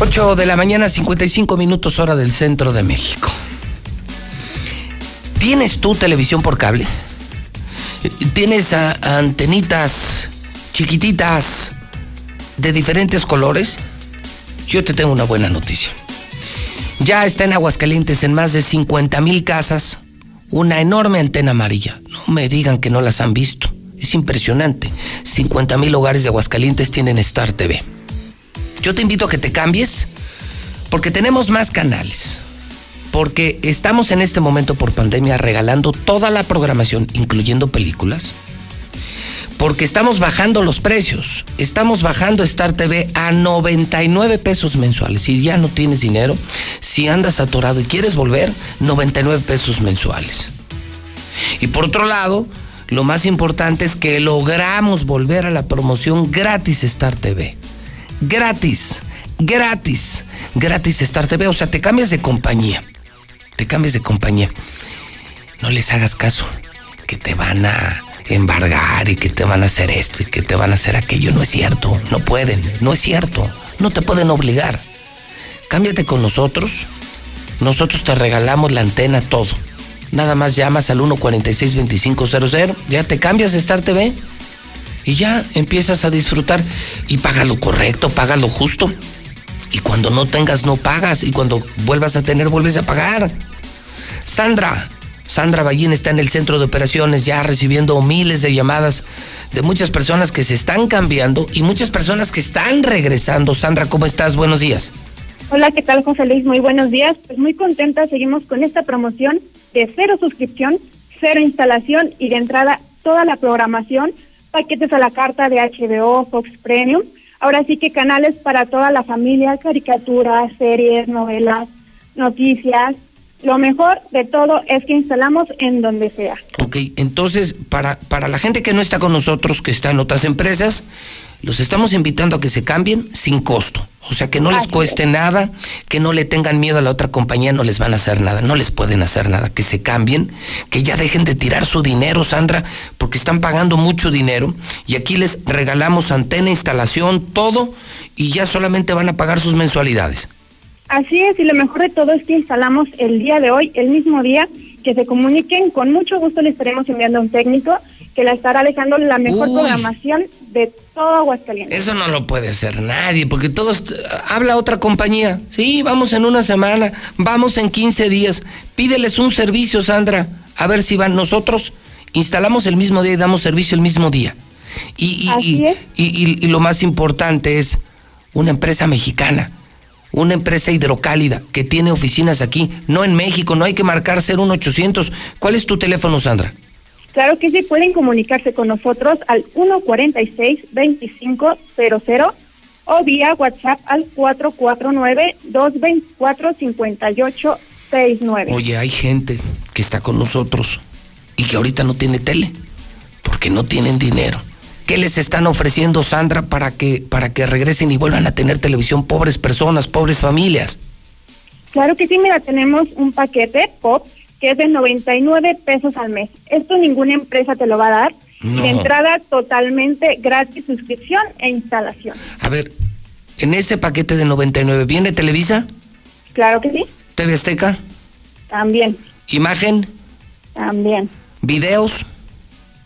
8 de la mañana, 55 minutos hora del centro de México. ¿Tienes tú televisión por cable? ¿Tienes antenitas chiquititas de diferentes colores? Yo te tengo una buena noticia. Ya está en Aguascalientes en más de 50 mil casas una enorme antena amarilla. No me digan que no las han visto. Es impresionante. 50 mil hogares de Aguascalientes tienen Star TV. Yo te invito a que te cambies porque tenemos más canales. Porque estamos en este momento por pandemia regalando toda la programación, incluyendo películas. Porque estamos bajando los precios. Estamos bajando Star TV a 99 pesos mensuales. Si ya no tienes dinero, si andas atorado y quieres volver, 99 pesos mensuales. Y por otro lado, lo más importante es que logramos volver a la promoción gratis Star TV. Gratis, gratis, gratis Star TV. O sea, te cambias de compañía. Te cambias de compañía. No les hagas caso, que te van a embargar y que te van a hacer esto y que te van a hacer aquello. No es cierto, no pueden, no es cierto. No te pueden obligar. Cámbiate con nosotros. Nosotros te regalamos la antena, todo. Nada más llamas al 146-2500, ya te cambias de Star TV y ya empiezas a disfrutar y paga lo correcto, paga lo justo. Y cuando no tengas, no pagas. Y cuando vuelvas a tener, vuelves a pagar. Sandra, Sandra Ballín está en el centro de operaciones ya recibiendo miles de llamadas de muchas personas que se están cambiando y muchas personas que están regresando. Sandra, ¿cómo estás? Buenos días. Hola, ¿qué tal, José Luis? Muy buenos días. Pues muy contenta, seguimos con esta promoción de cero suscripción, cero instalación y de entrada toda la programación, paquetes a la carta de HBO, Fox Premium. Ahora sí que canales para toda la familia, caricaturas, series, novelas, noticias. Lo mejor de todo es que instalamos en donde sea. Ok, entonces, para, para la gente que no está con nosotros, que está en otras empresas, los estamos invitando a que se cambien sin costo. O sea, que no les cueste nada, que no le tengan miedo a la otra compañía, no les van a hacer nada, no les pueden hacer nada, que se cambien, que ya dejen de tirar su dinero, Sandra, porque están pagando mucho dinero y aquí les regalamos antena, instalación, todo y ya solamente van a pagar sus mensualidades. Así es, y lo mejor de todo es que instalamos el día de hoy, el mismo día, que se comuniquen, con mucho gusto le estaremos enviando a un técnico que la estará dejando la mejor Uy. programación de todo Aguascalientes. Eso no lo puede hacer nadie, porque todos habla otra compañía. Sí, vamos en una semana, vamos en 15 días. Pídeles un servicio, Sandra, a ver si van. Nosotros instalamos el mismo día y damos servicio el mismo día. Y, y, y, y- y- y lo más importante es una empresa mexicana, una empresa hidrocálida que tiene oficinas aquí, no en México, no hay que marcar 01800. ¿Cuál es tu teléfono, Sandra? Claro que sí, pueden comunicarse con nosotros al 146-2500 o vía WhatsApp al 449-224-5869. Oye, hay gente que está con nosotros y que ahorita no tiene tele porque no tienen dinero. ¿Qué les están ofreciendo, Sandra, para que, para que regresen y vuelvan a tener televisión? Pobres personas, pobres familias. Claro que sí, mira, tenemos un paquete POP que es de 99 pesos al mes. Esto ninguna empresa te lo va a dar. No. De entrada totalmente gratis suscripción e instalación. A ver, en ese paquete de 99, ¿viene Televisa? Claro que sí, ¿TV Azteca? también, ¿Imagen? también, ¿Videos?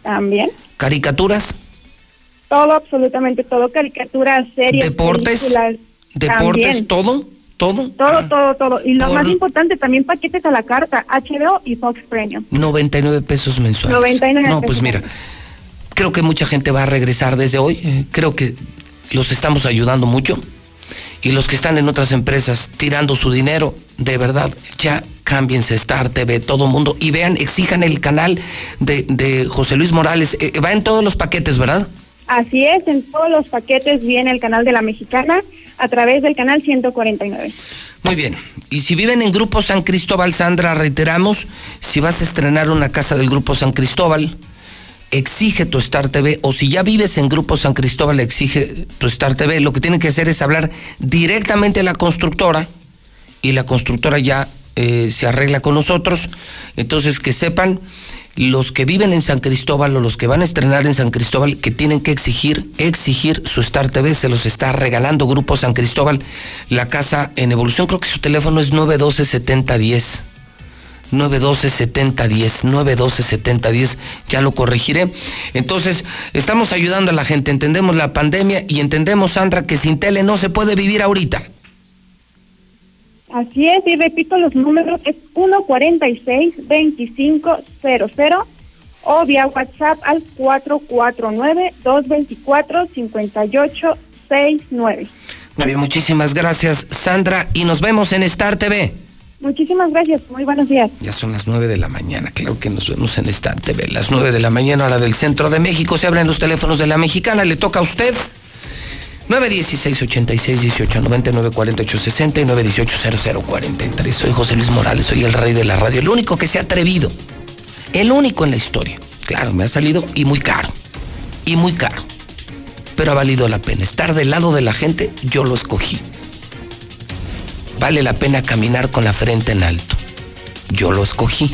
también. ¿Caricaturas? Todo, absolutamente todo, caricaturas, series, ¿Deportes? películas, ¿Deportes? también. ¿Todo? ¿Todo? Todo, todo, todo. Y lo Por- más importante, también paquetes a la carta, HBO y Fox Premium. 99 pesos mensuales. 99 No, pesos pues mira, creo que mucha gente va a regresar desde hoy. Eh, Creo que los estamos ayudando mucho. Y los que están en otras empresas tirando su dinero, de verdad, ya cámbiense Star TV, todo mundo. Y vean, exijan el canal de, de José Luis Morales. Eh, va en todos los paquetes, ¿verdad? Así es, en todos los paquetes viene el canal de la mexicana a través del canal 149. Muy bien. Y si viven en Grupo San Cristóbal, Sandra, reiteramos, si vas a estrenar una casa del Grupo San Cristóbal, exige tu Star TV, o si ya vives en Grupo San Cristóbal, exige tu Star TV. Lo que tienen que hacer es hablar directamente a la constructora y la constructora ya eh, se arregla con nosotros. Entonces, que sepan los que viven en San Cristóbal o los que van a estrenar en San Cristóbal que tienen que exigir, exigir su Star TV, se los está regalando Grupo San Cristóbal, la casa en evolución, creo que su teléfono es 912-7010. 912-7010, 912-7010, ya lo corregiré. Entonces, estamos ayudando a la gente, entendemos la pandemia y entendemos, Sandra, que sin tele no se puede vivir ahorita. Así es, y repito los números, es 146-2500 o vía WhatsApp al 449-224-5869. Muy bien, muchísimas gracias, Sandra, y nos vemos en Star TV. Muchísimas gracias, muy buenos días. Ya son las 9 de la mañana, claro que nos vemos en Star TV. Las 9 de la mañana, hora del centro de México. Se abren los teléfonos de la mexicana. Le toca a usted. 916-86-18-99-48-60 y 918-0043. Soy José Luis Morales, soy el rey de la radio. El único que se ha atrevido. El único en la historia. Claro, me ha salido y muy caro. Y muy caro. Pero ha valido la pena. Estar del lado de la gente, yo lo escogí. Vale la pena caminar con la frente en alto. Yo lo escogí.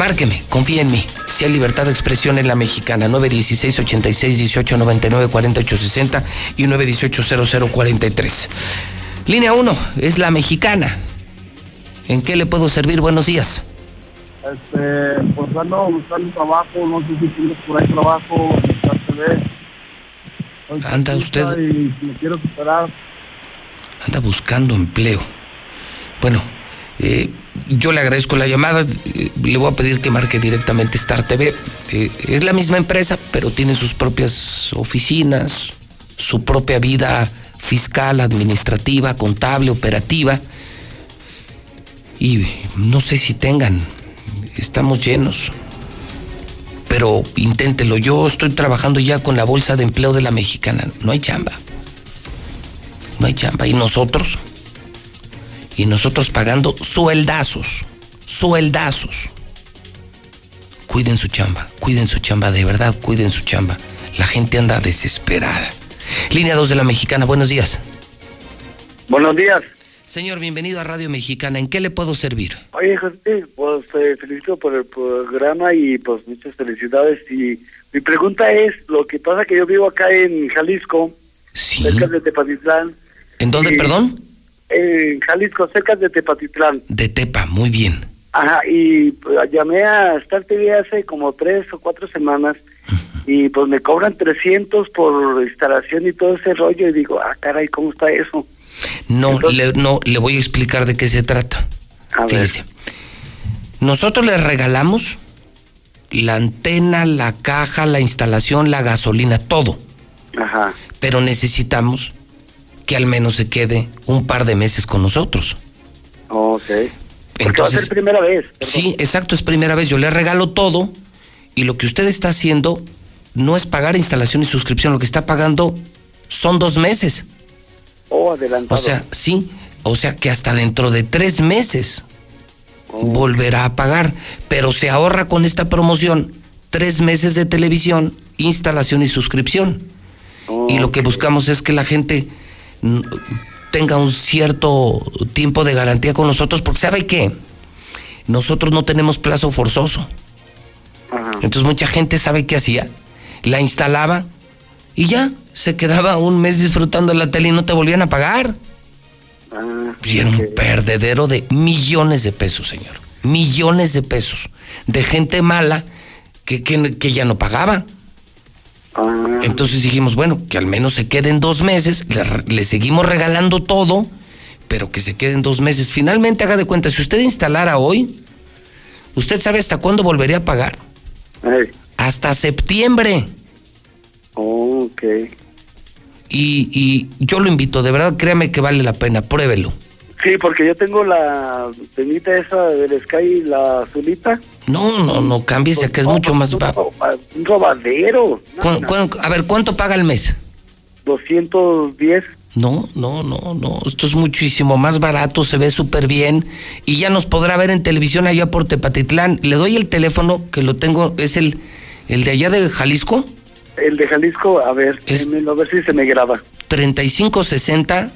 Márqueme, confía en mí. Si hay libertad de expresión en la mexicana, 916 86 18 99 48 60 y 918 0043. Línea 1 es la mexicana. ¿En qué le puedo servir? Buenos días. Este, pues ando buscando trabajo, no sé si tienes por ahí trabajo. Soy Anda usted- Y me quiero superar. Anda buscando empleo. Bueno, eh, yo le agradezco la llamada. eh, le voy a pedir que marque directamente Star TV. Eh, es la misma empresa, pero tiene sus propias oficinas, su propia vida fiscal, administrativa, contable, operativa. Y no sé si tengan. Estamos llenos. pero inténtelo. Yo estoy trabajando ya con la bolsa de empleo de la mexicana. No hay chamba. No hay chamba. Y nosotros, y nosotros pagando sueldazos, sueldazos. Cuiden su chamba, cuiden su chamba, de verdad, cuiden su chamba. La gente anda desesperada. Línea 2 de la Mexicana, buenos días. Buenos días. Señor, bienvenido a Radio Mexicana. ¿En qué le puedo servir? Oye, José, pues te felicito por el programa y pues muchas felicidades. Y mi pregunta es, lo que pasa que yo vivo acá en Jalisco, cerca de Tepatitlán. ¿En dónde, y- perdón? En Jalisco, cerca de Tepatitlán. De Tepa, muy bien. Ajá, y pues, llamé a Star TV hace como tres o cuatro semanas y pues me cobran 300 por instalación y todo ese rollo y digo, ah, caray, ¿cómo está eso? No, le, no, le voy a explicar de qué se trata. A ver. Fíjese. Nosotros le regalamos la antena, la caja, la instalación, la gasolina, todo. Ajá. Pero necesitamos que al menos se quede un par de meses con nosotros. Ok. Va a Entonces, ser primera vez. Sí, exacto, es primera vez. Yo le regalo todo y lo que usted está haciendo no es pagar instalación y suscripción, lo que está pagando son dos meses. Oh, adelantado. O sea, sí, o sea que hasta dentro de tres meses volverá a pagar, pero se ahorra con esta promoción tres meses de televisión, instalación y suscripción. y lo que buscamos es que la gente tenga un cierto tiempo de garantía con nosotros, porque ¿sabe qué? Nosotros no tenemos plazo forzoso. Entonces mucha gente sabe qué hacía. La instalaba y ya se quedaba un mes disfrutando de la tele y no te volvían a pagar. Ah, Y era un perdedero de millones de pesos, señor. Millones de pesos. De gente mala que, que, que ya no pagaba. Ah. Entonces dijimos, bueno, que al menos se queden dos meses, le, seguimos regalando todo, pero que se queden dos meses. Finalmente, haga de cuenta, si usted instalara hoy, ¿usted sabe hasta cuándo volvería a pagar? Hasta septiembre. ok. Y, y yo lo invito, de verdad, créame que vale la pena, pruébelo. Sí, porque yo tengo la tenita esa del Sky, la azulita. No, no, no cambies, que es mucho más bajo. Un robadero. ¿Cu- cu- a ver, ¿cuánto paga al mes? 210. No, no, no, no. Esto es muchísimo más barato, se ve súper bien y ya nos podrá ver en televisión allá por Tepatitlán. Le doy el teléfono que lo tengo, es el, el de allá de Jalisco, El de Jalisco, a ver, démelo, a ver si se me graba. 3560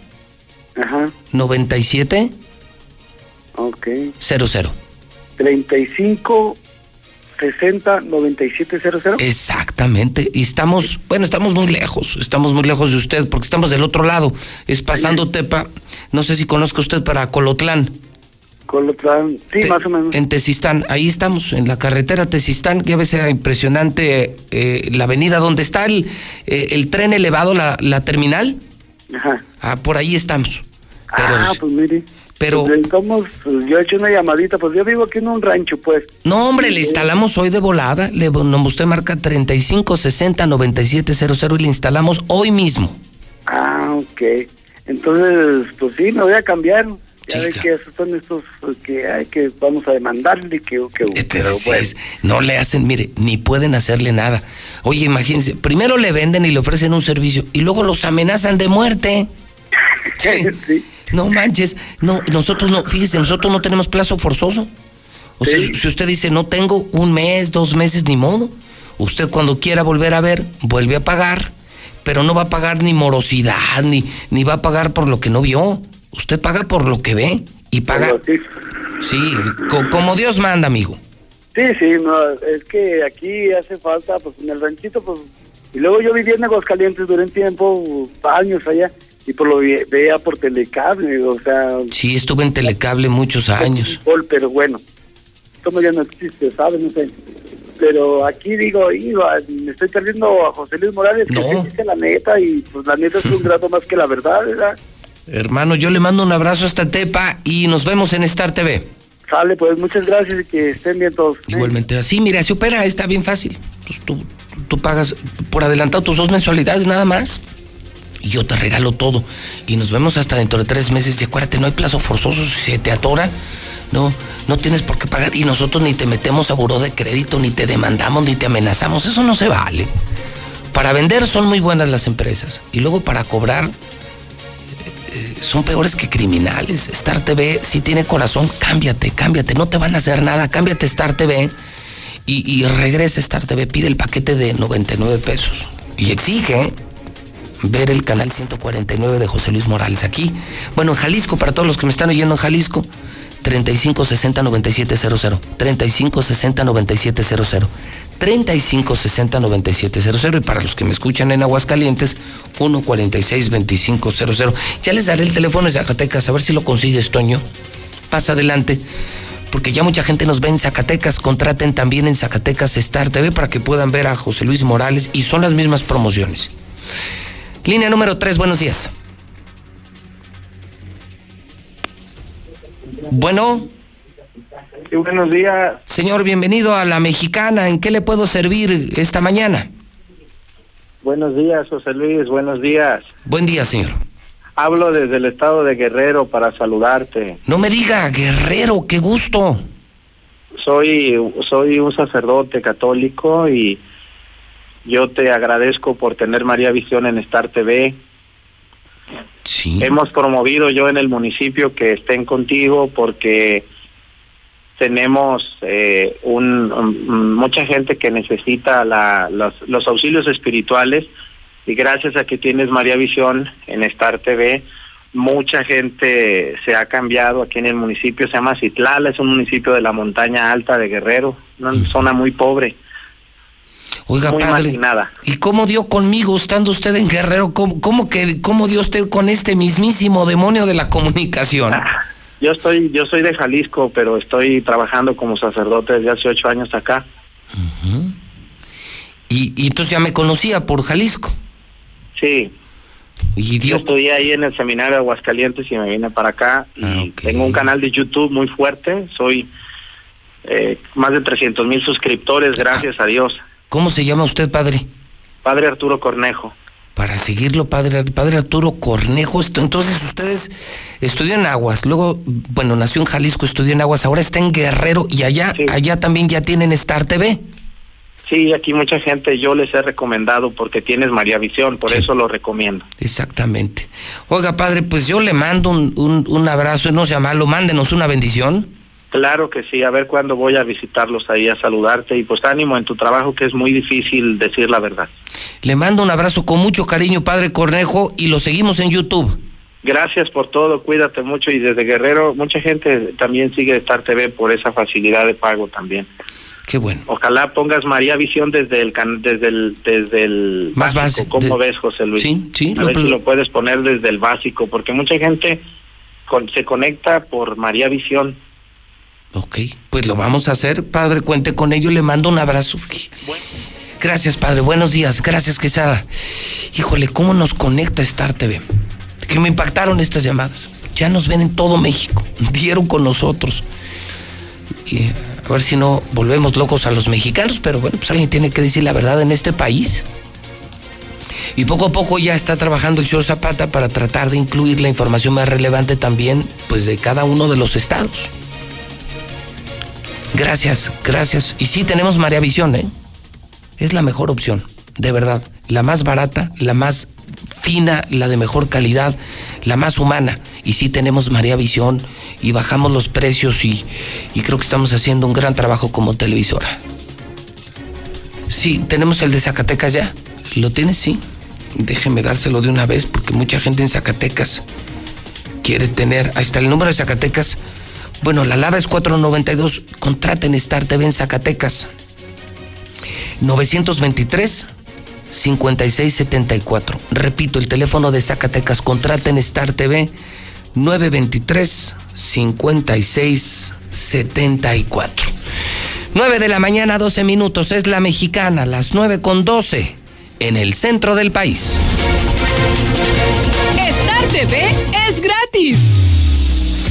Ajá, 97 ok. 00. 35 60 97 00. Exactamente. Y estamos, bueno, estamos muy lejos, estamos muy lejos de usted porque estamos del otro lado. Es pasando Tepa, no sé si conozca usted para Colotlán. Colotlán, sí, más o menos. En Tezistán, ahí estamos, en la carretera Tezistán, que a veces es impresionante eh, la avenida donde está el, eh, el tren elevado, la, la terminal. Ajá. Ah, por ahí estamos. Pero, ah, pues mire. pero- Pues, estamos, pues, yo he hecho una llamadita, pues yo vivo aquí en un rancho, pues. no, hombre, le instalamos hoy de volada. Le, usted marca 3560-9700 y le instalamos hoy mismo. Ah, ok. Entonces, pues sí, me voy a cambiar. Ya ve que son estos que hay que vamos a demandarle que, que pero bueno. Es- no le hacen, mire, ni pueden hacerle nada. Oye, imagínense, primero le venden y le ofrecen un servicio y luego los amenazan de muerte. Sí. No manches, no, nosotros no, fíjese, nosotros no tenemos plazo forzoso. O sea, si usted dice no tengo un mes, dos meses, ni modo. Usted cuando quiera volver a ver, vuelve a pagar, pero no va a pagar ni morosidad, ni, ni va a pagar por lo que no vio. Usted paga por lo que ve y paga. Sí, co- como Dios manda, amigo. Sí, sí, no, es que aquí hace falta, pues en el ranchito, pues. Y luego yo viví en Aguascalientes durante un tiempo, años allá, y por lo ve- veía por telecable, o sea, Sí, estuve en Telecable muchos años. gol, pero bueno, como ya no existe, ¿sabes? No sé. Pero aquí digo, iba, me estoy perdiendo a José Luis Morales, que sí dice la neta, y pues la neta es un grato más que la verdad, ¿verdad? Hermano, yo le mando un abrazo hasta Tepa y nos vemos en Star TV. Sale, pues muchas gracias y que estén bien todos. Igualmente, así, mira, se opera, está bien fácil. Pues tú, tú pagas por adelantado tus dos mensualidades nada más. Y yo te regalo todo. Y nos vemos hasta dentro de tres meses. Y acuérdate, no hay plazo forzoso. Si se te atora, No, no tienes por qué pagar y nosotros ni te metemos a buró de crédito, ni te demandamos, ni te amenazamos. Eso no se vale. Para vender son muy buenas las empresas y luego para cobrar son peores que criminales. Star TV, si tiene corazón, cámbiate, cámbiate. No te van a hacer nada. Cámbiate Star TV y, y regresa Star TV. Pide el paquete de 99 pesos y exige ver el canal 149 de José Luis Morales aquí. Bueno, en Jalisco, para todos los que me están oyendo en Jalisco, 3560 9700 3560 9700 3560 9700 y para los que me escuchan en Aguascalientes 146 2500 ya les daré el teléfono de Zacatecas a ver si lo consigues Toño. Pasa adelante porque ya mucha gente nos ve en Zacatecas. Contraten también en Zacatecas Star TV para que puedan ver a José Luis Morales y son las mismas promociones. Línea número 3 buenos días. Bueno. Sí, buenos días. Señor, bienvenido a la mexicana. ¿En qué le puedo servir esta mañana? Buenos días, José Luis. Buenos días. Buen día, señor. Hablo desde el estado de Guerrero para saludarte. No me diga, Guerrero, qué gusto. Soy, soy un sacerdote católico y yo te agradezco por tener María Visión en Star TV. Sí. Hemos promovido yo en el municipio que estén contigo porque tenemos eh, un, un- mucha gente que necesita la, los, los auxilios espirituales y gracias a que tienes María Visión en Star TV, mucha gente se ha cambiado aquí en el municipio, se llama Citlala, es un municipio de la montaña alta de Guerrero, una zona muy pobre. Oiga, muy padre. marginada. ¿Y cómo dio conmigo estando usted en Guerrero? ¿Cómo, cómo que, cómo dio usted con este mismísimo demonio de la comunicación? Yo estoy, yo soy de Jalisco, pero estoy trabajando como sacerdote desde hace ocho años acá. Y, y entonces ya me conocía por Jalisco. Sí. Y Yo estudié ahí en el seminario de Aguascalientes y me vine para acá. Y tengo un canal de YouTube muy fuerte. Soy eh, más de 300 mil suscriptores, gracias a Dios. ¿Cómo se llama usted, padre? Padre Arturo Cornejo. Para seguirlo, padre, padre Arturo Cornejo. Entonces, ustedes estudió en Aguas, luego, bueno, nació en Jalisco, estudió en Aguas, ahora está en Guerrero y allá, allá también ya tienen Star TV. Sí, aquí mucha gente yo les he recomendado porque tienes María Visión, por eso lo recomiendo. Exactamente. Oiga, padre, pues yo le mando un, un, un abrazo, no sea malo, mándenos una bendición. Claro que sí, a ver cuándo voy a visitarlos ahí a saludarte y pues ánimo en tu trabajo que es muy difícil decir la verdad. Le mando un abrazo con mucho cariño, padre Cornejo, y lo seguimos en YouTube. Gracias por todo, cuídate mucho y desde Guerrero mucha gente también sigue Star TV por esa facilidad de pago también. Qué bueno. Ojalá pongas María Visión desde el can- desde el desde el Más básico. ¿Cómo de- ves, José Luis? Sí, sí, A lo- ver si lo puedes poner desde el básico porque mucha gente con- se conecta por María Visión. Ok, pues lo vamos a hacer, padre, cuente con ello, le mando un abrazo. Gracias, padre, buenos días, gracias, Quesada. Híjole, ¿cómo nos conecta Star TV? Que me impactaron estas llamadas. Ya nos ven en todo México, dieron con nosotros. Y a ver si no volvemos locos a los mexicanos, pero bueno, pues alguien tiene que decir la verdad en este país. Y poco a poco ya está trabajando el señor Zapata para tratar de incluir la información más relevante también, pues de cada uno de los estados. Gracias, gracias. Y sí tenemos María Visión, ¿eh? Es la mejor opción, de verdad. La más barata, la más fina, la de mejor calidad, la más humana. Y sí tenemos María Visión y bajamos los precios y, y creo que estamos haciendo un gran trabajo como televisora. Sí, tenemos el de Zacatecas ya. ¿Lo tienes? Sí. Déjeme dárselo de una vez porque mucha gente en Zacatecas quiere tener. Ahí está el número de Zacatecas. Bueno, la Lada es 492. Contraten Star TV en Zacatecas. 923 5674. Repito, el teléfono de Zacatecas. Contraten Star TV 923 5674. 9 de la mañana, 12 minutos. Es la mexicana, las 9 con 12 en el centro del país. Star TV es gratis.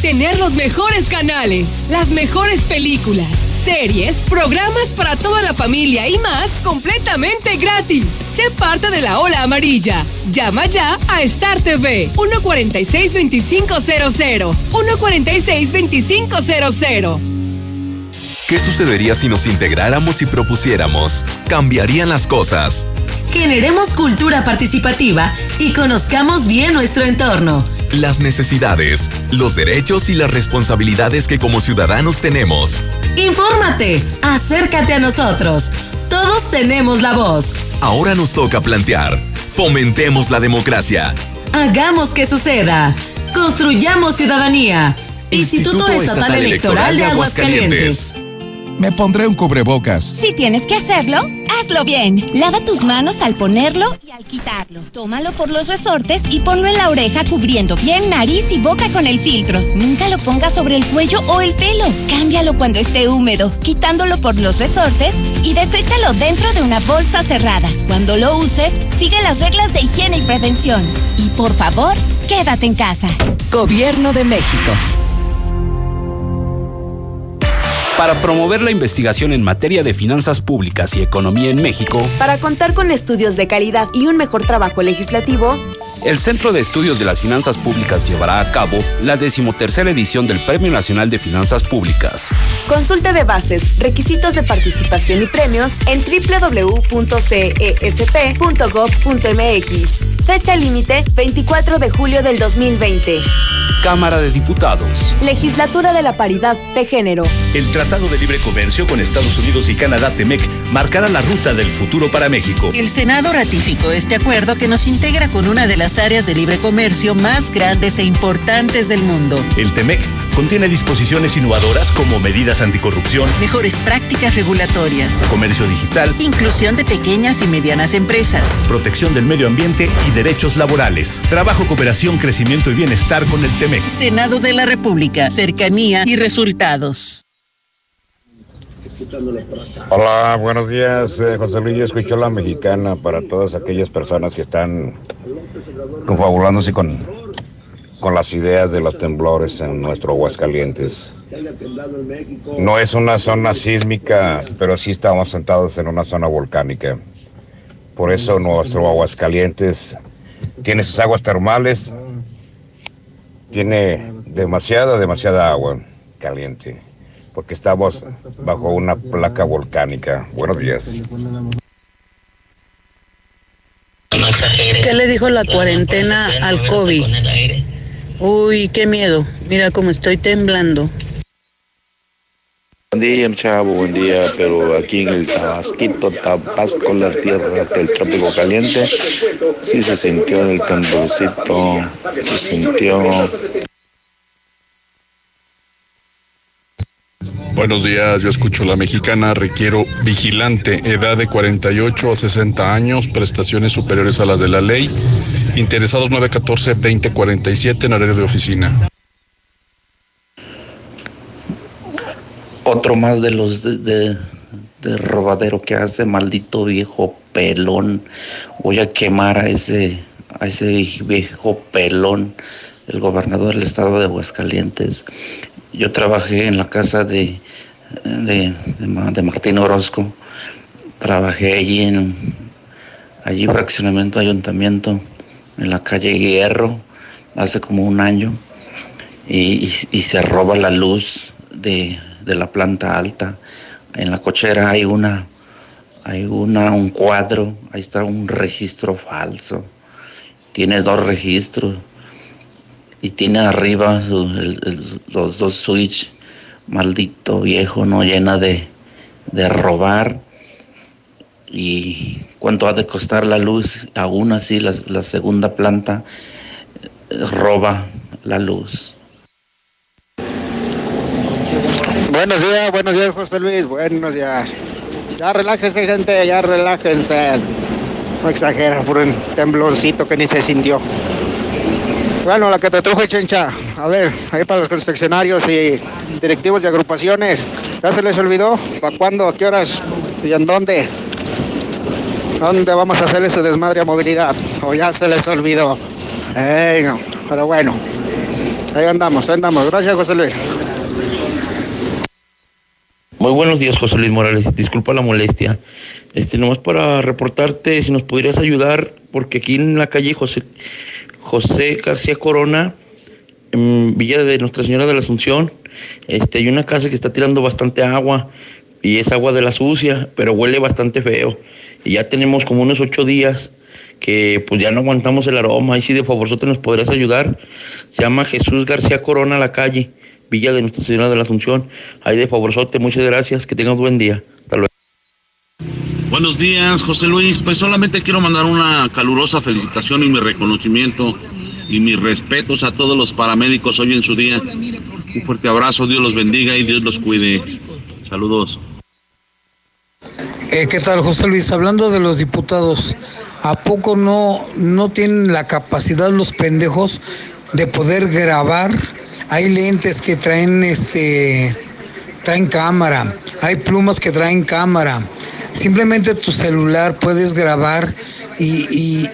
Tener los mejores canales, las mejores películas, series, programas para toda la familia y más completamente gratis. Sé parte de la ola amarilla. Llama ya a Star TV 146-2500. 146-2500. ¿Qué sucedería si nos integráramos y propusiéramos? Cambiarían las cosas. Generemos cultura participativa y conozcamos bien nuestro entorno. Las necesidades, los derechos y las responsabilidades que como ciudadanos tenemos. Infórmate, acércate a nosotros. Todos tenemos la voz. Ahora nos toca plantear. Fomentemos la democracia. Hagamos que suceda. Construyamos ciudadanía. Instituto, Estatal, Electoral de Aguascalientes. Me pondré un cubrebocas. Si tienes que hacerlo, hazlo bien. Lava tus manos al ponerlo y al quitarlo. Tómalo por los resortes y ponlo en la oreja cubriendo bien nariz y boca con el filtro. Nunca lo pongas sobre el cuello o el pelo. Cámbialo cuando esté húmedo, quitándolo por los resortes y deséchalo dentro de una bolsa cerrada. Cuando lo uses, sigue las reglas de higiene y prevención. Y por favor, quédate en casa. Gobierno de México. Para promover la investigación en materia de finanzas públicas y economía en México, Para contar con estudios de calidad y un mejor trabajo legislativo, el Centro de Estudios de las Finanzas Públicas llevará a cabo la decimotercera edición del Premio Nacional de Finanzas Públicas. consulta de bases, requisitos de participación y premios en www.cefp.gov.mx. Fecha límite 24 de julio del 2020. Cámara de Diputados. Legislatura de la Paridad de Género. El Tratado de Libre Comercio con Estados Unidos y Canadá, TEMEC, marcará la ruta del futuro para México. El Senado ratificó este acuerdo que nos integra con una de las áreas de libre comercio más grandes e importantes del mundo. El TEMEC contiene disposiciones innovadoras como medidas anticorrupción, Mejores prácticas regulatorias. comercio digital, Inclusión de pequeñas y medianas empresas. protección del medio ambiente y derechos laborales. Trabajo, cooperación, crecimiento y bienestar con el TEMEC. Senado de la República. Cercanía y resultados. Hola, buenos días. eh, José Luis, yo escucho la mexicana para todas aquellas personas que están confabulándose con, con las ideas de los temblores en nuestro Aguascalientes. No es una zona sísmica, pero sí estamos sentados en una zona volcánica. Por eso nuestro Aguascalientes tiene sus aguas termales, tiene demasiada, demasiada agua caliente, porque estamos bajo una placa volcánica. Buenos días. ¿Qué le dijo la cuarentena al COVID? Uy, qué miedo. Mira cómo estoy temblando. Buen día, chavo, buen día, pero aquí en el Tabasquito, Tabasco, la tierra del trópico caliente, sí se sintió el temblorcito, se sintió. Buenos días, yo escucho la mexicana, requiero vigilante, edad de 48 a 60 años, prestaciones superiores a las de la ley, interesados 914-2047 en horario de oficina. Otro más de los de, de- de robadero que hace, maldito viejo pelón. Voy a quemar a ese, a ese viejo pelón, el gobernador del estado de Aguascalientes. Yo trabajé en la casa de, de, de Martín Orozco. Trabajé allí en allí fraccionamiento ayuntamiento en la calle Hierro hace como un año y, se roba la luz de, de la planta alta. En la cochera hay una, hay una, un cuadro, ahí está un registro falso. Tiene dos registros y tiene arriba los dos switch. Maldito viejo, no llena de, de robar. Y cuánto ha de costar la luz, aún así la, segunda planta eh, roba la luz. Buenos días, buenos días, José Luis. Buenos días. Ya relájense, gente, ya relájense. No exagera por un temblorcito que ni se sintió. Bueno, la que te truje, chencha. A ver, ahí para los confeccionarios y directivos de agrupaciones. ¿Ya se les olvidó? ¿Para cuándo? ¿A qué horas? ¿Y en dónde? ¿Dónde vamos a hacer ese desmadre a movilidad? ¿O ya se les olvidó? No. Pero bueno, ahí andamos, ahí andamos. Gracias, José Luis. Muy buenos días, José Luis Morales. Disculpa la molestia. Este, nomás para reportarte, si nos podrías ayudar, porque aquí en la calle José, José García Corona, en Villa de Nuestra Señora de la Asunción, este, hay una casa que está tirando bastante agua y es agua de la sucia, pero huele bastante feo. Y ya tenemos como unos ocho días que pues ya no aguantamos el aroma. Ahí sí de favor nos podrías ayudar. Se llama Jesús García Corona la calle, Villa de Nuestra Señora de la Asunción. Ahí de favorzote, muchas gracias, que tengas buen día. Hasta luego. Buenos días, José Luis. Pues solamente quiero mandar una calurosa felicitación y mi reconocimiento y mis respetos a todos los paramédicos hoy en su día. Un fuerte abrazo, Dios los bendiga y Dios los cuide. Saludos. Eh, ¿Qué tal, José Luis? Hablando de los diputados, ¿a poco no, no tienen la capacidad los pendejos de poder grabar? Hay lentes que traen este traen cámara, hay plumas que traen cámara, Simplemente tu celular puedes grabar y,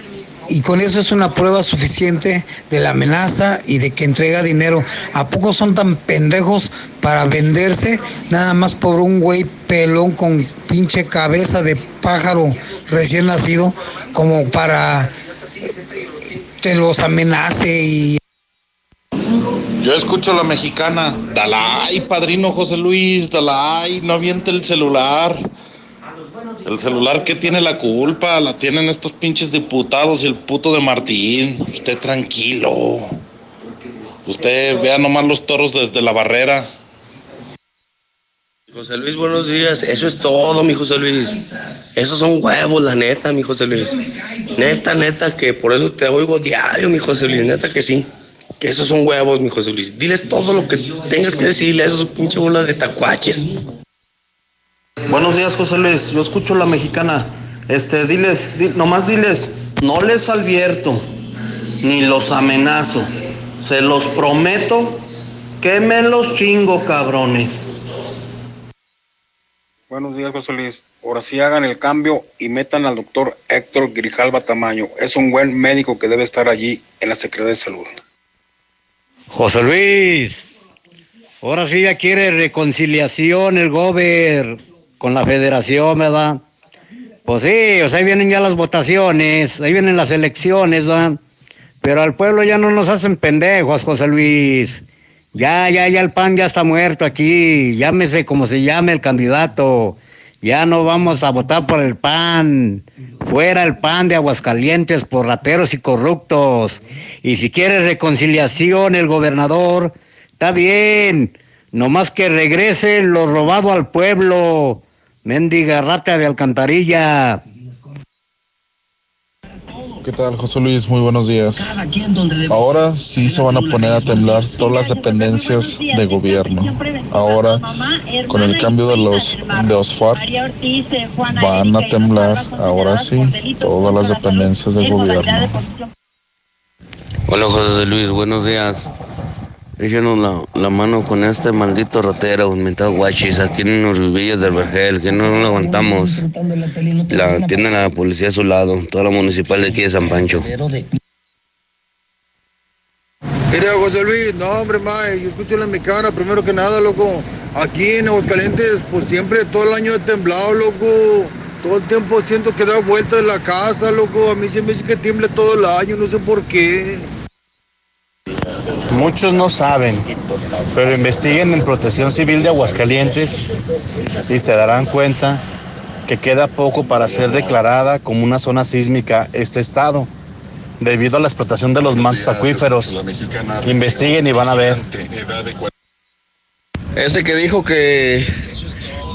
con eso es una prueba suficiente de la amenaza y de que entrega dinero. ¿A poco son tan pendejos para venderse nada más por un güey pelón con pinche cabeza de pájaro recién nacido como para que los amenace y... Yo escucho la mexicana, Dalai, padrino José Luis, Dalai, no aviente el celular. El celular que tiene la culpa, la tienen estos pinches diputados y el puto de Martín. Usted tranquilo. Usted vea nomás los toros desde la barrera. José Luis, buenos días. Eso es todo, mi José Luis. Esos son huevos, la neta, mi José Luis. Neta, neta, que por eso te oigo diario, mi José Luis. Neta que sí. Que esos son huevos, mi José Luis. Diles todo lo que tengas que decirle a esos pinches bolas de tacuaches. Buenos días, José Luis. Yo escucho la mexicana. Este, diles, nomás diles, no les advierto, ni los amenazo. Se los prometo que me los chingo, cabrones. Buenos días, José Luis. Ahora sí hagan el cambio y metan al doctor Héctor Grijalva Tamaño. Es un buen médico que debe estar allí en la Secretaría de Salud. José Luis, ahora sí ya quiere reconciliación el gober con la federación, ¿verdad? Pues sí, o sea, ahí vienen ya las votaciones, ahí vienen las elecciones, ¿verdad? Pero al pueblo ya no nos hacen pendejos, José Luis. Ya, ya, ya el PAN ya está muerto aquí. Llámese como se llame el candidato. Ya no vamos a votar por el PAN. Fuera el PAN de Aguascalientes por rateros y corruptos. Y si quiere reconciliación el gobernador, está bien. Nomás que regrese lo robado al pueblo. Mendiga rata de alcantarilla. ¿Qué tal, José Luis? Muy buenos días. Ahora sí se van a poner a temblar todas las dependencias de gobierno. Ahora, con el cambio de los de OSFAR, van a temblar, ahora sí, todas las dependencias de gobierno. Hola, José Luis, buenos días. Échenos la, la, mano con este maldito rotero, mentado guachis, aquí en los rubillos del Vergel, que no lo aguantamos. La, tiene la policía a su lado, toda la municipal de aquí de San Pancho. Mira, José Luis, no, hombre, mae, yo escucho la mexicana, primero que nada, loco. Aquí en Aguascalientes, pues siempre, todo el año he temblado, loco. Todo el tiempo siento que da vueltas en la casa, loco. A mí siempre dice que tiemble todo el año, no sé por qué. Muchos no saben, pero investiguen en Protección Civil de Aguascalientes y se darán cuenta que queda poco para ser declarada como una zona sísmica este estado, debido a la explotación de los mantos acuíferos. Investiguen y van a ver. Ese que dijo que,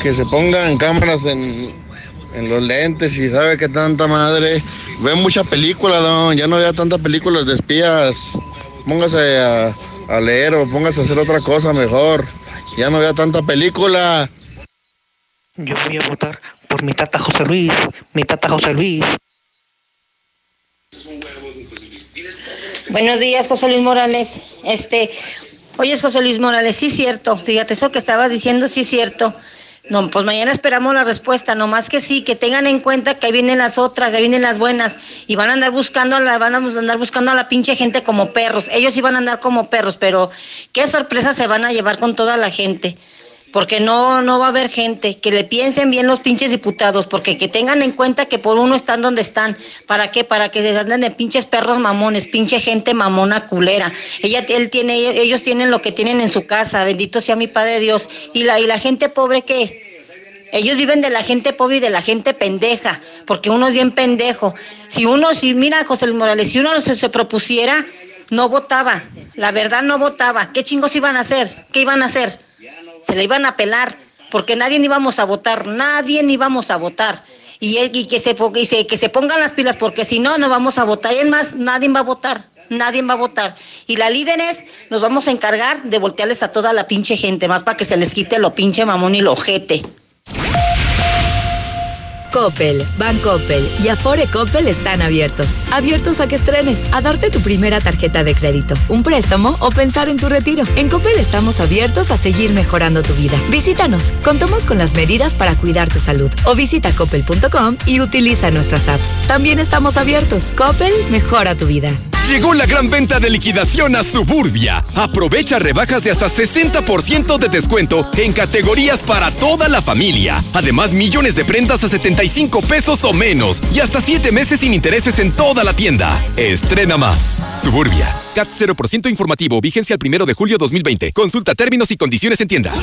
que se pongan cámaras en, en los lentes y sabe que tanta madre, ve mucha película, ¿no? ya no vea tantas películas de espías póngase a, leer o póngase a hacer otra cosa mejor. Ya no vea tanta película. Yo voy a votar por mi tata José Luis, mi tata José Luis. Buenos días, José Luis Morales. Este, oye, José Luis Morales, sí es cierto. Fíjate, eso que estabas diciendo, sí es cierto. No, pues mañana esperamos la respuesta, nomás que sí, que tengan en cuenta que ahí vienen las otras, ahí vienen las buenas, y van a andar buscando, la, van a andar buscando a la pinche gente como perros. Ellos sí van a andar como perros, pero qué sorpresa se van a llevar con toda la gente. Porque no, no va a haber gente, que le piensen bien los pinches diputados, porque que tengan en cuenta que por uno están donde están. ¿Para qué? Para que se anden de pinches perros mamones, pinche gente mamona culera. Ella, él tiene, ellos tienen lo que tienen en su casa, bendito sea mi Padre Dios. Y la, y la gente pobre, ¿qué? Ellos viven de la gente pobre y de la gente pendeja, porque uno es bien pendejo. Si uno, si mira, José Morales, si uno se, se propusiera, no votaba. La verdad no votaba. ¿Qué chingos iban a hacer? ¿Qué iban a hacer? Se le iban a pelar, porque nadie íbamos a votar, nadie íbamos a votar. Y, y que, se, se- que se pongan las pilas, porque si no, no vamos a votar. Y es más, nadie va a votar. Nadie va a votar. Y la líderes nos vamos a encargar de voltearles a toda la pinche gente, más para que se les quite lo pinche mamón y lo ojete. Coppel, Bancoppel y Afore Coppel están abiertos. Abiertos a que estrenes, a darte tu primera tarjeta de crédito, un préstamo o pensar en tu retiro. En Coppel estamos abiertos a seguir mejorando tu vida. Visítanos, contamos con las medidas para cuidar tu salud. O visita coppel.com y utiliza nuestras apps. También estamos abiertos. Coppel mejora tu vida. Llegó la gran venta de liquidación a Suburbia. Aprovecha rebajas de hasta 60% de descuento en categorías para toda la familia. Además, millones de prendas a 75 pesos o menos y hasta 7 meses sin intereses en toda la tienda. Estrena más. Suburbia. CAT 0% informativo. Vigencia el primero de julio 2020. Consulta términos y condiciones en tienda.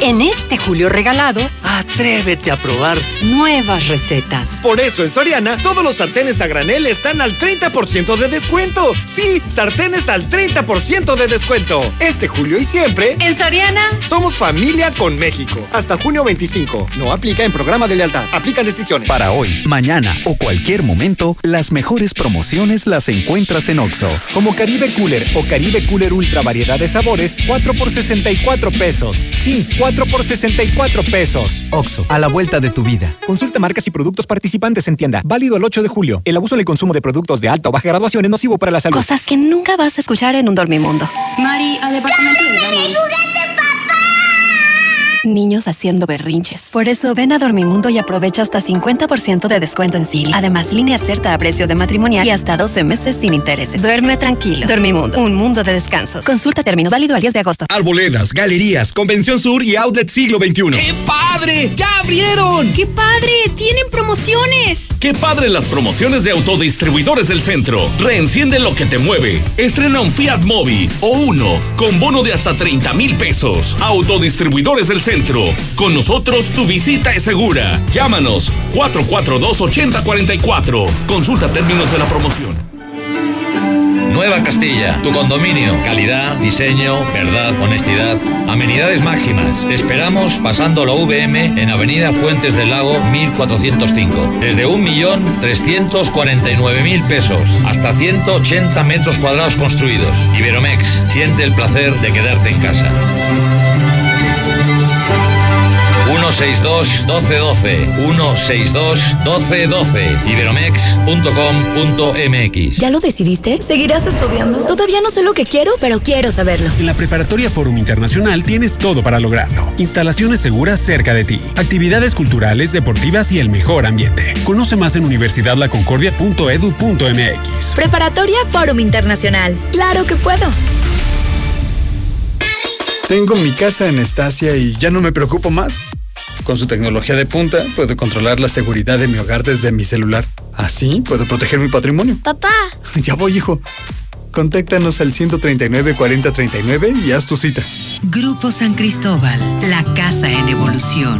En este julio regalado, Atrévete a probar. nuevas recetas. Por eso en Soriana todos los sartenes a granel están al 30% de descuento. Sí, sartenes al 30% de descuento. Este julio y siempre. En Soriana. Somos familia con México. Hasta junio 25. No aplica en programa de lealtad. Aplican restricciones. Para hoy, mañana o cualquier momento, las mejores promociones las encuentras en OXO. Como Caribe Cooler o Caribe Cooler Ultra variedad de sabores, 4 por 64 pesos. Sí, 4 por 64 pesos. OXO, a la vuelta de tu vida. Consulta marcas y productos participantes en tienda. Válido el 8 de julio. El abuso en el consumo de productos de alta o baja graduación es nocivo para la salud. Cosas que nunca vas a escuchar en un dormimundo. Mari, al departamento baño. Niños haciendo berrinches. Por eso ven a Dormimundo y aprovecha hasta 50% de descuento en Silly. Además, línea cierta a precio de matrimonial y hasta 12 meses sin intereses. Duerme tranquilo. Dormimundo, un mundo de descansos. Consulta términos válido al 10 de agosto. Arboledas, galerías, Convención Sur y Outlet Siglo XXI. ¡Qué padre! ¡Ya abrieron! ¡Qué padre! ¡Tienen promociones! ¡Qué padre las promociones de autodistribuidores del centro! Reenciende lo que te mueve. Estrena un Fiat Mobi o uno con bono de hasta 30 mil pesos. Autodistribuidores del centro. Con nosotros tu visita es segura. Llámanos 442-8044. Consulta términos de la promoción. Nueva Castilla, tu condominio. Calidad, diseño, verdad, honestidad. Amenidades máximas. Te esperamos pasando la VM en Avenida Fuentes del Lago 1405. Desde 1.349.000 pesos hasta 180 metros cuadrados construidos. Iberomex, siente el placer de quedarte en casa. 162-1212. 162-1212. Iberomex.com.mx. ¿Ya lo decidiste? ¿Seguirás estudiando? Todavía no sé lo que quiero, pero quiero saberlo. En la Preparatoria Forum Internacional tienes todo para lograrlo. Instalaciones seguras cerca de ti, actividades culturales, deportivas y el mejor ambiente. Conoce más en universidadlaconcordia.edu.mx. Preparatoria Fórum Internacional. Claro que puedo. Tengo mi casa en Estacia y ya no me preocupo más. Con su tecnología de punta, puedo controlar la seguridad de mi hogar desde mi celular. Así puedo proteger mi patrimonio. Papá. Ya voy, hijo. Contáctanos al 139 4039 y haz tu cita. Grupo San Cristóbal, la casa en evolución.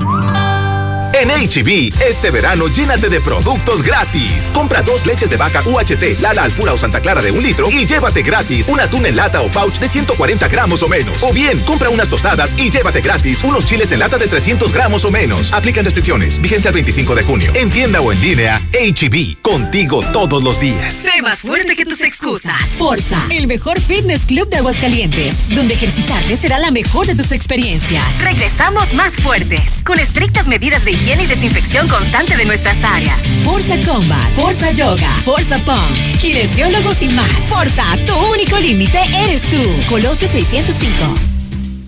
En HB, este verano llénate de productos gratis. Compra dos leches de vaca UHT, Lala Alpura o Santa Clara de un litro y llévate gratis un atún en lata o pouch de 140 gramos o menos. O bien, compra unas tostadas y llévate gratis unos chiles en lata de 300 gramos o menos. Aplican restricciones. Vigencia el 25 de junio. En tienda o en línea, HB. Contigo todos los días. Sé más fuerte que tus excusas. Forza, el mejor fitness club de Aguascalientes, donde ejercitarte será la mejor de tus experiencias. Regresamos más fuertes, con estrictas medidas de higiene y desinfección constante de nuestras áreas. Forza Combat, Forza Yoga, Forza Pump, kinesiólogos y más. Forza, tu único límite eres tú. Colosio 605.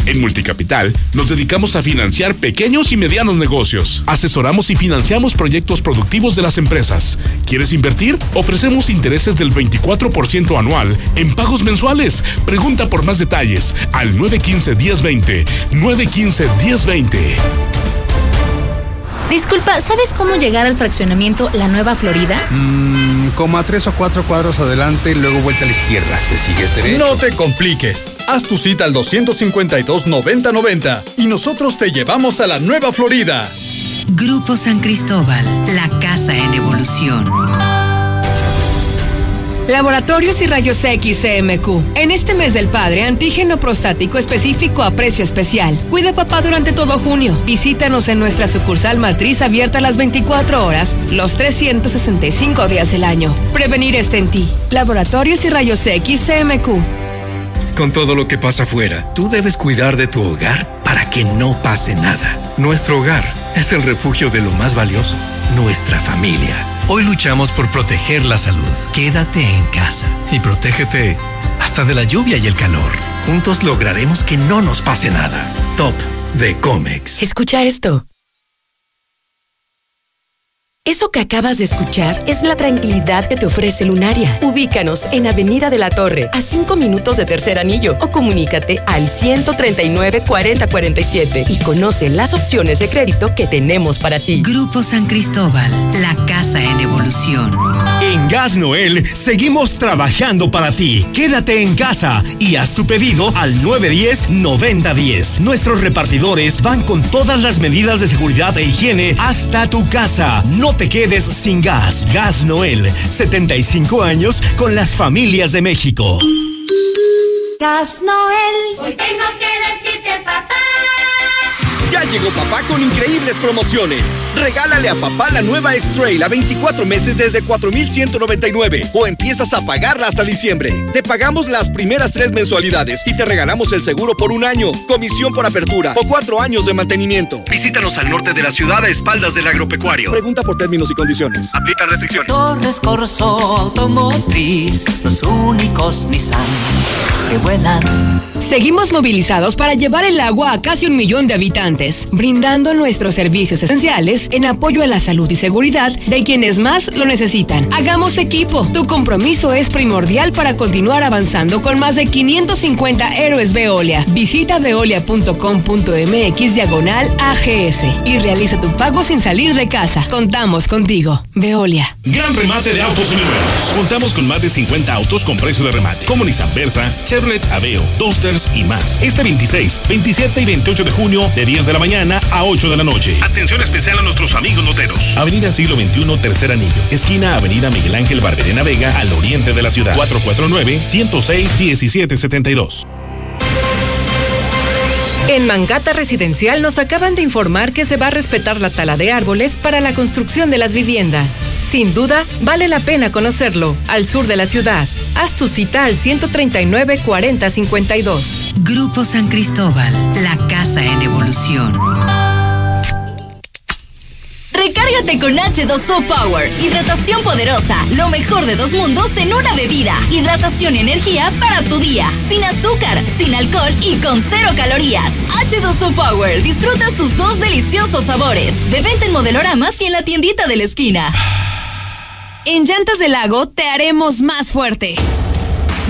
En Multicapital nos dedicamos a financiar pequeños y medianos negocios. Asesoramos y financiamos proyectos productivos de las empresas. ¿Quieres invertir? Ofrecemos intereses del 24% anual en pagos mensuales. Pregunta por más detalles al 915-1020. 915-1020. Disculpa, ¿sabes cómo llegar al fraccionamiento La Nueva Florida? Mmm, como a tres o cuatro cuadros adelante, luego vuelta a la izquierda. ¿Te sigues derecho? No te compliques. Haz tu cita al 252-9090 y nosotros te llevamos a La Nueva Florida. Grupo San Cristóbal, la casa en evolución. Laboratorios y Rayos X CMQ. En este mes del padre, antígeno prostático específico a precio especial. Cuida papá durante todo junio. Visítanos en nuestra sucursal matriz abierta las 24 horas, los 365 días del año. Prevenir está en ti. Laboratorios y Rayos X CMQ. Con todo lo que pasa afuera, tú debes cuidar de tu hogar para que no pase nada. Nuestro hogar es el refugio de lo más valioso, nuestra familia. Hoy luchamos por proteger la salud. Quédate en casa y protégete hasta de la lluvia y el calor. Juntos lograremos que no nos pase nada. Top de Comex. Escucha esto. Eso que acabas de escuchar es la tranquilidad que te ofrece Lunaria. Ubícanos en Avenida de la Torre, a 5 minutos de Tercer Anillo, o comunícate al 139 4047 y conoce las opciones de crédito que tenemos para ti. Grupo San Cristóbal, la casa en evolución. En Gas Noel seguimos trabajando para ti. Quédate en casa y haz tu pedido al 910-9010. Nuestros repartidores van con todas las medidas de seguridad e higiene hasta tu casa. No te quedes sin gas. Gas Noel, 75 años con las familias de México. Gas Noel. Hoy tengo que decirte, papá. Ya llegó papá con increíbles promociones. Regálale a papá la nueva X-Trail a 24 meses desde 4,199 o empiezas a pagarla hasta diciembre. Te pagamos las primeras tres mensualidades y te regalamos el seguro por un año, comisión por apertura o cuatro años de mantenimiento. Visítanos al norte de la ciudad a espaldas del agropecuario. Pregunta por términos y condiciones. Aplican restricciones. Torres Corso Automotriz, los únicos Nissan que vuelan. Seguimos movilizados para llevar el agua a casi un millón de habitantes, brindando nuestros servicios esenciales en apoyo a la salud y seguridad de quienes más lo necesitan. Hagamos equipo. Tu compromiso es primordial para continuar avanzando con más de 550 héroes Veolia. Visita veolia.com.mx diagonal AGS y realiza tu pago sin salir de casa. Contamos contigo. Veolia. Gran remate de autos nuevos. Contamos con más de 50 autos con precio de remate, como Nissan Versa, Chevrolet Aveo, Toasters y más. Este 26, 27 y 28 de junio, de 10 de la mañana a 8 de la noche. Atención especial a nuestros amigos noteros. Avenida Siglo XXI, Tercer Anillo. Esquina Avenida Miguel Ángel Barberena Vega, al oriente de la ciudad. 449-106-1772. En Mangata Residencial nos acaban de informar que se va a respetar la tala de árboles para la construcción de las viviendas. Sin duda, vale la pena conocerlo. Al sur de la ciudad. Haz tu cita al 139 40 52. Grupo San Cristóbal, la casa en evolución. Recárgate con H2O Power. Hidratación poderosa. Lo mejor de dos mundos en una bebida. Hidratación y energía para tu día. Sin azúcar, sin alcohol y con cero calorías. H2O Power. Disfruta sus dos deliciosos sabores. De venta en modeloramas y en la tiendita de la esquina. En Llantas del Lago te haremos más fuerte.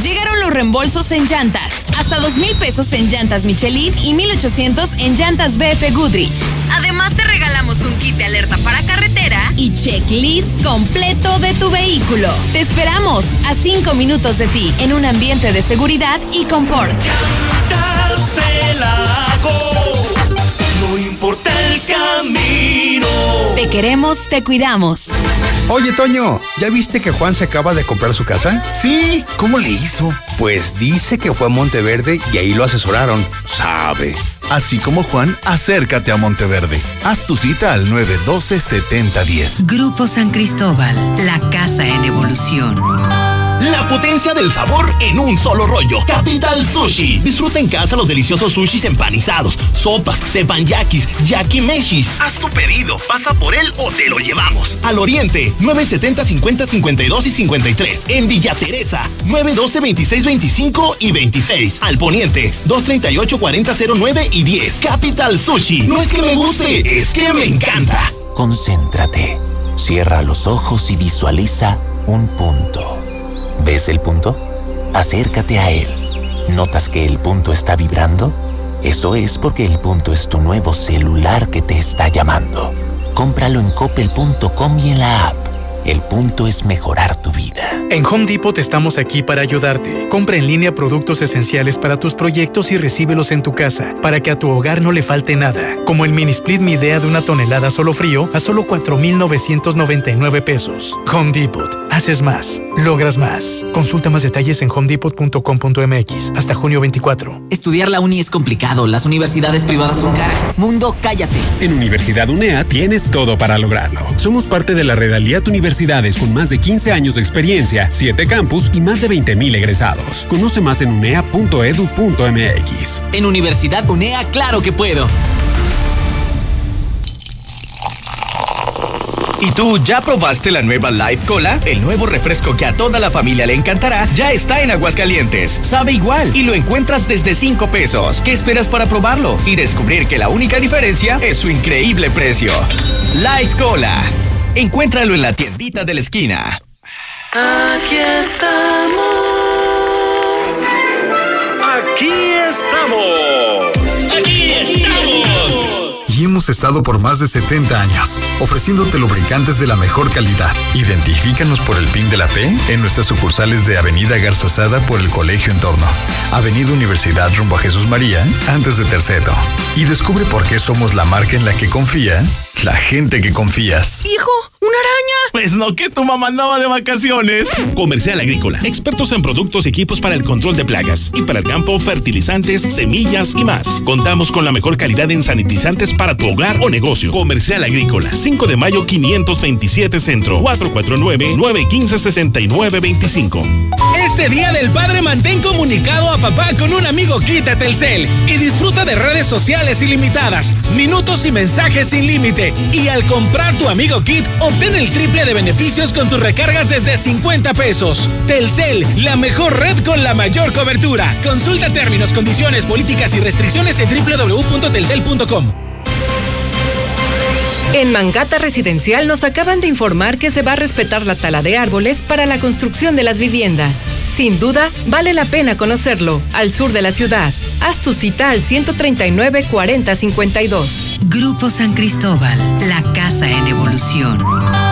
Llegaron los reembolsos en llantas. Hasta dos mil pesos en llantas Michelin y 1800 en llantas BF Goodrich. Además te regalamos un kit de alerta para carretera y checklist completo de tu vehículo. Te esperamos a cinco minutos de ti en un ambiente de seguridad y confort. Llantas del Lago. Camino. Te queremos, te cuidamos. Oye, Toño, ¿ya viste que Juan se acaba de comprar su casa? Sí, ¿cómo le hizo? Pues dice que fue a Monteverde y ahí lo asesoraron. Sabe. Así como Juan, acércate a Monteverde. Haz tu cita al 912-7010. Grupo San Cristóbal, la casa en evolución. La potencia del sabor en un solo rollo. Capital Sushi. Disfruta en casa los deliciosos sushis empanizados, sopas, tepanyakis, yakimeshis. Haz tu pedido, pasa por él o te lo llevamos. Al oriente, 970 50 52 y 53. En Villa Teresa, 912 26 25 y 26. Al poniente, 238 40 09 y 10. Capital Sushi. No es que me guste, es que me encanta. Concéntrate. Cierra los ojos y visualiza un punto. ¿Ves el punto? Acércate a él. ¿Notas que el punto está vibrando? Eso es porque el punto es tu nuevo celular que te está llamando. Cómpralo en coppel.com y en la app. El punto es mejorar tu vida. En Home Depot estamos aquí para ayudarte. Compra en línea productos esenciales para tus proyectos y recíbelos en tu casa, para que a tu hogar no le falte nada. Como el mini split Mi Idea de una tonelada solo frío a solo 4,999 pesos. Home Depot. Haces más. Logras más. Consulta más detalles en homedepot.com.mx hasta junio 24. Estudiar la uni es complicado. Las universidades privadas son caras. Mundo, cállate. En Universidad UNEA tienes todo para lograrlo. Somos parte de la Redaliat Universidades con más de 15 años de experiencia, 7 campus y más de 20.000 egresados. Conoce más en unea.edu.mx. En Universidad UNEA, claro que puedo. ¿Y tú ya probaste la nueva Life Cola? El nuevo refresco que a toda la familia le encantará ya está en Aguascalientes. Sabe igual y lo encuentras desde 5 pesos. ¿Qué esperas para probarlo? Y descubrir que la única diferencia es su increíble precio. Life Cola. Encuéntralo en la tiendita de la esquina. Aquí estamos. Aquí estamos. Hemos estado por más de 70 años, ofreciéndote lubricantes de la mejor calidad. Identifícanos por el PIN de la fe en nuestras sucursales de Avenida Garza Sada por el Colegio Entorno, Avenida Universidad rumbo a Jesús María, antes de Terceto. Y descubre por qué somos la marca en la que confía la gente que confías. ¡Hijo! ¡Una araña! Pues no, que tu mamá andaba de vacaciones. Comercial Agrícola. Expertos en productos y equipos para el control de plagas. Y para el campo, fertilizantes, semillas y más. Contamos con la mejor calidad en sanitizantes para hogar o negocio. Comercial Agrícola. 5 de mayo 527 Centro. 449-915-6925. Este día del padre mantén comunicado a papá con un amigo Quita Telcel y disfruta de redes sociales ilimitadas, minutos y mensajes sin límite. Y al comprar tu amigo Kit, obtén el triple de beneficios con tus recargas desde 50 pesos. Telcel, la mejor red con la mayor cobertura. Consulta términos, condiciones, políticas y restricciones en www.telcel.com. En Mangata Residencial nos acaban de informar que se va a respetar la tala de árboles para la construcción de las viviendas. Sin duda, vale la pena conocerlo, al sur de la ciudad. Haz tu cita al 139 40 52. Grupo San Cristóbal, la casa en evolución.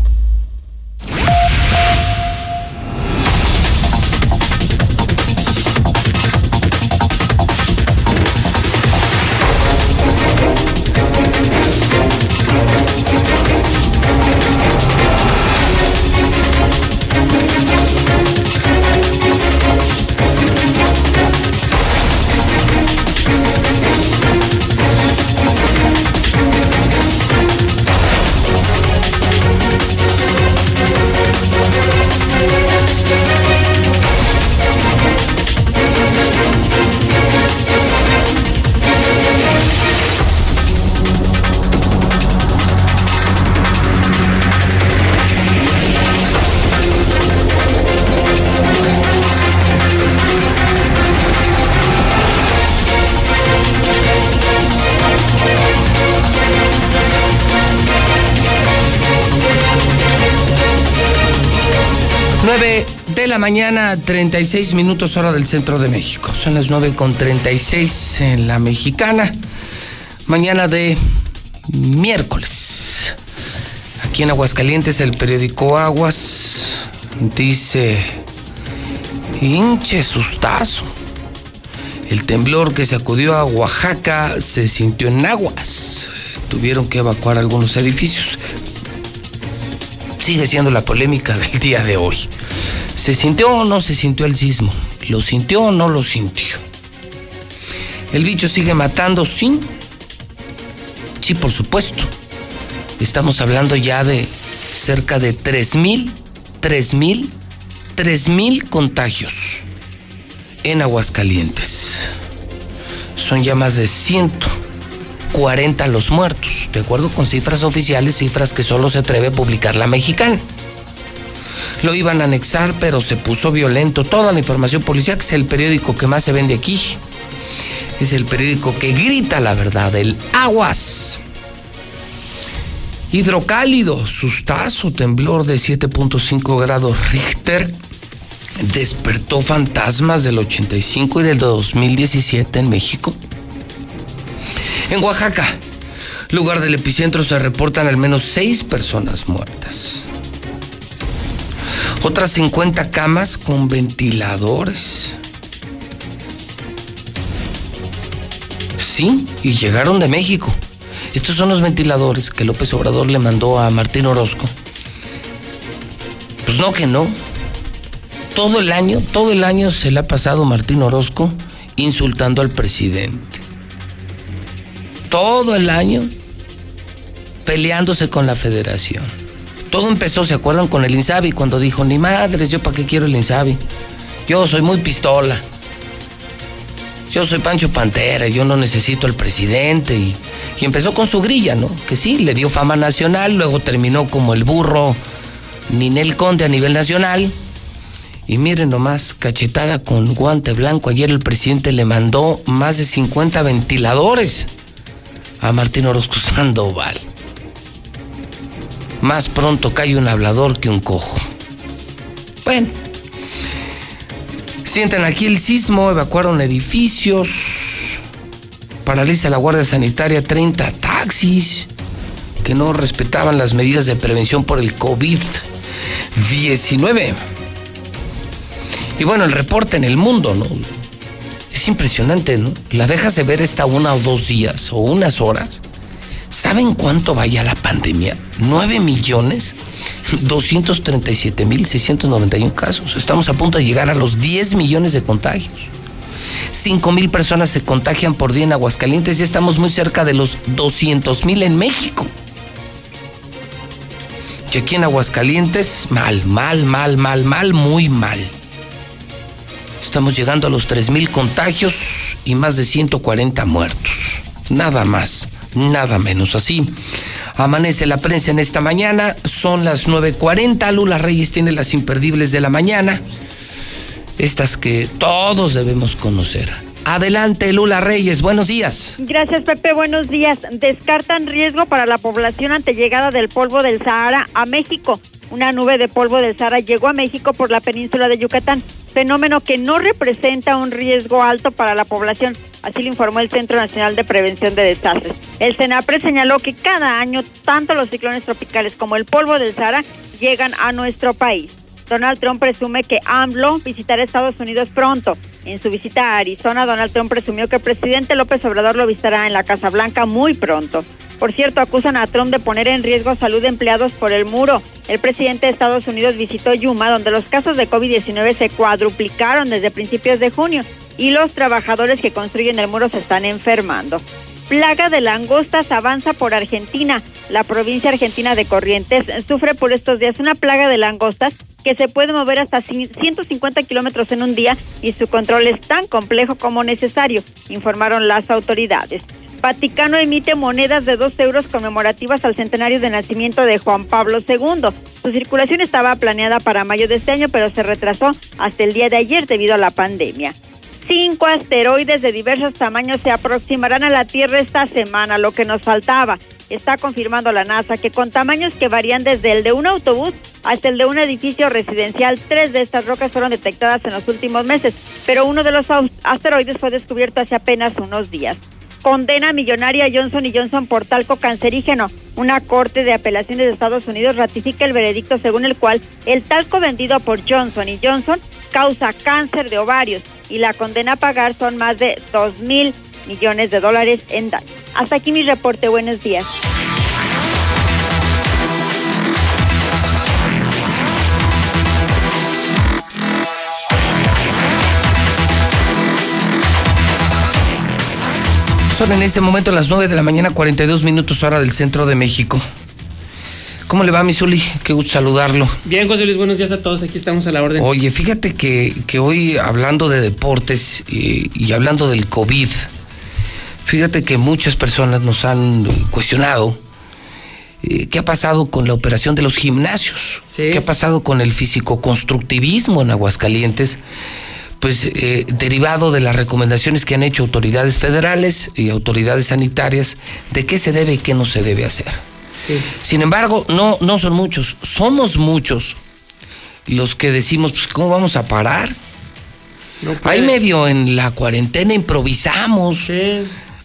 La mañana, 36 minutos hora del centro de México. Son las 9 con 36 en la mexicana. Mañana de miércoles. aquí en Aguascalientes, el periódico Aguas dice, hinche sustazo. El temblor que sacudió a Oaxaca se sintió en Aguas. Tuvieron que evacuar algunos edificios. Sigue siendo la polémica del día de hoy. ¿Se sintió o no se sintió el sismo? ¿Lo sintió o no lo sintió? El bicho sigue matando, sí. Sí, por supuesto. Estamos hablando ya de cerca de 3.000, 3.000, 3.000 contagios en Aguascalientes. Son ya más de 140 los muertos, de acuerdo con cifras oficiales, cifras que solo se atreve a publicar la mexicana. Lo iban a anexar, pero se puso violento. Toda la información policial, que es el periódico que más se vende aquí. Es el periódico que grita la verdad, el Aguas. Hidrocálido, sustazo, temblor de 7.5 grados Richter. Despertó fantasmas del 85 y del 2017 en México. En Oaxaca, lugar del epicentro, se reportan al menos seis personas muertas. Otras 50 camas con ventiladores. Sí, y llegaron de México. Estos son los ventiladores que López Obrador le mandó a Martín Orozco. Pues no que no. Todo el año, todo el año se le ha pasado Martín Orozco insultando al presidente. Todo el año peleándose con la federación. Todo empezó, ¿se acuerdan? Con el Insabi, cuando dijo, ni madres, yo para qué quiero el Insabi. Yo soy muy pistola. Yo soy Pancho Pantera, yo no necesito al presidente. Y, empezó con su grilla, ¿no? Que sí, le dio fama nacional, luego terminó como el burro Ninel Conde a nivel nacional. Y miren nomás, cachetada con guante blanco. Ayer el presidente le mandó más de 50 ventiladores a Martín Orozco Sandoval. Más pronto cae un hablador que un cojo. Bueno. Sienten aquí el sismo, evacuaron edificios, paraliza la Guardia Sanitaria 30 taxis que no respetaban las medidas de prevención por el COVID-19. Y bueno, el reporte en el mundo, ¿no? Es impresionante, ¿no? La dejas de ver esta una o dos días o unas horas. ¿Saben cuánto vaya la pandemia? 9 millones 237 mil 691 casos. Estamos a punto de llegar a los 10 millones de contagios. 5 mil personas se contagian por día en Aguascalientes y estamos muy cerca de los 200 mil en México. Y aquí en Aguascalientes, mal, mal, mal, mal, mal, muy mal. Estamos llegando a los 3 mil contagios y más de 140 muertos. Nada más, nada menos así. Amanece la prensa en esta mañana, son las 9.40, Lula Reyes tiene las imperdibles de la mañana, estas que todos debemos conocer. Adelante, Lula Reyes, buenos días. Gracias, Pepe, buenos días. Descartan riesgo para la población ante llegada del polvo del Sahara a México. Una nube de polvo del Sahara llegó a México por la península de Yucatán, fenómeno que no representa un riesgo alto para la población, así lo informó el Centro Nacional de Prevención de Desastres. El CENAPRE señaló que cada año tanto los ciclones tropicales como el polvo del Sahara llegan a nuestro país. Donald Trump presume que AMLO visitará Estados Unidos pronto. En su visita a Arizona, Donald Trump presumió que el presidente López Obrador lo visitará en la Casa Blanca muy pronto. Por cierto, acusan a Trump de poner en riesgo salud de empleados por el muro. El presidente de Estados Unidos visitó Yuma, donde los casos de COVID-19 se cuadruplicaron desde principios de junio y los trabajadores que construyen el muro se están enfermando. Plaga de langostas avanza por Argentina. La provincia argentina de Corrientes sufre por estos días una plaga de langostas que se puede mover hasta 150 kilómetros en un día y su control es tan complejo como necesario, informaron las autoridades. Vaticano emite monedas de dos euros conmemorativas al centenario de nacimiento de Juan Pablo II. Su circulación estaba planeada para mayo de este año, pero se retrasó hasta el día de ayer debido a la pandemia. Cinco asteroides de diversos tamaños se aproximarán a la Tierra esta semana, lo que nos faltaba. Está confirmando la NASA que con tamaños que varían desde el de un autobús hasta el de un edificio residencial, tres de estas rocas fueron detectadas en los últimos meses, pero uno de los asteroides fue descubierto hace apenas unos días. Condena millonaria Johnson y Johnson por talco cancerígeno. Una corte de apelaciones de Estados Unidos ratifica el veredicto según el cual el talco vendido por Johnson y Johnson causa cáncer de ovarios y la condena a pagar son más de 2 mil millones de dólares en daño. Hasta aquí mi reporte. Buenos días. Son en este momento las 9 de la mañana, 42 minutos hora del centro de México. ¿Cómo le va, Misuli? Qué gusto saludarlo. Bien, José Luis, buenos días a todos. Aquí estamos a la orden. Oye, fíjate que, que hoy hablando de deportes y, y hablando del COVID, fíjate que muchas personas nos han cuestionado eh, qué ha pasado con la operación de los gimnasios, qué ha pasado con el físico-constructivismo en Aguascalientes, pues eh, derivado de las recomendaciones que han hecho autoridades federales y autoridades sanitarias de qué se debe y qué no se debe hacer. Sin embargo, no, no son muchos, somos muchos los que decimos, pues, ¿cómo vamos a parar? Ahí medio en la cuarentena improvisamos.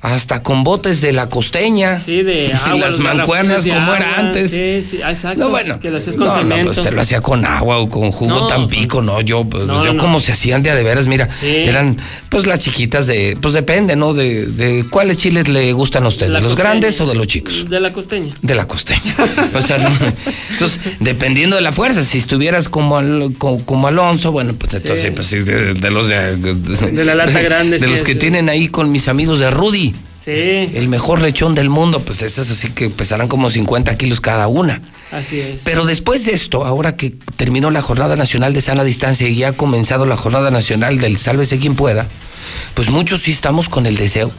Hasta con botes de la costeña. Sí, de agua. Las mancuernas de como era antes. Sí, sí, exacto. No, bueno. Que lo hacías con no, no, pues te lo hacía con agua o con jugo No, tampico, no, yo, pues, yo como se hacían de a de veras, mira, Sí. eran pues las chiquitas de, pues depende, ¿no? De, de cuáles chiles le gustan a ustedes, ¿de los costeña. grandes o de los chicos? De la costeña. De la costeña. O sea, no, entonces, dependiendo de la fuerza, si estuvieras como, al- co- como, Alonso, bueno, pues entonces, Sí. pues de, de los de, De la lata grande, De sí, los que tienen ahí con mis amigos de Rudy. Sí, El mejor lechón del mundo, pues esas así que pesarán como 50 kilos cada una. así es. Pero después de esto, ahora que terminó la Jornada Nacional de Sana Distancia y ya ha comenzado la Jornada Nacional del Sálvese quien pueda, pues muchos sí estamos con el deseo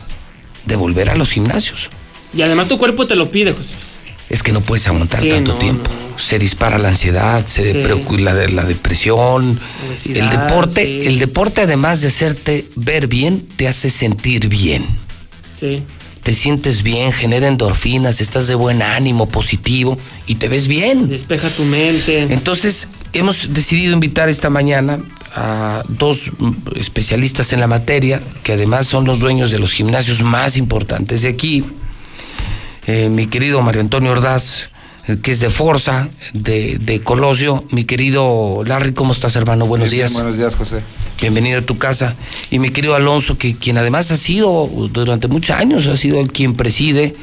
de volver a los gimnasios. Y además tu cuerpo te lo pide, José. Es que no puedes aguantar Sí, tanto no, tiempo. Se dispara la ansiedad, se Sí. preocupa la, de- la depresión. Obesidad, el deporte, el deporte además de hacerte ver bien, te hace sentir bien. Sí. Te sientes bien, genera endorfinas, estás de buen ánimo, positivo y te ves bien. Despeja tu mente. Entonces, hemos decidido invitar esta mañana a dos especialistas en la materia, que además son los dueños de los gimnasios más importantes de aquí. Eh, mi querido Mario Antonio Ordaz, que es de Forza, de, de Colosio. Mi querido Larry, ¿cómo estás, hermano? Buenos Bien, días. Buenos días, José. Bienvenido a tu casa. Y mi querido Alonso, que quien además ha sido durante muchos años, ha sido el quien preside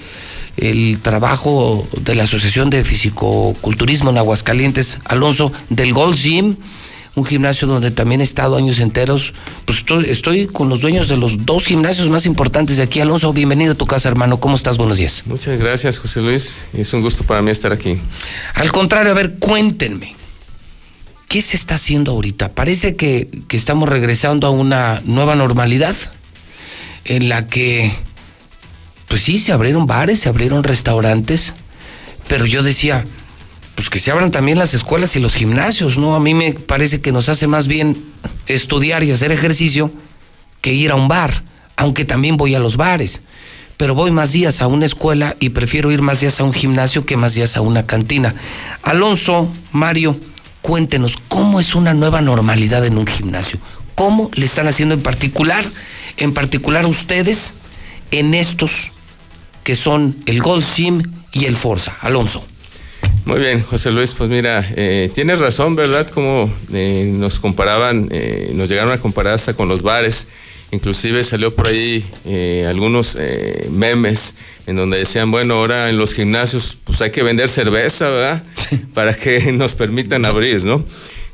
el trabajo de la Asociación de Fisicoculturismo en Aguascalientes. Alonso, del Gold Gym, un gimnasio donde también he estado años enteros. Pues estoy, estoy con los dueños de los dos gimnasios más importantes de aquí. Alonso, bienvenido a tu casa, hermano. ¿Cómo estás? Buenos días. Muchas gracias, José Luis. Es un gusto para mí estar aquí. Al contrario, a ver, cuéntenme. ¿Qué se está haciendo ahorita? Parece que, que estamos regresando a una nueva normalidad en la que, pues sí, se abrieron bares, se abrieron restaurantes, pero yo decía, pues que se abran también las escuelas y los gimnasios, ¿no? A mí me parece que nos hace más bien estudiar y hacer ejercicio que ir a un bar, aunque también voy a los bares. Pero voy más días a una escuela y prefiero ir más días a un gimnasio que más días a una cantina. Alonso, Mario, cuéntenos, ¿cómo es una nueva normalidad en un gimnasio? ¿Cómo le están haciendo en particular, en particular ustedes, en estos que son el Gold Gym y el Forza? Alonso. Muy bien, José Luis, pues mira, eh, tienes razón, ¿verdad? Como eh, nos comparaban, eh, nos llegaron a comparar hasta con los bares. Inclusive salió por ahí eh, algunos eh, memes en donde decían, bueno, ahora en los gimnasios pues hay que vender cerveza, ¿verdad? Para que nos permitan abrir, ¿no?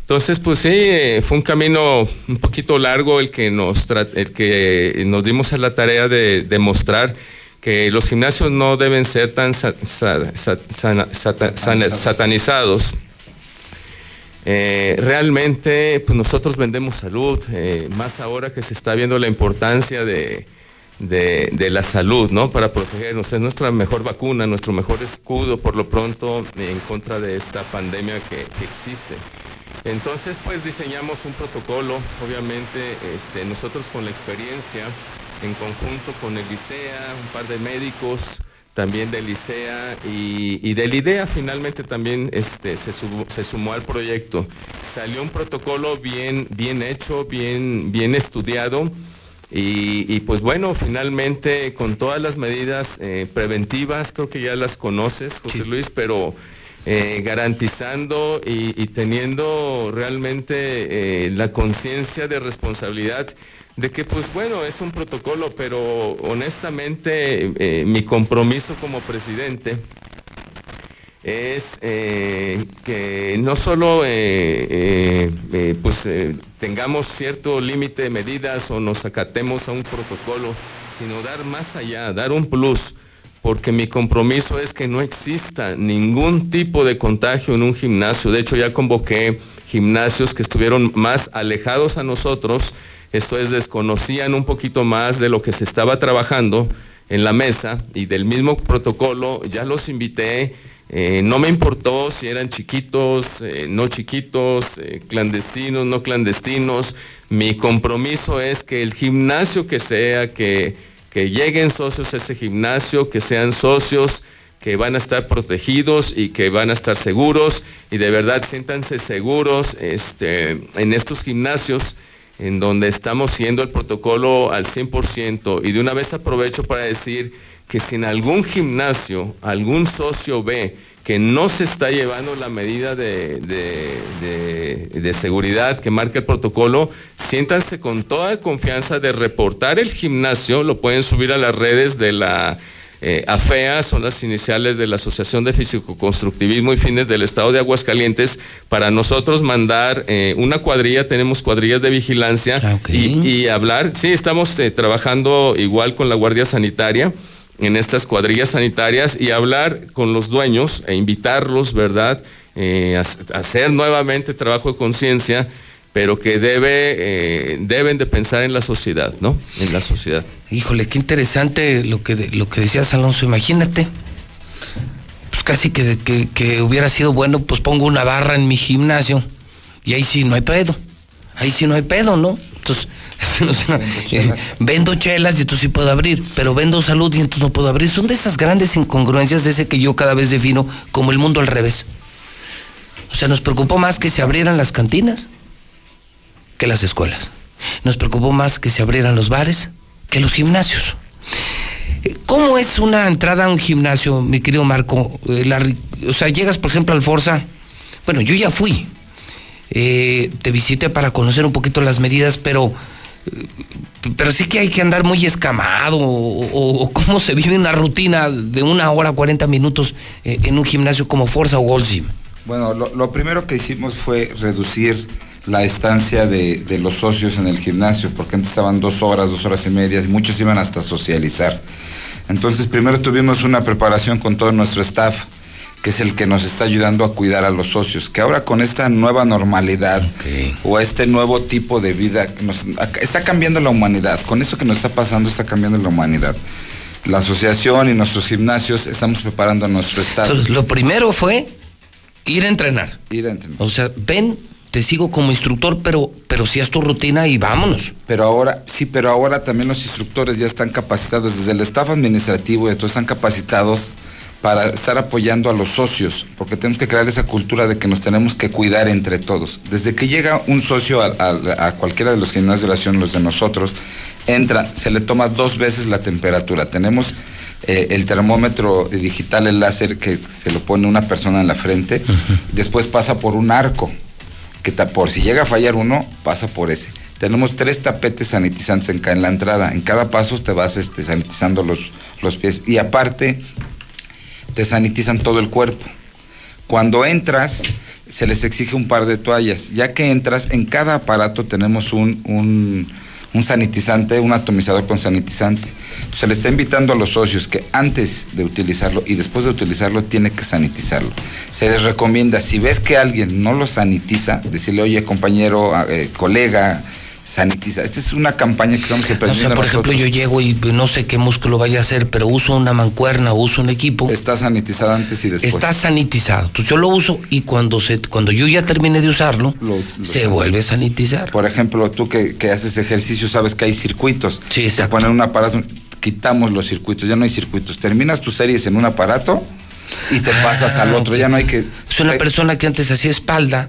Entonces, pues sí, eh, fue un camino un poquito largo el que nos, el que nos dimos a la tarea de demostrar que los gimnasios no deben ser tan sa- satanizados. Eh, realmente, pues nosotros vendemos salud, eh, más ahora que se está viendo la importancia de, de- de la salud, ¿no? Para protegernos. Es nuestra mejor vacuna, nuestro mejor escudo, por lo pronto, en contra de esta pandemia que, que existe. Entonces, pues diseñamos un protocolo, obviamente, este, nosotros con la experiencia, en conjunto con el ICEA, un par de médicos, también del ICEA y, y del IDEA finalmente también este, se, subo- se sumó al proyecto. Salió un protocolo bien, bien hecho, bien, bien estudiado Y, y, pues bueno, finalmente con todas las medidas eh, preventivas, creo que ya las conoces, José Luis, pero eh, garantizando y, y teniendo realmente eh, la conciencia de responsabilidad de que pues bueno, es un protocolo, pero honestamente eh, mi compromiso como presidente es eh, que no solo eh, pues tengamos cierto límite de medidas o nos acatemos a un protocolo, sino dar más allá, dar un plus, porque mi compromiso es que no exista ningún tipo de contagio en un gimnasio. De hecho, ya convoqué gimnasios que estuvieron más alejados a nosotros, esto es, desconocían un poquito más de lo que se estaba trabajando en la mesa y del mismo protocolo, ya los invité. Eh, no me importó si eran chiquitos, eh, no chiquitos, eh, clandestinos, no clandestinos. Mi compromiso es que el gimnasio que sea, que, que lleguen socios a ese gimnasio, que sean socios que van a estar protegidos y que van a estar seguros y de verdad siéntanse seguros este, en estos gimnasios en donde estamos siguiendo el protocolo al 100% y de una vez aprovecho para decir que si en algún gimnasio algún socio ve que no se está llevando la medida de, de, de, de, seguridad que marca el protocolo, siéntanse con toda confianza de reportar el gimnasio, lo pueden subir a las redes de la eh, AFEA, son las iniciales de la Asociación de Físico-Constructivismo y Fines del Estado de Aguascalientes, para nosotros mandar eh, una cuadrilla, tenemos cuadrillas de vigilancia Ah, y, y, hablar, sí, estamos eh, trabajando igual con la Guardia Sanitaria en estas cuadrillas sanitarias y hablar con los dueños e invitarlos, ¿verdad?, a, a hacer nuevamente trabajo de conciencia pero que debe, eh, deben de pensar en la sociedad, ¿no? En la sociedad. Híjole, qué interesante lo que, lo que decías, Alonso. Imagínate, pues casi que, que, que, hubiera sido bueno, pues pongo una barra en mi gimnasio y ahí sí no hay pedo. Ahí sí no hay pedo, ¿no? Entonces, o sea, vendo, chelas. Eh, vendo chelas y entonces sí puedo abrir, pero vendo salud y entonces no puedo abrir. Son de esas grandes incongruencias de ese que yo cada vez defino como el mundo al revés. O sea, nos preocupó más que se abrieran las cantinas que las escuelas. Nos preocupó más que se abrieran los bares que los gimnasios. ¿Cómo es una entrada a un gimnasio, mi querido Marco? Eh, la, o sea, llegas, por ejemplo, al Forza. Bueno, yo ya fui. Eh, te visité para conocer un poquito las medidas, pero, pero sí que hay que andar muy escamado. O, cómo se vive una rutina de una hora, 40 minutos eh, en un gimnasio como Forza o Gold. Bueno, lo primero que hicimos fue reducir la estancia de, de, los socios en el gimnasio, porque antes estaban dos horas, dos horas y media, y muchos iban hasta socializar. Entonces, primero tuvimos una preparación con todo nuestro staff, que es el que nos está ayudando a cuidar a los socios, que ahora con esta nueva normalidad okay. o este nuevo tipo de vida, nos, está cambiando la humanidad, con esto que nos está pasando está cambiando la humanidad. La asociación y nuestros gimnasios estamos preparando a nuestro staff. Entonces, lo primero fue ir a entrenar. Ir a entrenar. O sea, ven, te sigo como instructor, pero, pero si es tu rutina y vámonos. Pero ahora, sí, pero ahora también los instructores ya están capacitados, desde el staff administrativo y todos están capacitados para estar apoyando a los socios, porque tenemos que crear esa cultura de que nos tenemos que cuidar entre todos. Desde que llega un socio a, a, a cualquiera de los gimnasios de oración, los de nosotros, entra, se le toma dos veces la temperatura. Tenemos eh, el termómetro digital, el láser, que se lo pone una persona en la frente, uh -huh. después pasa por un arco que por si llega a fallar uno, pasa por ese. Tenemos tres tapetes sanitizantes en, en la entrada. En cada paso te vas este, sanitizando los, los pies. Y aparte, te sanitizan todo el cuerpo. Cuando entras, se les exige un par de toallas. Ya que entras, en cada aparato tenemos un, un, un sanitizante, un atomizador con sanitizante. Se le está invitando a los socios que antes de utilizarlo y después de utilizarlo tiene que sanitizarlo. Se les recomienda, si ves que alguien no lo sanitiza, decirle, oye compañero, eh, colega, sanitiza. Esta es una campaña que estamos emprendiendo. O sea, por ejemplo, yo llego y no sé qué músculo vaya a hacer, pero uso una mancuerna o uso un equipo. Está sanitizado antes y después. Está sanitizado. Entonces yo lo uso y cuando se, cuando yo ya termine de usarlo, lo, lo se vuelve a sanitizar. Por ejemplo, tú que, que, haces ejercicio sabes que hay circuitos. Sí, exacto. Se ponen un aparato, quitamos los circuitos, ya no hay circuitos. Terminas tus series en un aparato y te ah, pasas al otro, ya no hay que. Es una te... persona que antes hacía espalda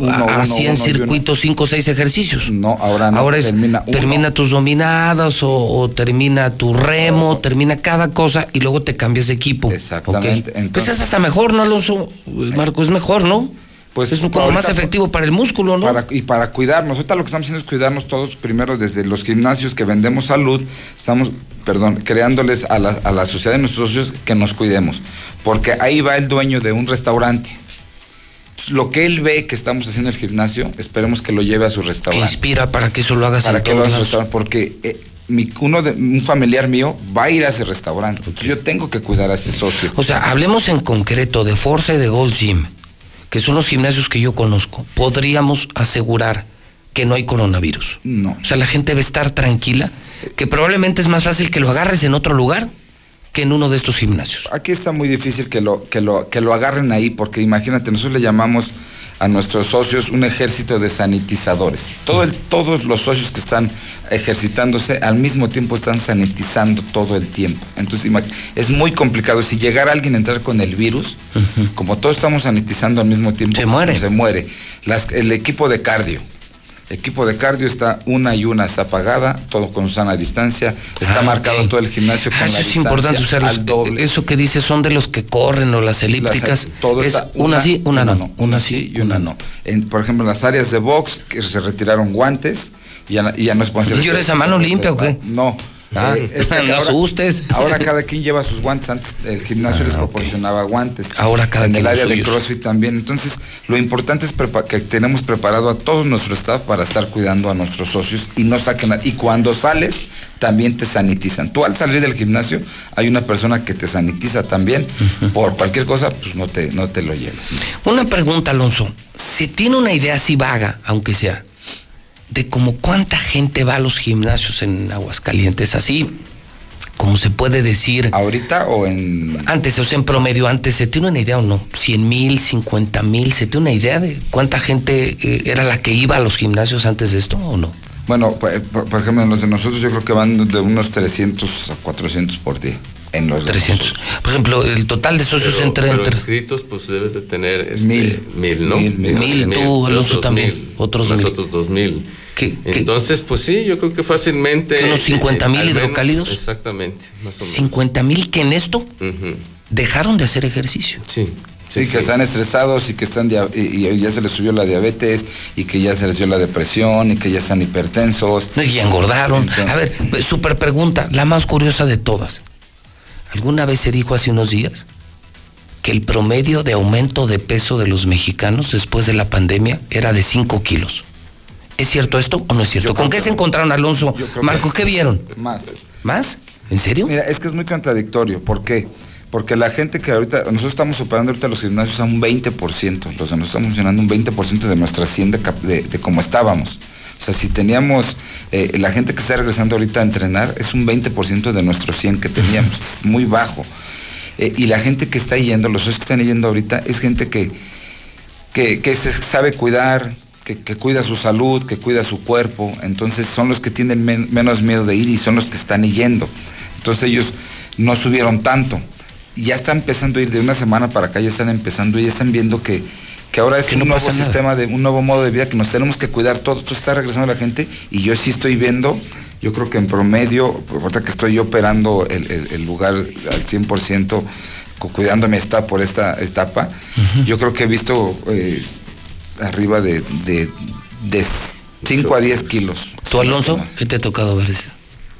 uno, uno, hacían uno uno. circuitos 5 o 6 ejercicios. No, ahora no. Ahora es, termina tus dominadas o, o termina tu remo, termina cada cosa y luego te cambias de equipo. Exactamente. Pues Entonces- es hasta mejor, ¿no, Alonso? Marco, es mejor, ¿no? Pues es como ahorita, más efectivo para el músculo, ¿no? Para- y para cuidarnos. Ahorita lo que estamos haciendo es cuidarnos todos, primero desde los gimnasios que vendemos salud, estamos, perdón, creándoles a la, a la sociedad de nuestros socios que nos cuidemos. Porque ahí va el dueño de un restaurante. Lo que él ve que estamos haciendo en el gimnasio, esperemos que lo lleve a su que restaurante. inspira para que eso lo hagas Para que lo haga a su restaurante. Porque eh, mi- uno de, un familiar mío va a ir a ese restaurante. Entonces yo tengo que cuidar a ese socio. O sea, hablemos en concreto de Forza y de Gold Gym, que son los gimnasios que yo conozco. Podríamos asegurar que no hay coronavirus. No. O sea, la gente debe estar tranquila, que probablemente es más fácil que lo agarres en otro lugar que en uno de estos gimnasios. Aquí está muy difícil que lo, que lo, que lo agarren ahí, porque imagínate, nosotros le llamamos a nuestros socios un ejército de sanitizadores. Todo el, todos los socios que están ejercitándose al mismo tiempo están sanitizando todo el tiempo. Entonces es muy complicado. Si llegara alguien a entrar con el virus, como todos estamos sanitizando al mismo tiempo, Se muere. Se muere. Las- el equipo de cardio. Equipo de cardio está una y una está apagada, todo con sana distancia, está Ah, marcado todo el gimnasio con Ah, la eso es distancia importante, los- al doble. eso que dices son de los que corren o las elípticas. Las- todo es está- una, sí, una, no. Una sí y una no. En- por ejemplo, en las áreas de box que se retiraron guantes y ya, y ya no pueden hacer. ¿Y eres a mano limpia o qué? No. Ah, Eh, es que no ahora, asustes. ahora cada quien lleva sus guantes. Antes el gimnasio les proporcionaba guantes. Ah, Ahora cada En quien el área de. CrossFit también. Entonces, lo importante es que tenemos preparado a todo nuestro staff para estar cuidando a nuestros socios y no saquen. a- y cuando sales, también te sanitizan. Tú al salir del gimnasio, hay una persona que te sanitiza también. Por cualquier cosa, pues no te, no te lo lleves. Una pregunta, Alonso. ¿Se tiene una idea así vaga, aunque sea, de cómo cuánta gente va a los gimnasios en Aguascalientes? Así, como se puede decir. ¿Ahorita o en.? Antes, o sea, en promedio, antes, ¿se tiene una idea o no? ¿100 mil, 50 mil? ¿Se tiene una idea de cuánta gente eh, era la que iba a los gimnasios antes de esto o no? Bueno, por, por- ejemplo, en los de nosotros yo creo que van de unos 300 a 400 por día. En los de 300. Por ejemplo, el total de socios Pero, entre. pero entre inscritos, pues debes de tener este, Mil. mil, ¿no? Mil, mil. Mil, tú, Alonso, otros también. mil, Otros mil. otros dos mil. ¿Qué- qué? Entonces, pues sí, yo creo que fácilmente. ¿Que unos 50 mil hidrocálidos? Exactamente, más o menos. 50 mil que en esto dejaron de hacer ejercicio. Sí. Sí, que están estresados y que están y, y ya se les subió la diabetes y que ya se les dio la depresión y que ya están hipertensos. No, y ya engordaron. Entonces- A ver, super pregunta, la más curiosa de todas. ¿Alguna vez se dijo hace unos días que el promedio de aumento de peso de los mexicanos después de la pandemia era de 5 kilos? ¿Es cierto esto o no es cierto? Yo ¿Con qué que- se encontraron, Alonso? Marco, que- ¿qué vieron? Más. ¿Más? ¿En serio? Mira, es que es muy contradictorio. ¿Por qué? Porque la gente que ahorita, nosotros estamos operando ahorita los gimnasios a un 20%, los de nosotros estamos funcionando un 20% de nuestra 100 de, de, como estábamos. O sea, si teníamos, eh, la gente que está regresando ahorita a entrenar es un 20% de nuestros 100 que teníamos, es muy bajo. Eh, y la gente que está yendo, los que están yendo ahorita, es gente que, que, que se sabe cuidar, que, que cuida su salud, que cuida su cuerpo. Entonces son los que tienen men- menos miedo de ir y son los que están yendo. Entonces ellos no subieron tanto. Ya están empezando a ir de una semana para acá, ya están empezando y ya están viendo que, que ahora es Que un no nuevo sistema, de un nuevo modo de vida que nos tenemos que cuidar todos. Esto está regresando la gente y yo sí estoy viendo, yo creo que en promedio, ahorita que estoy yo operando el, el- el lugar al 100%, cu- cuidando mi etapa por esta etapa, yo creo que he visto eh, arriba de, de, 5 a 10 kilos. ¿Tú, Alonso? ¿Qué te ha tocado ver?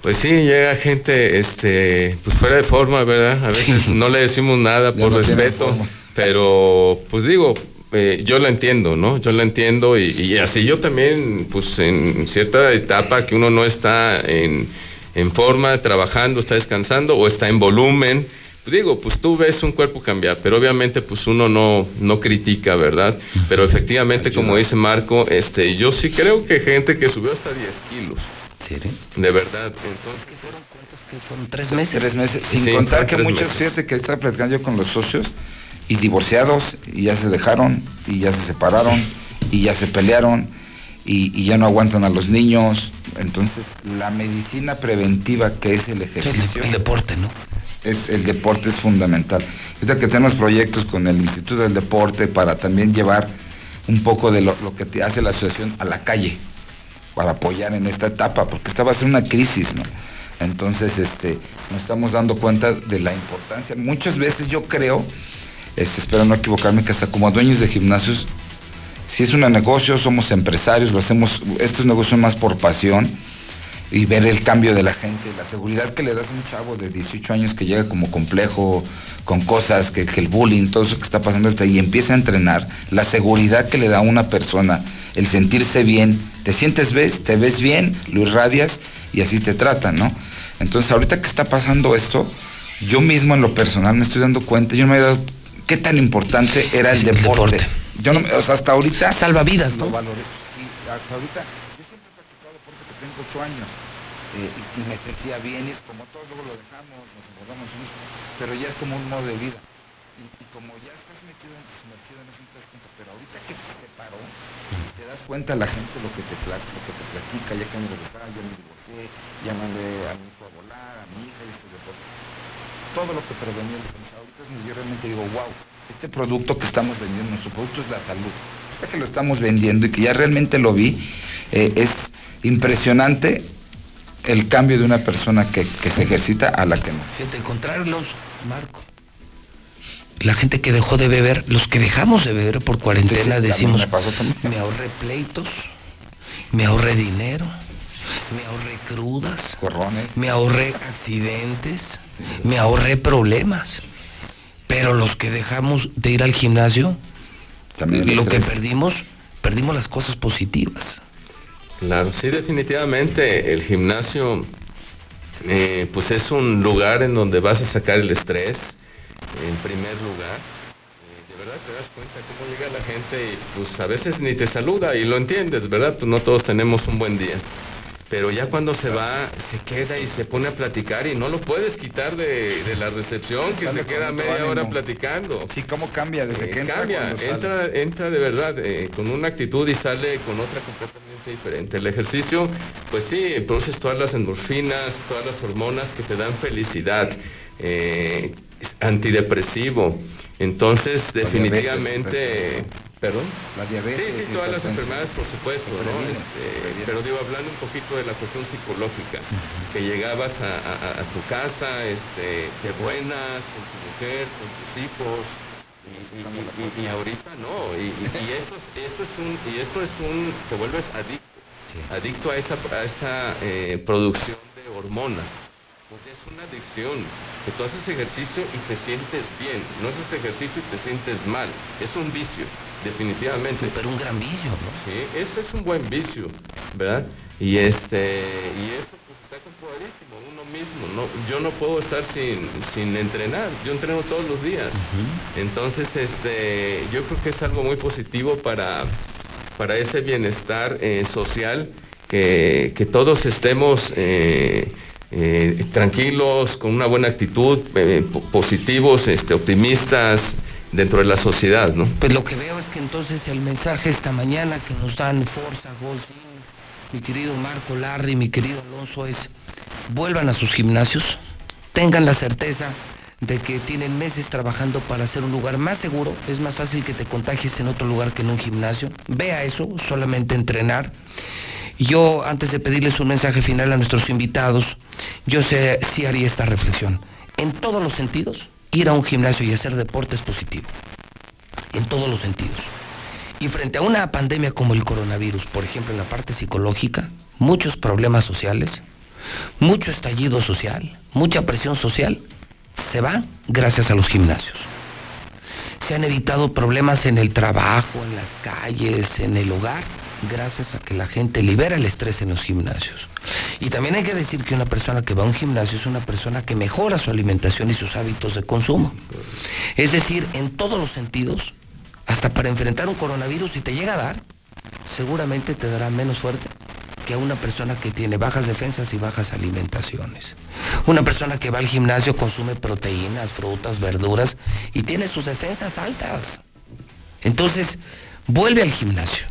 Pues sí, llega gente, este, pues fuera de forma, ¿verdad? A veces no le decimos nada por no respeto, pero pues digo, eh, yo la entiendo, ¿no? Yo la entiendo y, y así yo también, pues en cierta etapa que uno no está en, en forma, trabajando, está descansando o está en volumen, digo, pues tú ves un cuerpo cambiar, pero obviamente pues uno no, no critica, ¿verdad? Pero efectivamente, como dice Marco, este, yo sí creo que gente que subió hasta 10 kilos. De verdad, entonces... Fueron tres meses. Tres meses, sin Sí, contar fueron que muchos, meses. fíjate que estaba platicando yo con los socios y divorciados y ya se dejaron y ya se separaron y ya se pelearon y, y ya no aguantan a los niños. Entonces, la medicina preventiva que es el ejercicio. El deporte, ¿no? Es, el deporte es fundamental. Ahorita que tenemos proyectos con el Instituto del Deporte para también llevar un poco de lo, que te hace la asociación a la calle para apoyar en esta etapa, porque esta va a ser una crisis, ¿no? Entonces, este, nos estamos dando cuenta de la importancia. Muchas veces yo creo, este, espero no equivocarme, que hasta como dueños de gimnasios, si es un negocio, somos empresarios, lo hacemos, estos negocios más por pasión y ver el cambio de la gente, la seguridad que le das a un chavo de 18 años que llega como complejo, con cosas, que, que el bullying, todo eso que está pasando y empieza a entrenar, la seguridad que le da a una persona, el sentirse bien, te sientes ves, te ves bien, lo irradias y así te tratan, ¿no? Entonces ahorita que está pasando esto, yo mismo en lo personal me estoy dando cuenta, yo no me he dado qué tan importante era el, deporte. Yo no, o sea, hasta ahorita... Salva vidas, ¿no? Lo valoré, sí, hasta ahorita. Yo siempre he practicado 8 años eh, y, me sentía bien y es como todos luego lo dejamos, nos engordamos, pero ya es como un modo de vida. Y, como ya estás metido en, sumergido en eso, no te das cuenta, pero ahorita que te paró, te das cuenta la gente lo que te, pla- lo que te platica, ya que me regresaba, ya me divorcié, ya mandé a mi hijo a volar, a mi hija y este deporte. Todo lo que prevenía el ahorita es yo realmente digo, wow, este producto que estamos vendiendo, nuestro producto es la salud. Ya que lo estamos vendiendo y que ya realmente lo vi, eh, es impresionante el cambio de una persona que, que se ejercita a la que no. Fíjate, encontrarlos, Marco. La gente que dejó de beber, los que dejamos de beber por cuarentena, Sí, sí, decimos, me me ahorré pleitos, me ahorré dinero, me ahorré crudas, me ahorré accidentes, me ahorré problemas. Pero los que dejamos de ir al gimnasio, También lo que perdimos, perdimos las cosas positivas. Claro, sí, definitivamente el gimnasio eh, pues es un lugar en donde vas a sacar el estrés en primer lugar. Eh, de verdad te das cuenta cómo llega la gente y pues a veces ni te saluda y lo entiendes, ¿verdad? Pues no todos tenemos un buen día. Pero ya cuando se va, se queda y se pone a platicar y no lo puedes quitar de, de la recepción, que se queda media hora platicando. Sí, cómo cambia desde Eh, que entra. cambia, entra, entra de verdad con una actitud y sale con otra completamente diferente. El ejercicio, pues sí, produces todas las endorfinas, todas las hormonas que te dan felicidad, eh, es antidepresivo. Entonces, definitivamente, perdón. La diabetes. Sí, sí, todas las enfermedades, por supuesto, ¿no? Este, pero digo, hablando un poquito de la cuestión psicológica, que llegabas a, a- a tu casa este, de buenas, con tu mujer, con tus hijos, y, y- y- y ahorita no, y, y- esto, es, esto es un, y esto es un, te vuelves adicto, adicto a esa, a esa eh, producción de hormonas. Pues es una adicción, que tú haces ejercicio y te sientes bien, no haces ejercicio y te sientes mal, es un vicio, definitivamente. Pero un gran vicio, ¿no? Sí, ese es un buen vicio, ¿verdad? Y este, y eso pues está comprobadísimo, mismo, no, yo no puedo estar sin, sin entrenar, yo entreno todos los días. Entonces, este, yo creo que es algo muy positivo para, para ese bienestar eh, social, que, que todos estemos eh, eh, tranquilos, con una buena actitud, eh, po- positivos, este, optimistas dentro de la sociedad, ¿no? Pues lo que veo es que entonces el mensaje esta mañana que nos dan Forza, Golfin, mi querido Marco Larry, mi querido Alonso, es vuelvan a sus gimnasios, tengan la certeza de que tienen meses trabajando para hacer un lugar más seguro, es más fácil que te contagies en otro lugar que en un gimnasio. Vea eso, solamente entrenar. Yo, antes de pedirles un mensaje final a nuestros invitados, yo sí haría esta reflexión. En todos los sentidos, ir a un gimnasio y hacer deporte es positivo en todos los sentidos. Y frente a una pandemia como el coronavirus, por ejemplo, en la parte psicológica, muchos problemas sociales, mucho estallido social, mucha presión social, se va gracias a los gimnasios. Se han evitado problemas en el trabajo, en las calles, en el hogar, gracias a que la gente libera el estrés en los gimnasios. Y también hay que decir que una persona que va a un gimnasio es una persona que mejora su alimentación y sus hábitos de consumo. Es decir, en todos los sentidos, hasta para enfrentar un coronavirus, si te llega a dar, seguramente te dará menos fuerte a una persona que tiene bajas defensas y bajas alimentaciones. Una persona que va al gimnasio consume proteínas, frutas, verduras y tiene sus defensas altas. Entonces, vuelve al gimnasio.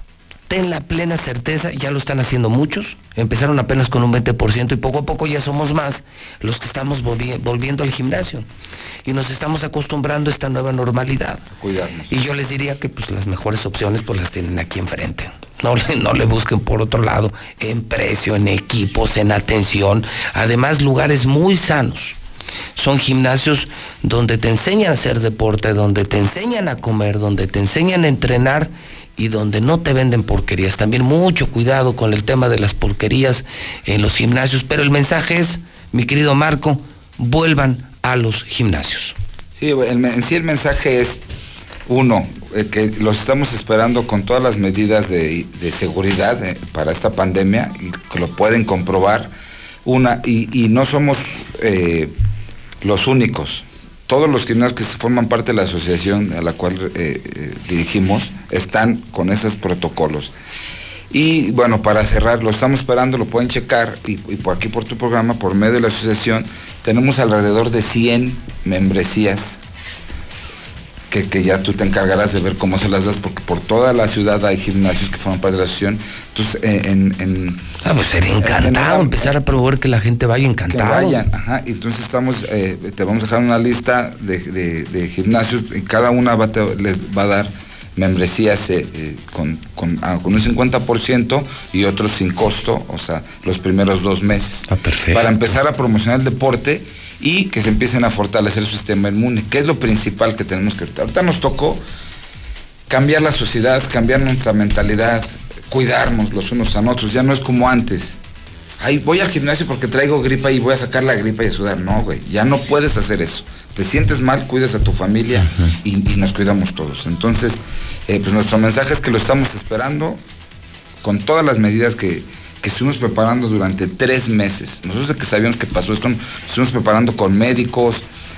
Ten la plena certeza, ya lo están haciendo muchos, empezaron apenas con un 20% y poco a poco ya somos más los que estamos volvi- volviendo al gimnasio y nos estamos acostumbrando a esta nueva normalidad. Cuidarnos. Y yo les diría que pues las mejores opciones pues las tienen aquí enfrente. No le, no le busquen por otro lado, en precio, en equipos, en atención, además lugares muy sanos. Son gimnasios donde te enseñan a hacer deporte, donde te enseñan a comer, donde te enseñan a entrenar y donde no te venden porquerías. También mucho cuidado con el tema de las porquerías en los gimnasios. Pero el mensaje es, mi querido Marco, vuelvan a los gimnasios. Sí, el en sí el mensaje es, uno, eh, que los estamos esperando con todas las medidas de, de seguridad eh, para esta pandemia, y que lo pueden comprobar. Una, y, y no somos eh, los únicos. Todos los gimnasios que forman parte de la asociación a la cual eh, eh, dirigimos están con esos protocolos. Y bueno, para cerrar, lo estamos esperando, lo pueden checar y, y por aquí por tu programa, por medio de la asociación, tenemos alrededor de 100 membresías que, que ya tú te encargarás de ver cómo se las das, porque por toda la ciudad hay gimnasios que forman parte de la asociación. Entonces, eh, en... en Ah, pues sería en- encantado en- empezar a promover que la gente vaya que encantado. vayan, ajá, entonces estamos, eh, te vamos a dejar una lista de, de- de gimnasios y cada una va te- les va a dar membresías eh, eh, con, con, ah, con un 50% y otros sin costo, o sea, los primeros dos meses. Para empezar a promocionar el deporte y que se empiecen a fortalecer su sistema inmune, que es lo principal que tenemos que ahorita. Ahorita nos tocó cambiar la sociedad, cambiar nuestra mentalidad, cuidarnos los unos a otros, ya no es como antes. Ay, voy al gimnasio porque traigo gripa y voy a sacar la gripa y a sudar. No, güey, ya no puedes hacer eso. Te sientes mal, cuidas a tu familia y, y nos cuidamos todos. Entonces, eh, pues nuestro mensaje es que lo estamos esperando con todas las medidas que, que estuvimos preparando durante tres meses. Nosotros que sabíamos que pasó esto, estuvimos preparando con médicos,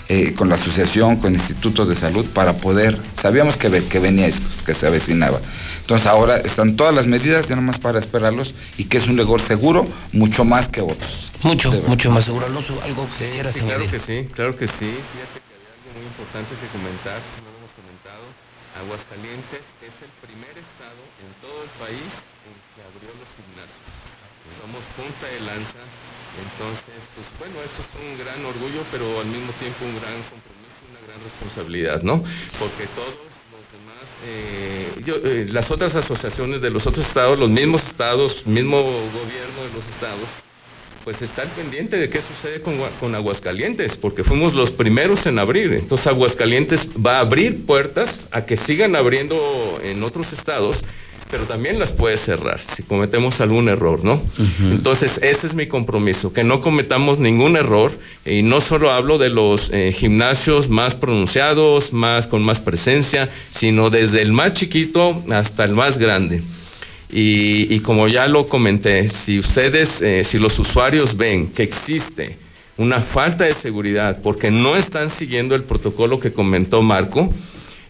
eh, con la asociación, con institutos de salud, para poder, sabíamos que, que venía esto, que se avecinaba. Entonces ahora están todas las medidas, ya nomás para esperarlos, y que es un legor seguro, mucho más que otros. Mucho, mucho más seguro. Alonso, algo que Sí, quieras sí, claro que sí, claro que sí. Fíjate que había algo muy importante que comentar, no lo hemos comentado. Aguascalientes es el primer estado en todo el país en que abrió los gimnasios. Somos punta de lanza, entonces, pues bueno, eso es un gran orgullo, pero al mismo tiempo un gran compromiso, una gran responsabilidad, ¿no? Porque todos los demás, eh, yo, eh, las otras asociaciones de los otros estados, los mismos estados, mismo gobierno de los estados, pues está al pendiente de qué sucede con, con Aguascalientes, porque fuimos los primeros en abrir. Entonces Aguascalientes va a abrir puertas a que sigan abriendo en otros estados, pero también las puede cerrar si cometemos algún error, ¿no? Entonces ese es mi compromiso, que no cometamos ningún error y no solo hablo de los eh, gimnasios más pronunciados, más con más presencia, sino desde el más chiquito hasta el más grande. Y, y como ya lo comenté, si ustedes, eh, si los usuarios ven que existe una falta de seguridad porque no están siguiendo el protocolo que comentó Marco,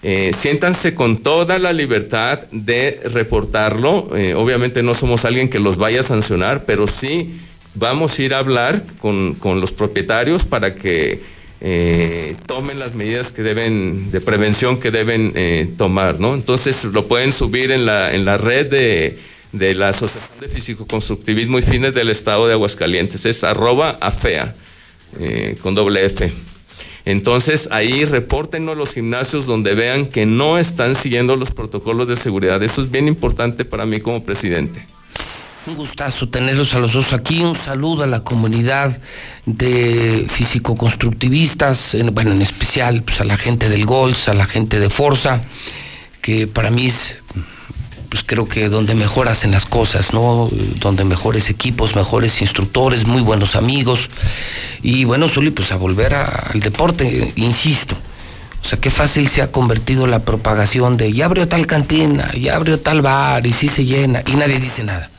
eh, siéntanse con toda la libertad de reportarlo. Eh, obviamente no somos alguien que los vaya a sancionar, pero sí vamos a ir a hablar con, con los propietarios para que eh, tomen las medidas que deben, de prevención que deben eh, tomar, ¿no? Entonces lo pueden subir en la, en la red de, de la Asociación de Físico-Constructivismo y Fines del Estado de Aguascalientes, es arroba afea, con doble F. Entonces ahí repórtenos los gimnasios donde vean que no están siguiendo los protocolos de seguridad. Eso es bien importante para mí como presidente. Un gustazo tenerlos a los dos aquí. Un saludo a la comunidad de físico-constructivistas, en- bueno, en especial pues, a la gente del GOLS, a la gente de Forza, que para mí es, pues creo que donde mejor hacen las cosas, ¿no? Donde mejores equipos, mejores instructores, muy buenos amigos. Y bueno, Zuli, pues a volver a- al deporte, insisto. O sea, qué fácil se ha convertido la propagación de ya abrió tal cantina, ya abrió tal bar y sí se llena y nadie dice nada.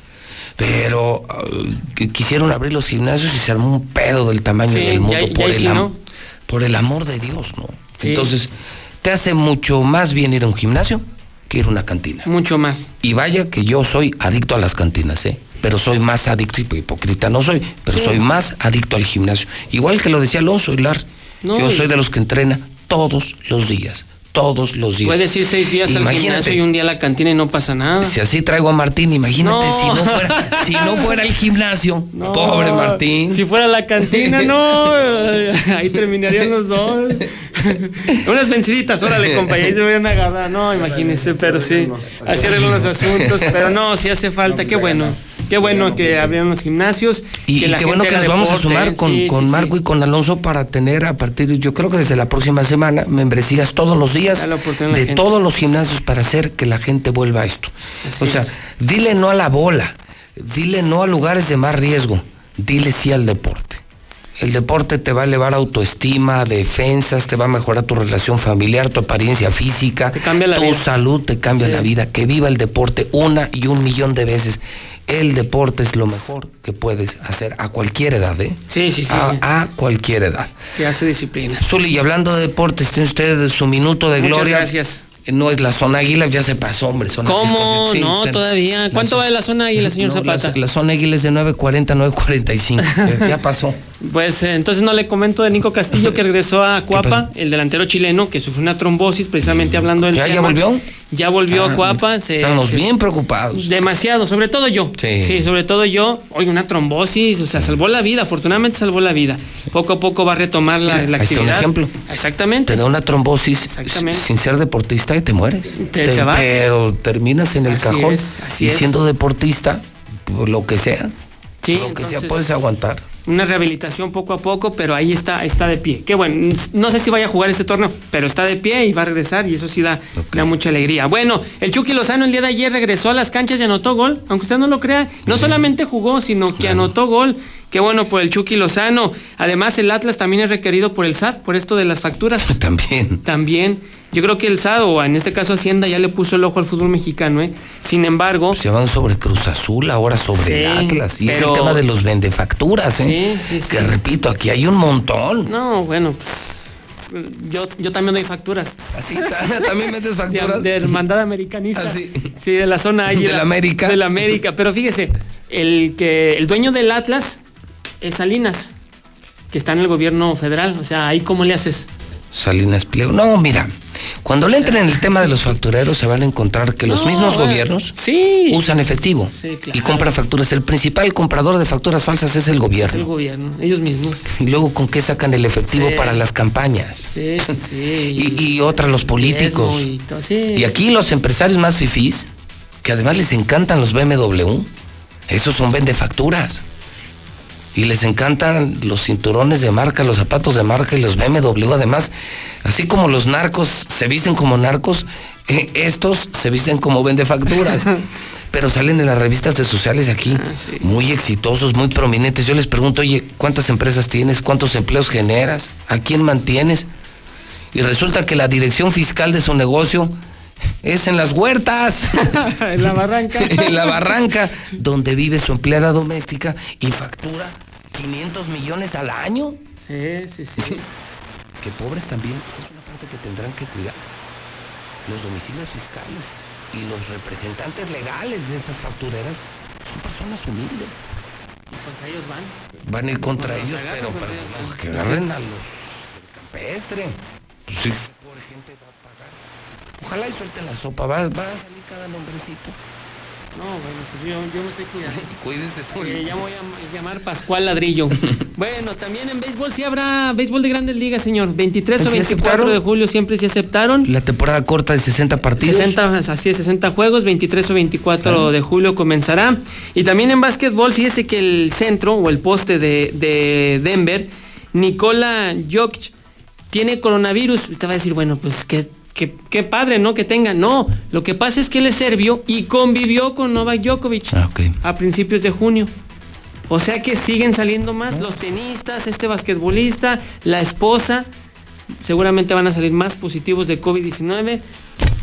Pero uh, que quisieron abrir los gimnasios y se armó un pedo del tamaño Sí, del mundo ya- por, el sí, por el amor de Dios, ¿no? Sí. Entonces, te hace mucho más bien ir a un gimnasio que ir a una cantina. Mucho más. Y vaya que yo soy adicto a las cantinas, ¿eh? Pero soy más adicto, y hipócrita no soy, pero Sí. soy más adicto al gimnasio. Igual que lo decía Alonso Hilar, No, yo soy de los que entrena todos los días, todos los días. Puedes ir seis días al gimnasio y un día a la cantina y no pasa nada. Si así traigo a Martín, imagínate No. si no fuera, si no fuera el gimnasio. Pobre Martín. Si fuera la cantina, no. Ahí terminarían los dos. Unas venciditas, órale, compa, y ahí se van a agarrar. No, imagínese, pero sí. Así arreglan los asuntos. Pero no, sí hace falta. Qué bueno. Qué bueno que abrieron los gimnasios. Y, que y la qué bueno que nos vamos a sumar con, Sí, con sí, Marco y con Alonso para tener a partir, yo creo que desde la próxima semana, membresías todos los días de todos los gimnasios para hacer que la gente vuelva a esto. Así o sea, es. dile no a la bola, dile no a lugares de más riesgo, dile sí al deporte. El deporte te va a elevar autoestima, defensas, te va a mejorar tu relación familiar, tu apariencia física, tu vida. salud, te cambia la vida. Que viva el deporte una y un millón de veces. El deporte es lo mejor que puedes hacer a cualquier edad, ¿eh? Sí, sí, sí. A, a cualquier edad. Que hace disciplina. Zuli, y hablando de deportes, tiene usted su minuto de Muchas gloria. gracias. No es la zona águila, ya se pasó, hombre. Son ¿Cómo? 6:40. Sí, no, todavía. ¿Cuánto va de la zona águila, señor No, la- Zapata? La, zona águila es de 9.40 a 9.45. Ya- ya pasó. Pues eh, entonces no le comento de Nico Castillo que regresó a Cuapa, el delantero chileno que sufrió una trombosis, precisamente hablando del ¿Ya- ya tema. volvió? Ya volvió Ah, a Cuapa. se- Estamos se- bien preocupados. Demasiado, sobre todo yo. Sí. sobre todo yo. Oye, una trombosis, o sea, salvó la vida, afortunadamente salvó la vida. Poco a poco va a retomar la, la Ahí está un actividad. ejemplo. Exactamente. Te da una trombosis Exactamente. sin ser deportista y te mueres. Te- te vas. Pero terminas en el Así cajón es, y es. siendo deportista, por lo que sea, Sí, lo que sea puedes aguantar. Una rehabilitación poco a poco, pero ahí está, está de pie. Qué bueno, no sé si vaya a jugar este torneo, pero está de pie y va a regresar y eso sí da, da mucha alegría. Bueno, el Chucky Lozano el día de ayer regresó a las canchas y anotó gol, aunque usted no lo crea. No solamente jugó, sino que anotó gol. Qué bueno por el Chucky Lozano. Además, el Atlas también es requerido por el SAT, por esto de las facturas. También. También. Yo creo que el SAT, o en este caso Hacienda, ya le puso el ojo al fútbol mexicano, ¿eh? Sin embargo, Se van sobre Cruz Azul, ahora sobre Sí, el Atlas. Y es pero- el tema de los vendefacturas, ¿eh? Sí, sí, Que repito, aquí hay un montón. No, bueno, pues, yo, yo también doy facturas. ¿Así? ¿También metes facturas? De, de hermandad americanista. ¿Ah, sí? De la zona águila. ¿De la América? De la América. Pero fíjese, el que el dueño del Atlas es Salinas, que está en el gobierno federal. O sea, ahí cómo le haces. Salinas Pliego. No, mira, cuando le entren en el tema de los factureros se van a encontrar que los No, mismos bueno, gobiernos sí. usan efectivo Sí, claro. y compran facturas. El principal comprador de facturas falsas es el Es el gobierno. gobierno, ellos mismos. Y luego, ¿con qué sacan el efectivo Sí. para las campañas? Sí, sí, sí. Y, y otra, los políticos. y aquí los empresarios más fifís, que además les encantan los BMW, esos son vendefacturas. Y les encantan los cinturones de marca, los zapatos de marca y los BMW. Además, así como los narcos se visten como narcos, eh, estos se visten como vendefacturas. Pero salen en las revistas de sociales aquí, muy exitosos, muy prominentes. Yo les pregunto, oye, ¿cuántas empresas tienes? ¿Cuántos empleos generas? ¿A quién mantienes? Y resulta que la dirección fiscal de su negocio es en las huertas. en la barranca. en la barranca, donde vive su empleada doméstica y factura 500 millones al año. Sí, sí, sí. Que pobres también, esa es una parte que tendrán que cuidar. Los domicilios fiscales y los representantes legales de esas factureras son personas humildes. Y contra ellos van. Van a ir contra ellos, los pero, pero ellos. que Sí. agarren a los del campestre. Pues sí. Pobre gente va a pagar. Ojalá y suelten la sopa, va, va a salir cada nombrecito. No, bueno, pues yo, yo me estoy cuidando. Cuídese, Eh, ya voy a ma- llamar Pascual Ladrillo. bueno, también en béisbol sí habrá béisbol de grandes ligas, señor. 23 o ¿Sí 24 aceptaron? de julio siempre sí aceptaron. La temporada corta de 60 partidos. 60, así es, 60 juegos, 23 o 24 Ah. de julio comenzará. Y también en básquetbol, fíjese que el centro o el poste de, de Denver, Nikola Jokic, tiene coronavirus. Usted va a decir, bueno, pues qué, qué, qué padre, ¿no? Que tenga. No, lo que pasa es que él es serbio y convivió con Novak Djokovic Ah, a principios de junio. O sea que siguen saliendo más los tenistas, este basquetbolista, la esposa. Seguramente van a salir más positivos de COVID-19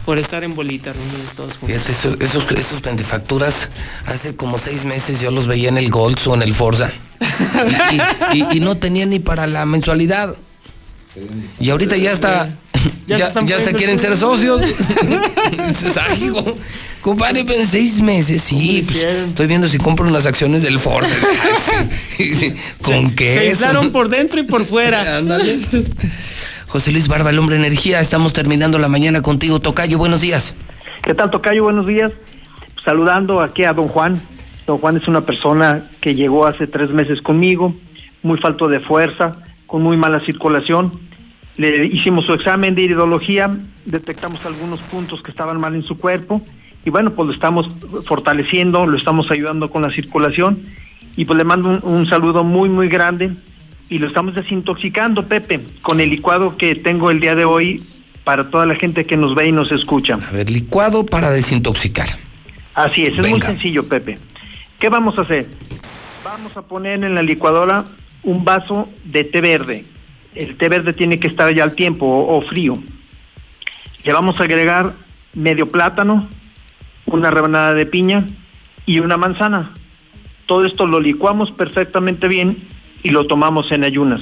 por estar en bolita reunidos todos juntos. Fíjate, esos, esos vendefacturas, hace como seis meses yo los veía en el Golds o en el Forza. Y, y- y no tenía ni para la mensualidad. Y ahorita ya está. Ya Ya, ya hasta quieren ser socios. Dices, "Ay, hijo, Compadre, pero en seis meses, sí. pues, estoy viendo si compro unas acciones del Forza. ¿Con qué? Se inflaron por dentro y por fuera. Ándale. José Luis Barba, el hombre energía. Estamos terminando la mañana contigo. Tocayo, buenos días. ¿Qué tal, Tocayo? Buenos días. Saludando aquí a don Juan. Don Juan es una persona que llegó hace tres meses conmigo, muy falto de fuerza, con muy mala circulación. Le hicimos su examen de iridología, detectamos algunos puntos que estaban mal en su cuerpo y bueno, pues lo estamos fortaleciendo, lo estamos ayudando con la circulación y pues le mando un, un saludo muy, muy grande y lo estamos desintoxicando, Pepe, con el licuado que tengo el día de hoy para toda la gente que nos ve y nos escucha. A ver, licuado para desintoxicar. Así es, es muy sencillo, Pepe. ¿Qué vamos a hacer? Vamos a poner en la licuadora un vaso de té verde. El té verde tiene que estar ya al tiempo o, o frío. Le vamos a agregar medio plátano, una rebanada de piña y una manzana. Todo esto lo licuamos perfectamente bien y lo tomamos en ayunas.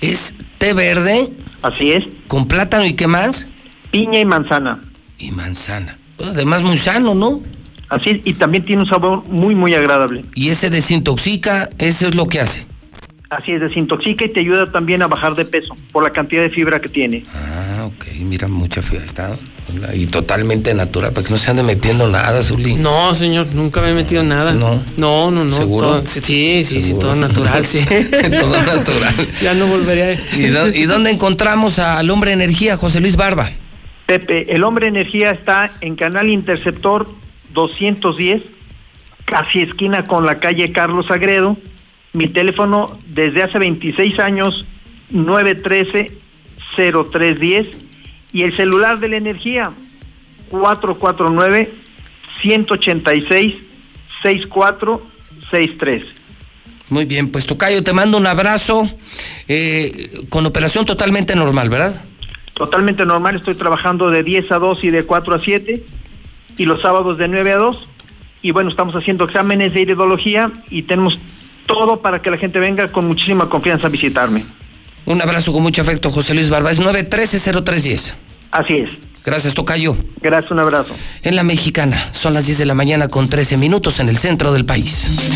¿Es té verde? Así es. ¿Con plátano y qué más? Piña y manzana. Y manzana. Pues además muy sano, ¿no? Así y también tiene un sabor muy, muy agradable. Y ese desintoxica, eso es lo que hace. Así es, desintoxica y te ayuda también a bajar de peso por la cantidad de fibra que tiene. Ah, ok, mira, mucha fibra está. Y totalmente natural, para que no se ande metiendo nada, Zuli. No, señor, nunca me he metido nada. No. No, no, no. ¿Seguro? todo- sí, sí, sí, todo natural, sí. Todo natural. ya no volveré a ¿Y, dó- y dónde encontramos al hombre energía, José Luis Barba? Pepe, el hombre energía está en Canal Interceptor 210, casi esquina con la calle Carlos Agredo. Mi teléfono desde hace 26 años, 913-0310. Y el celular de la energía, 449-186-6463. Muy bien, pues Tocayo, te mando un abrazo eh, con operación totalmente normal, ¿verdad? Totalmente normal, estoy trabajando de 10 a 2 y de 4 a 7 y los sábados de 9 a 2 y bueno, estamos haciendo exámenes de iridología y tenemos todo para que la gente venga con muchísima confianza a visitarme. Un abrazo con mucho afecto, José Luis Barba. Es 913-0310. Así es. Gracias, Tocayo. Gracias, un abrazo. En la mexicana, son las 10 de la mañana con 13 minutos en el centro del país.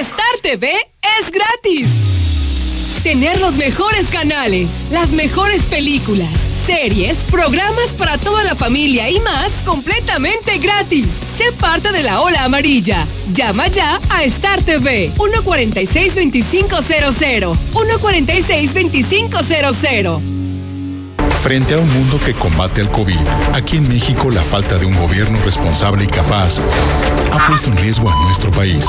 Star TV es gratis. Tener los mejores canales, las mejores películas, series, programas para toda la familia y más completamente gratis. Sé parte de la ola amarilla. Llama ya a Star TV 146-2500. 146-2500. Frente a un mundo que combate al COVID, aquí en México la falta de un gobierno responsable y capaz ha puesto en riesgo a nuestro país.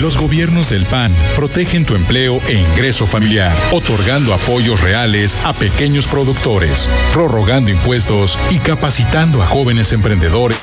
Los gobiernos del PAN protegen tu empleo e ingreso familiar, otorgando apoyos reales a pequeños productores, prorrogando impuestos y capacitando a jóvenes emprendedores.